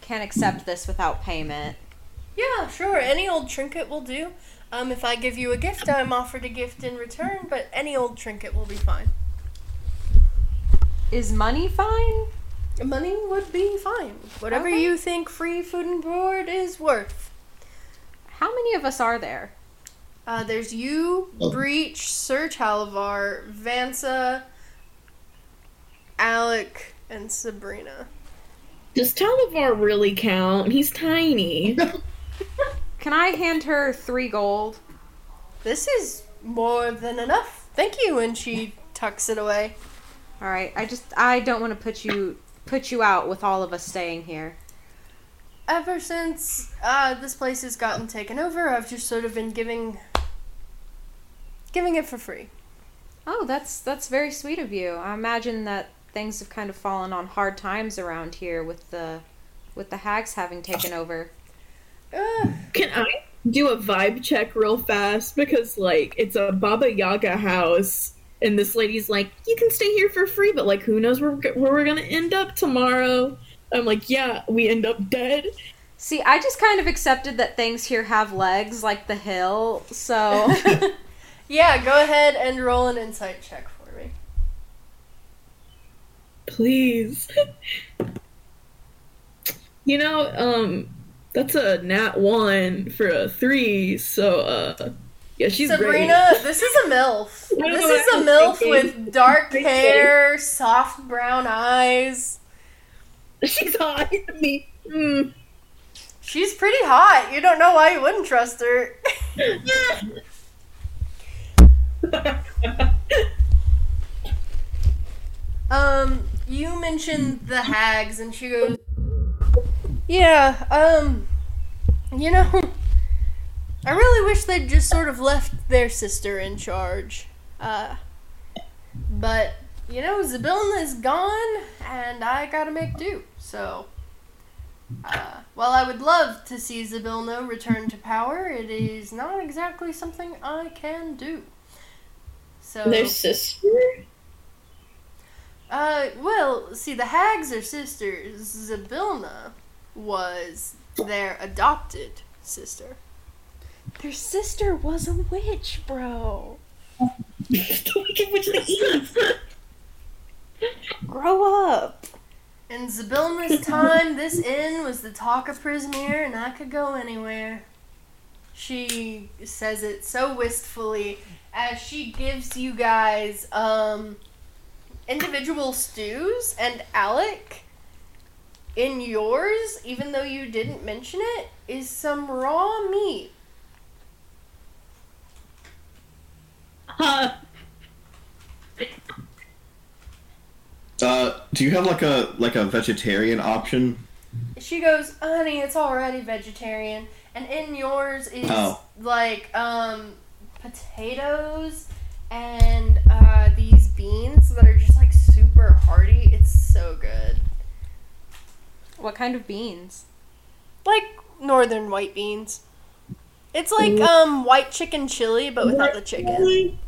can't accept this without payment. Yeah, sure. Any old trinket will do. Um, if I give you a gift, I'm offered a gift in return, but any old trinket will be fine. Is money fine? Money would be fine. Whatever Okay. you think free food and board is worth. How many of us are there? Uh, there's you, Oh. Breach, Sir Talavar, Vansa, Alec, and Sabrina. Does Talavar really count? He's tiny. can I hand her three gold? This is more than enough. Thank you. And she tucks it away. All right. I just I don't want to put you put you out with all of us staying here. Ever since uh, this place has gotten taken over, I've just sort of been giving giving it for free. Oh, that's that's very sweet of you. I imagine that things have kind of fallen on hard times around here with the with the hags having taken over. Uh, Can I do a vibe check real fast? Because, like, it's a Baba Yaga house, and this lady's like, you can stay here for free, but, like, who knows where, where we're gonna end up tomorrow? I'm like, yeah, we end up dead. See, I just kind of accepted that things here have legs like the hill, so yeah, go ahead and roll an insight check for me. Please. you know, um, that's a nat one for a three, so, uh, yeah, she's Sabrina, this is a MILF. This is a MILF thinking. with dark hair, soft brown eyes. She's hot. to Me. Mm. She's pretty hot. You don't know why you wouldn't trust her. Um, you mentioned the hags, and she goes, "Yeah, um, you know, I really wish they'd just sort of left their sister in charge. Uh, but you know, Zybilna is gone, and I gotta make do. So, uh, while I would love to see Zybilna return to power, it is not exactly something I can do. So, Their sister? uh, well, see, the hags are sisters. Zybilna was their adopted sister. their sister was a witch, bro. the Wicked Witch of the East. Grow up. In Zybilna's time, this inn was the talk of Prismeer, and I could go anywhere. She says it so wistfully as she gives you guys um, individual stews, and Alec, in yours, even though you didn't mention it, is some raw meat. Huh. Uh, do you have like a like a vegetarian option? She goes, honey, it's already vegetarian. And in yours is Oh. like um potatoes and uh, these beans that are just like super hearty. It's so good. What kind of beans? Like northern white beans. It's like um white chicken chili but without the chicken.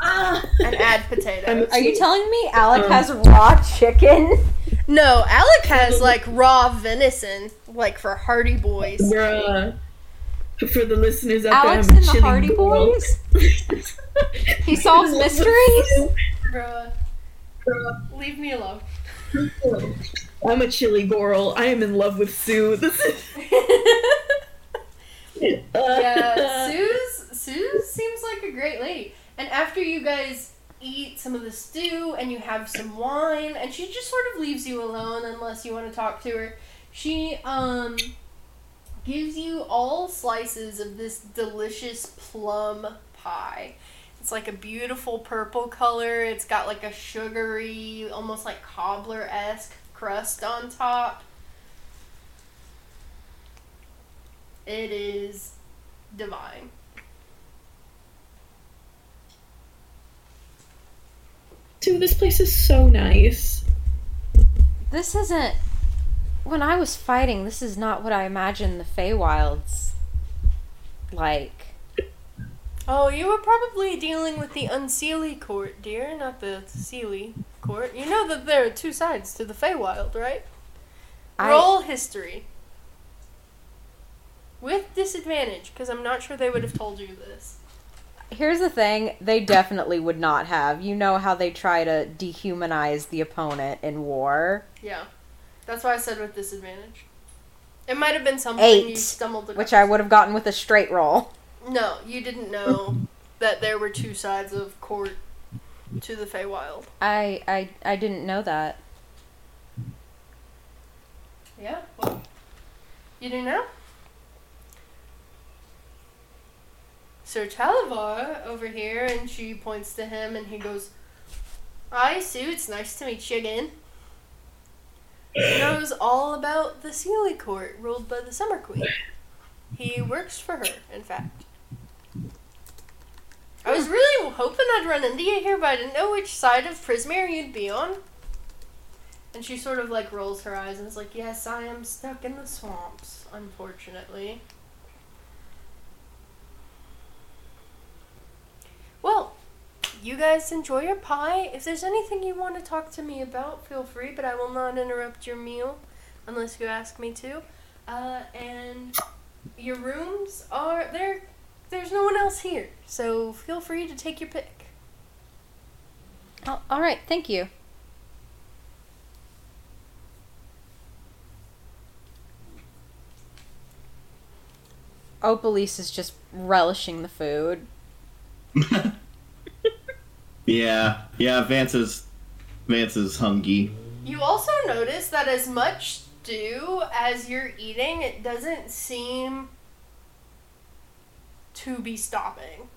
Ah. And add potatoes. Are you telling me Alec Um, has raw chicken? No, Alec has like raw venison, like for Hardy Boys. Bruh. For the listeners out Alex there, I'm and the Hardy girl. Boys? He solves mysteries? Bruh. Leave me alone. I'm a chili girl. I am in love with Sue. This is. yeah, Sue's Sue seems like a great lady. And after you guys eat some of the stew and you have some wine, and she just sort of leaves you alone unless you want to talk to her. She um gives you all slices of this delicious plum pie. It's like a beautiful purple color. It's got like a sugary, almost like cobbler esque crust on top. It is divine. Dude, this place is so nice. This isn't. When I was fighting, this is not what I imagined the Feywilds like. Oh, you were probably dealing with the Unseelie court, dear, not the Seelie court. You know that there are two sides to the Feywild, right? I- Roll history. With disadvantage, because I'm not sure they would have told you this. Here's the thing they definitely would not have. You know how they try to dehumanize the opponent in war, Yeah. That's why I said with disadvantage. It might have been something you stumbled across. which I would have gotten with a straight roll. No, you didn't know that there were two sides of court to the Feywild. I I I didn't know that. Yeah, well, you do now? Sir Talavar over here, and she points to him, and he goes, "I Sue, it's nice to meet you again. He knows all about the Seelie Court ruled by the Summer Queen. He works for her, in fact. I was really hoping I'd run into you here, but I didn't know which side of Prismeer you'd be on. And she sort of like rolls her eyes and is like, Yes, I am stuck in the swamps, unfortunately. Well, you guys enjoy your pie. If there's anything you want to talk to me about, feel free, but I will not interrupt your meal unless you ask me to. Uh, and your rooms are there. There's no one else here, so feel free to take your pick. Oh, all right, thank you. Opalise is just relishing the food. Yeah, yeah. Vance is Vance is hungry. You also notice that as much stew as you're eating, it doesn't seem to be stopping.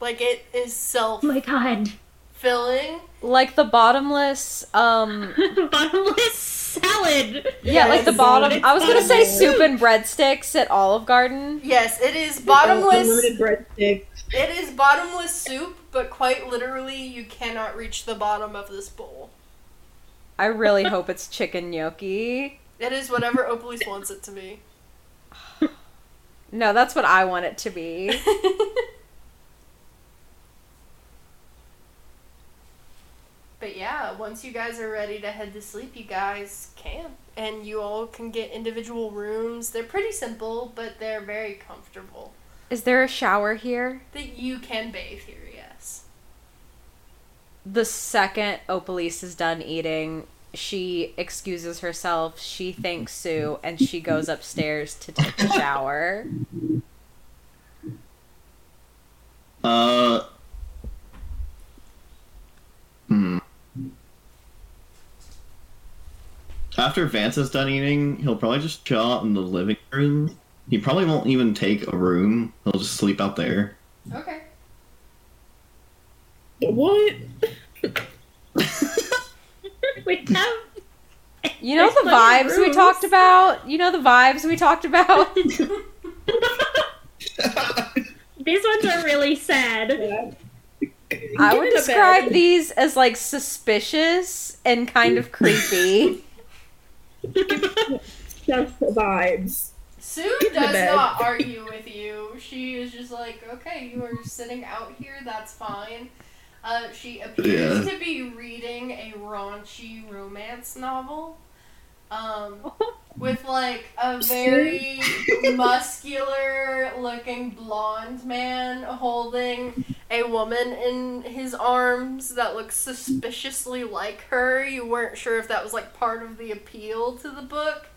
Like it is self Oh my god. filling. Like the bottomless, um, Bottomless salad. yeah, like the bottom. I was gonna say soup and breadsticks at Olive Garden. Yes, it is bottomless. Unlimited breadsticks. It is bottomless soup, but quite literally, you cannot reach the bottom of this bowl. I really hope it's chicken gnocchi. It is whatever Opalise wants it to be. No, that's what I want it to be. But yeah, once you guys are ready to head to sleep, you guys can. And you all can get individual rooms. They're pretty simple, but they're very comfortable. Is there a shower here? That you can bathe here, yes. The second Opalise is done eating, she excuses herself, she thanks Sue, and she goes upstairs to take a shower. Uh. Hmm. After Vance is done eating, he'll probably just chill out in the living room. He probably won't even take a room. He'll just sleep out there. Okay. What? We have You know the There's plenty of vibes we talked about? You know the vibes we talked about? these ones are really sad. I Get would describe bed. these as like suspicious and kind of creepy. Just vibes. Sue Get does not argue with you. She is just like, okay, you are sitting out here, that's fine. Uh, she appears Yeah. to be reading a raunchy romance novel. Um, with like a very muscular looking blonde man holding a woman in his arms that looks suspiciously like her. You weren't sure if that was like part of the appeal to the book.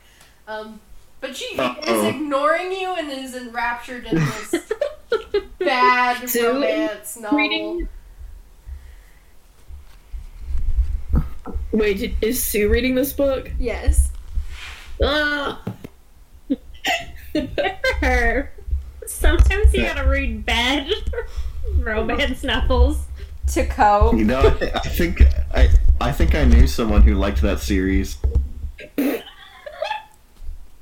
Um, but she is Uh-oh. ignoring you and is enraptured in this bad Sue, romance novel. Reading. Wait, did, is Sue reading this book? Yes. Ah. Good for her. Sometimes you gotta read bad romance novels. To cope. You know, I, I think I I think I knew someone who liked that series.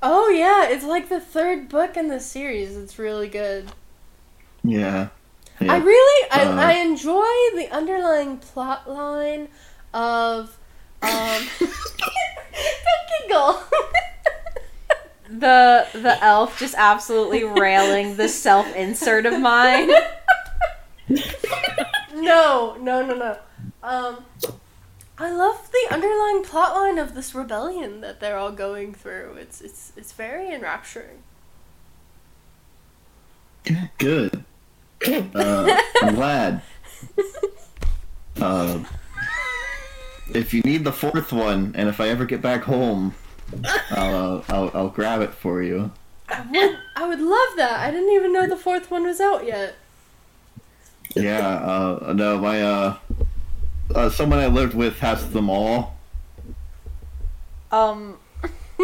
Oh yeah, it's like the third book in the series. It's really good. Yeah. I really I, Uh. I enjoy the underlying plot line of um don't giggle. The the elf just absolutely railing the self insert of mine. no, no, no, no. Um I love the underlying plot line of this rebellion that they're all going through. It's it's it's very enrapturing. Good. Uh, I'm glad. Uh, if you need the fourth one, and if I ever get back home, I'll, uh, I'll I'll grab it for you. I would I would love that. I didn't even know the fourth one was out yet. Yeah. Uh, no, my uh, uh, someone I lived with has them all. Um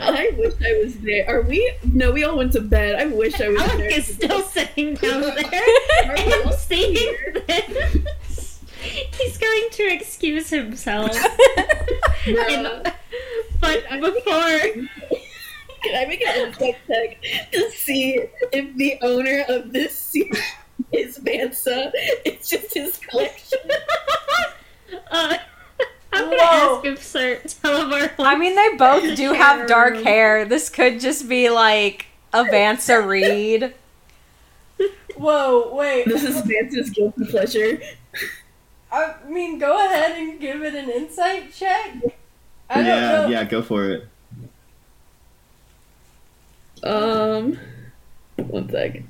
I wish I was there. Are we? No, we all went to bed. I wish I was Alec there. is still sitting down there Are we all and seeing this. He's going to excuse himself. And- but before Can I make an insight check to see if the owner of this series is Vansa? It's just his collection. uh, I'm gonna Whoa. ask if Sir Talavar I mean, they both do have dark hair. This could just be like Avanza Reed. Whoa, wait. This is Vansa's guilty pleasure. I mean, go ahead and give it an insight check. I don't yeah, know. yeah, go for it. Um, one sec.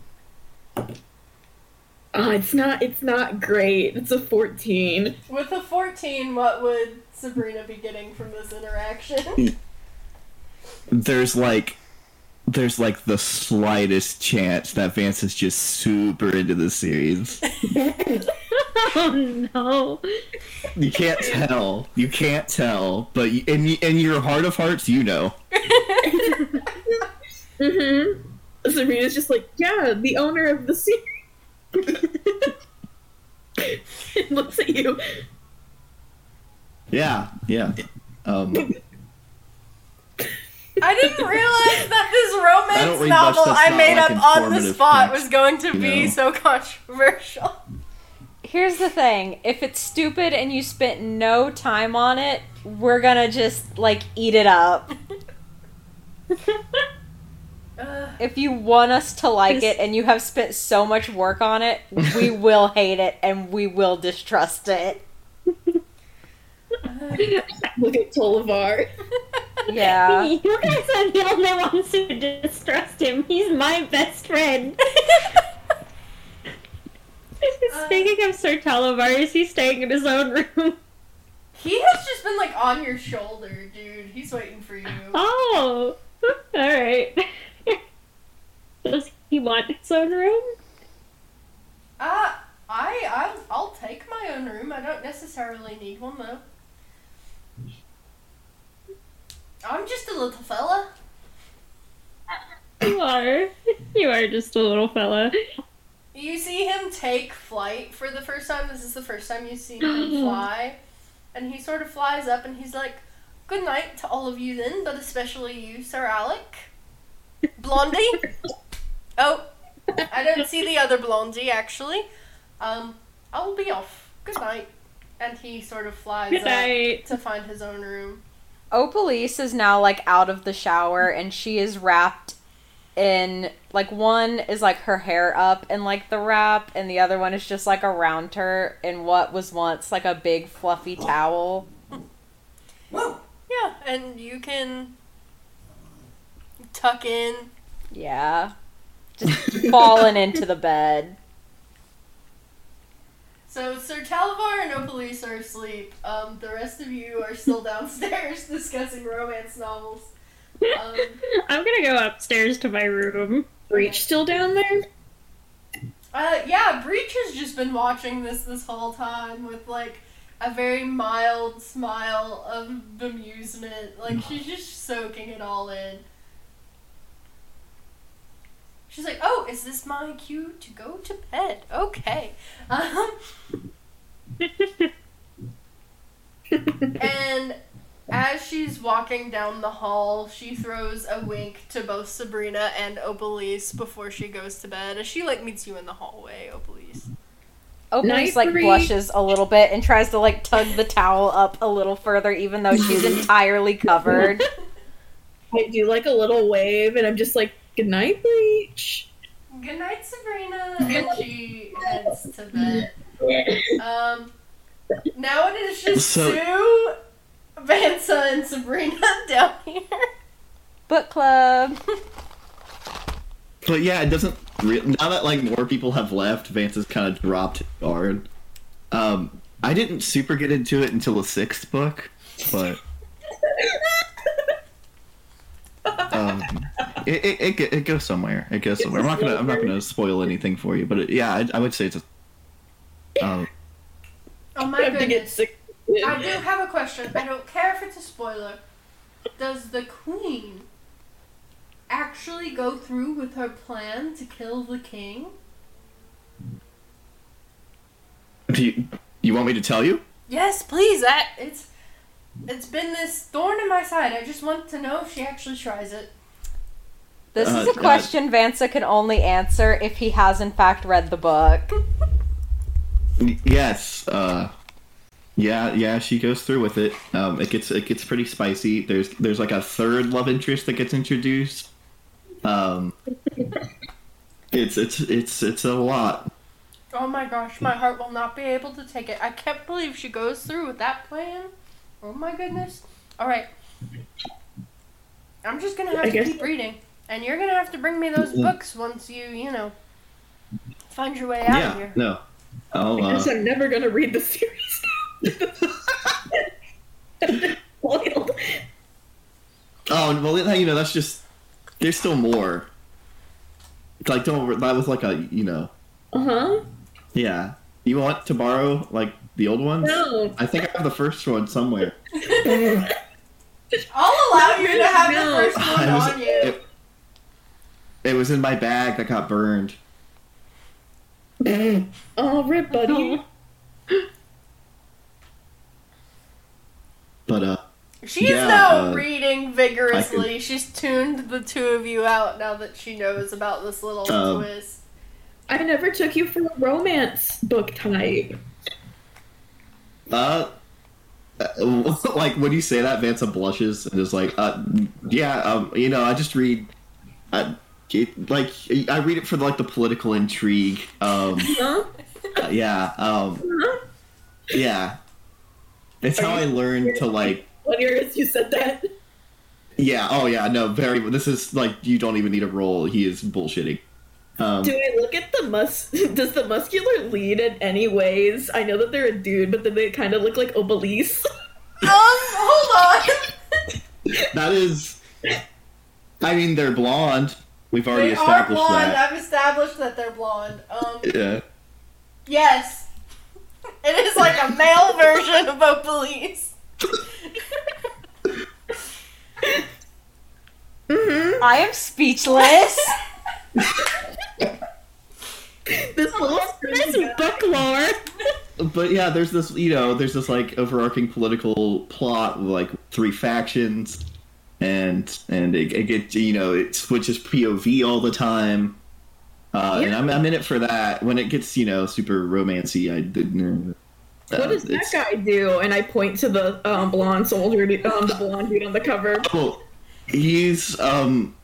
Ah, it's not. It's not great. It's a fourteen. With a 14, what would Sabrina be getting from this interaction? There's like, there's like the slightest chance that Vance is just super into the series. Oh no. You can't tell. You can't tell. But y- in in your heart of hearts, you know. Mm-hmm. Sabrina's just like, yeah, the owner of the series. Looks at you. Yeah, yeah. Um, I didn't realize that this romance read novel I made like, up on the spot text, was going to you be know. so controversial. Here's the thing if it's stupid and you spent no time on it, we're gonna just like eat it up. If you want us to like it and you have spent so much work on it, we will hate it and we will distrust it. Look at Talavar. Yeah. You guys are the only ones who distrust him. He's my best friend. Speaking of Sir Talavar, is he staying in his own room? he has just been like on your shoulder, dude. He's waiting for you. Oh, alright. Does he want his own room? Uh, I, I'll, I'll take my own room. I don't necessarily need one though. I'm just a little fella. You are. You are just a little fella. You see him take flight for the first time. This is the first time you see him fly. And he sort of flies up and he's like, Good night to all of you then, but especially you, Sir Alec. Blondie? oh, I don't see the other Blondie actually. Um, I'll be off. Good night. And he sort of flies Good up night. to find his own room. Opalise is now like out of the shower and she is wrapped in like one is like her hair up in like the wrap and the other one is just like around her in what was once like a big fluffy towel. Yeah, and you can tuck in. Yeah. Just falling into the bed. So Sir Talavar and Opalise are asleep. Um, the rest of you are still downstairs discussing romance novels. Um, I'm gonna go upstairs to my room. Breach still down there? uh, yeah, Breach has just been watching this this whole time with like a very mild smile of bemusement. Like she's just soaking it all in. She's like, "Oh, is this my cue to go to bed?" Okay. Um, And as she's walking down the hall, she throws a wink to both Sabrina and Opalise before she goes to bed. As she like meets you in the hallway, Opalise. Opalise Night like breeze. blushes a little bit and tries to like tug the towel up a little further even though she's entirely covered. I do like a little wave, and I'm just like, "Good night, Breach." Good night, Sabrina. And she heads to bed. Um, now it is just So- Sue, Vansa, and Sabrina down here. Book club. But yeah, it doesn't. Re- now that like more people have left, Vance has kind of dropped guard. Um, I didn't super get into it until the sixth book, but um, it, it, it, it goes somewhere. It goes somewhere. I'm not gonna I'm not gonna spoil anything for you, but it, yeah, I, I would say it's a. Um, Oh I my have to get goodness. Sick. I do have a question. I don't care if it's a spoiler. does the queen actually go through with her plan to kill the king? Do you, you want me to tell you? Yes, please. That it's it's been this thorn in my side. I just want to know if she actually tries it. This Uh, is a uh, question Vansa can only answer if he has in fact read the book. Y- Yes. Uh, yeah, yeah. She goes through with it. Um, it gets it gets pretty spicy. There's there's like a third love interest that gets introduced. Um, it's it's it's it's a lot. Oh my gosh, my heart will not be able to take it. I can't believe she goes through with that plan. Oh my goodness. All right. I'm just gonna have I to guess- keep reading, and you're gonna have to bring me those books once you, you know, find your way out of here. No. I'll, I uh, guess I'm never gonna read the series now. Oh well, you know that's just. There's still more. Like don't that was like a you know Uh huh. yeah. You want to borrow like the old ones? No. I think I have the first one somewhere. I'll allow you to have No. the first one was- on you. it, it was in my bag that got burned. Oh, rip, buddy. But uh, She's Yeah, now uh, reading vigorously. She's tuned the two of you out now that she knows about this little Um, twist. I never took you for a romance book type. uh, uh, like when you say that, Vansa blushes and is like, uh, yeah, um, you know, I just read, I, it, like, I read it for like the political intrigue. Um, uh, yeah, um, yeah. It's how I learned to like When you're you said that. Yeah. Oh, yeah. No. Very. This is like you don't even need a roll. He is bullshitting. Um, Do I look at the mus? Does the muscular lead in any ways? I know that they're a dude, but then they kind of look like Opalise. Um, hold on. that is. I mean, they're blonde. We've already they are established blonde. that. I've established that they're blonde. Um, Yeah. yes. It is like a male version of Opalise. mm-hmm. I am speechless. This little This book lore. But yeah, there's this. You know, there's this like overarching political plot with like three factions, and and it, it gets you know it switches POV all the time. Uh, and I'm, I'm in it for that. When it gets you know super romancy, I didn't. Uh, What does that guy do? And I point to the um, blonde soldier, um, the blonde dude on the cover. Oh, he's um,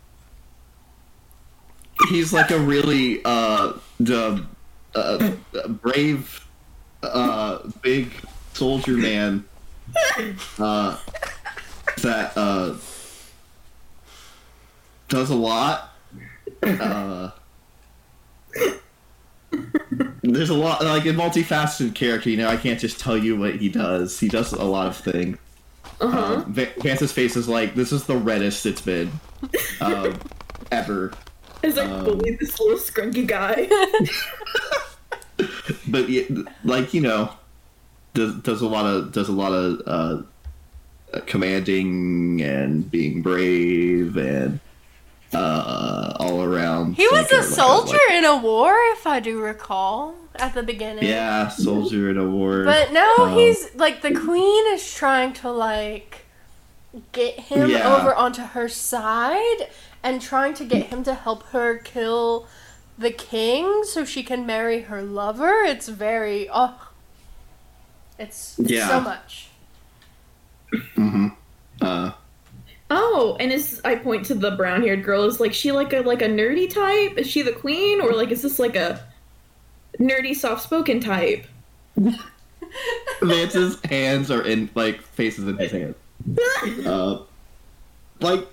he's like a really uh, the uh, brave, uh, big soldier man. Uh, that uh does a lot. Uh, there's a lot like a multifaceted character. You know, I can't just tell you what he does. He does a lot of things. Uh huh. Um, Va- Vansa's face is like, this is the reddest it's been um, ever. Is like um, bully this little scrunky guy. But yeah, like you know, does does a lot of does a lot of uh, commanding and being brave and uh, all around. He was a soldier like- in a war, if I do recall, at the beginning. yeah, soldier in a war. But now Um, he's like the queen is trying to like get him Yeah. over onto her side and trying to get him to help her kill the king so she can marry her lover. It's very oh it's, it's Yeah. so much. hmm Uh, oh, and is I point to the brown haired girl. Is like she like a like a nerdy type? Is she the queen, or like is this like a nerdy soft spoken type? Vansa's hands are in like faces in his hands. Uh, like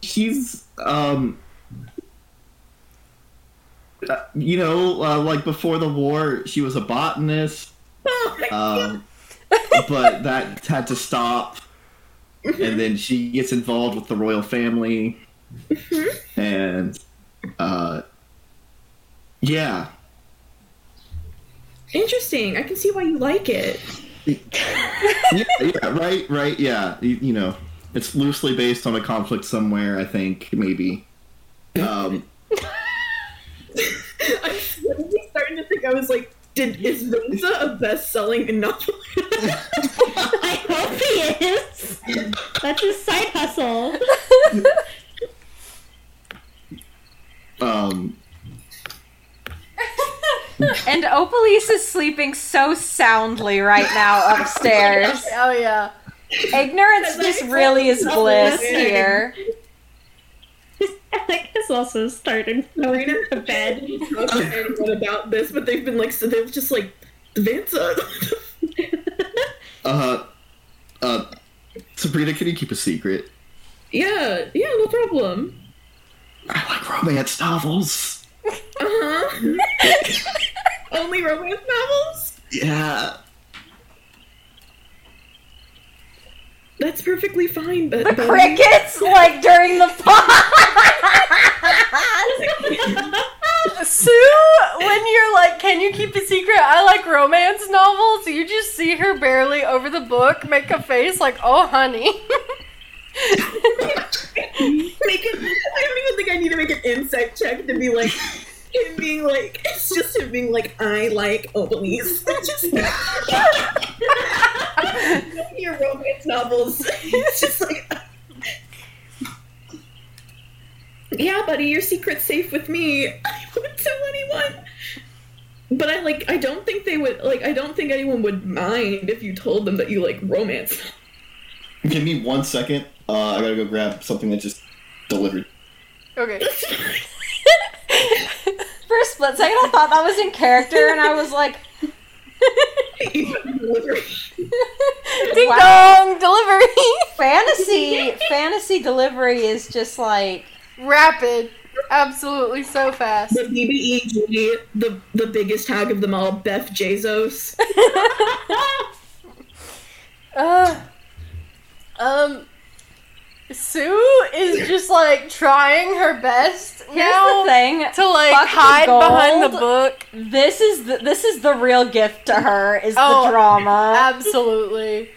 she's um uh, you know uh, like before the war she was a botanist Oh um but that had to stop and then she gets involved with the royal family and uh yeah Interesting. I can see why you like it. yeah, yeah right right yeah you, you know it's loosely based on a conflict somewhere. I think maybe. Um, I'm starting to think I was like, did is Rosa a best-selling novel? I hope he is. That's his side hustle. um, And Opalise is sleeping so soundly right now upstairs. Oh yeah. Ignorance just really is bliss here. Alec has also started going to bed. talk to anyone about this, but they've been like, so they're just like, Vansa. uh, uh, Sabrina, can you keep a secret? yeah, yeah, no problem. I like romance novels. Uh huh. Only romance novels. Yeah. That's perfectly fine, but The crickets, like during the pod. Sue, when you're like, can you keep a secret? I like romance novels. You just see her barely over the book make a face like, oh, honey. make it. I don't even think I need to make an insight check to be like him being like. It's just him being like, I like Opalise. just your romance novels. It's just like. Yeah, buddy, your secret's safe with me. I won't tell anyone. But I like. I don't think they would like. I don't think anyone would mind if you told them that you like romance. Give me one second. Uh, I gotta go grab something that just delivered. Okay. For a split second, I thought that was in character, and I was like, Ding Wow. dong, delivery. fantasy, fantasy delivery is just like, Rapid. Absolutely so fast. The BBEG, the the biggest hag of them all, Beth Jesus. Uh, um, Sue is just like trying her best here's now the thing. to like Fuck the hide behind the gold. book. This is the this is the real gift to her is Oh, the drama. Absolutely.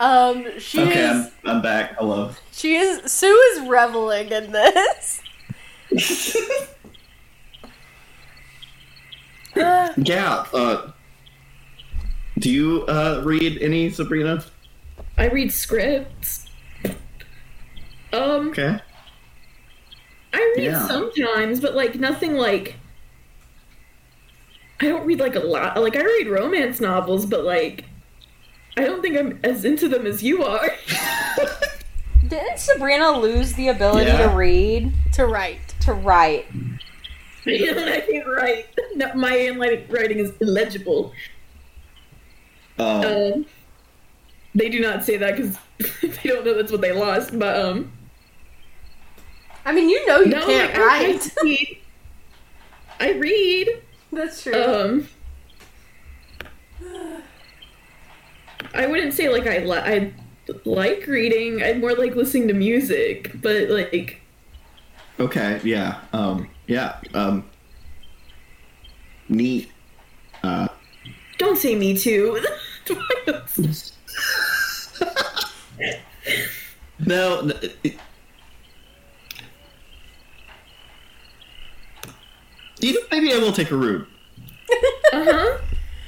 Um, she Okay, is. I'm, I'm back. Hello. She is. Sue is reveling in this. Uh, Yeah. Uh, do you uh, read any Sabrina? I read scripts. Um, Okay. I read Yeah. sometimes, but like nothing like. I don't read like a lot. Like I read romance novels, but like, I don't think I'm as into them as you are. Didn't Sabrina lose the ability Yeah. to read to write. to write? and I can't write. No, my handwriting is illegible. Um, Um, they do not say that because they don't know that's what they lost. But um, I mean, you know you no, can't like, I, I write. read. I read. That's true. Um, I wouldn't say like I li- I like reading. I more like listening to music, but like Okay. Yeah. Um. Yeah. Um. Neat. Uh. don't say me too. No. n- it- You know, maybe I will take a room. uh huh.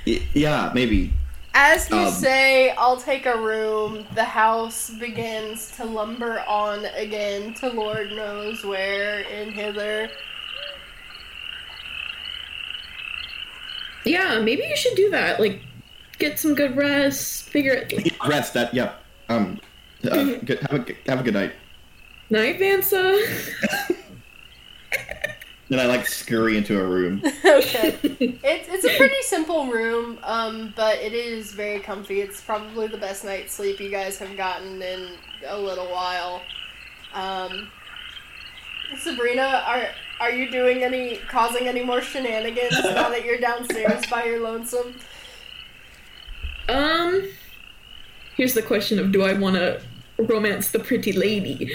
Y- yeah, maybe. As you um, say, I'll take a room, the house begins to lumber on again to Lord knows where in hither. Yeah, maybe you should do that. Like, get some good rest. Figure it. Rest. That. Yeah. Um. Uh, good, have a good- have a good night. Night, Vansa. Then I like scurry into a room. okay. It's it's a pretty simple room, um, but it is very comfy. It's probably the best night's sleep you guys have gotten in a little while. Um, Sabrina, are are you doing any causing any more shenanigans now that you're downstairs by your lonesome? Um, here's the question of: Do I want to romance the pretty lady?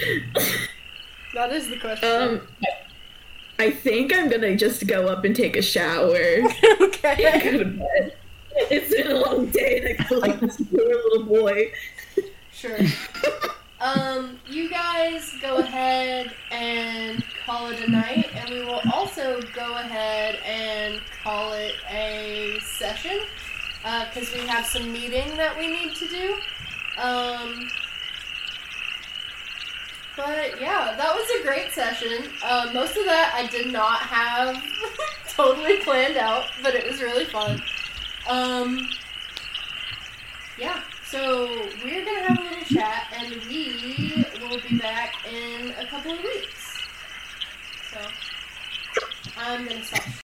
That is the question. Um, I think I'm gonna just go up and take a shower. okay. go to bed. It's been a long day, and I feel like this poor little boy. Sure. Um, um, you guys go ahead and call it a night, and we will also go ahead and call it a session because we have some meeting that we need to do. Um, but yeah, that was a great session. Uh, most of that I did not have totally planned out, but it was really fun. Um, yeah, so we're gonna have a little chat, and we will be back in a couple of weeks. So I'm gonna stop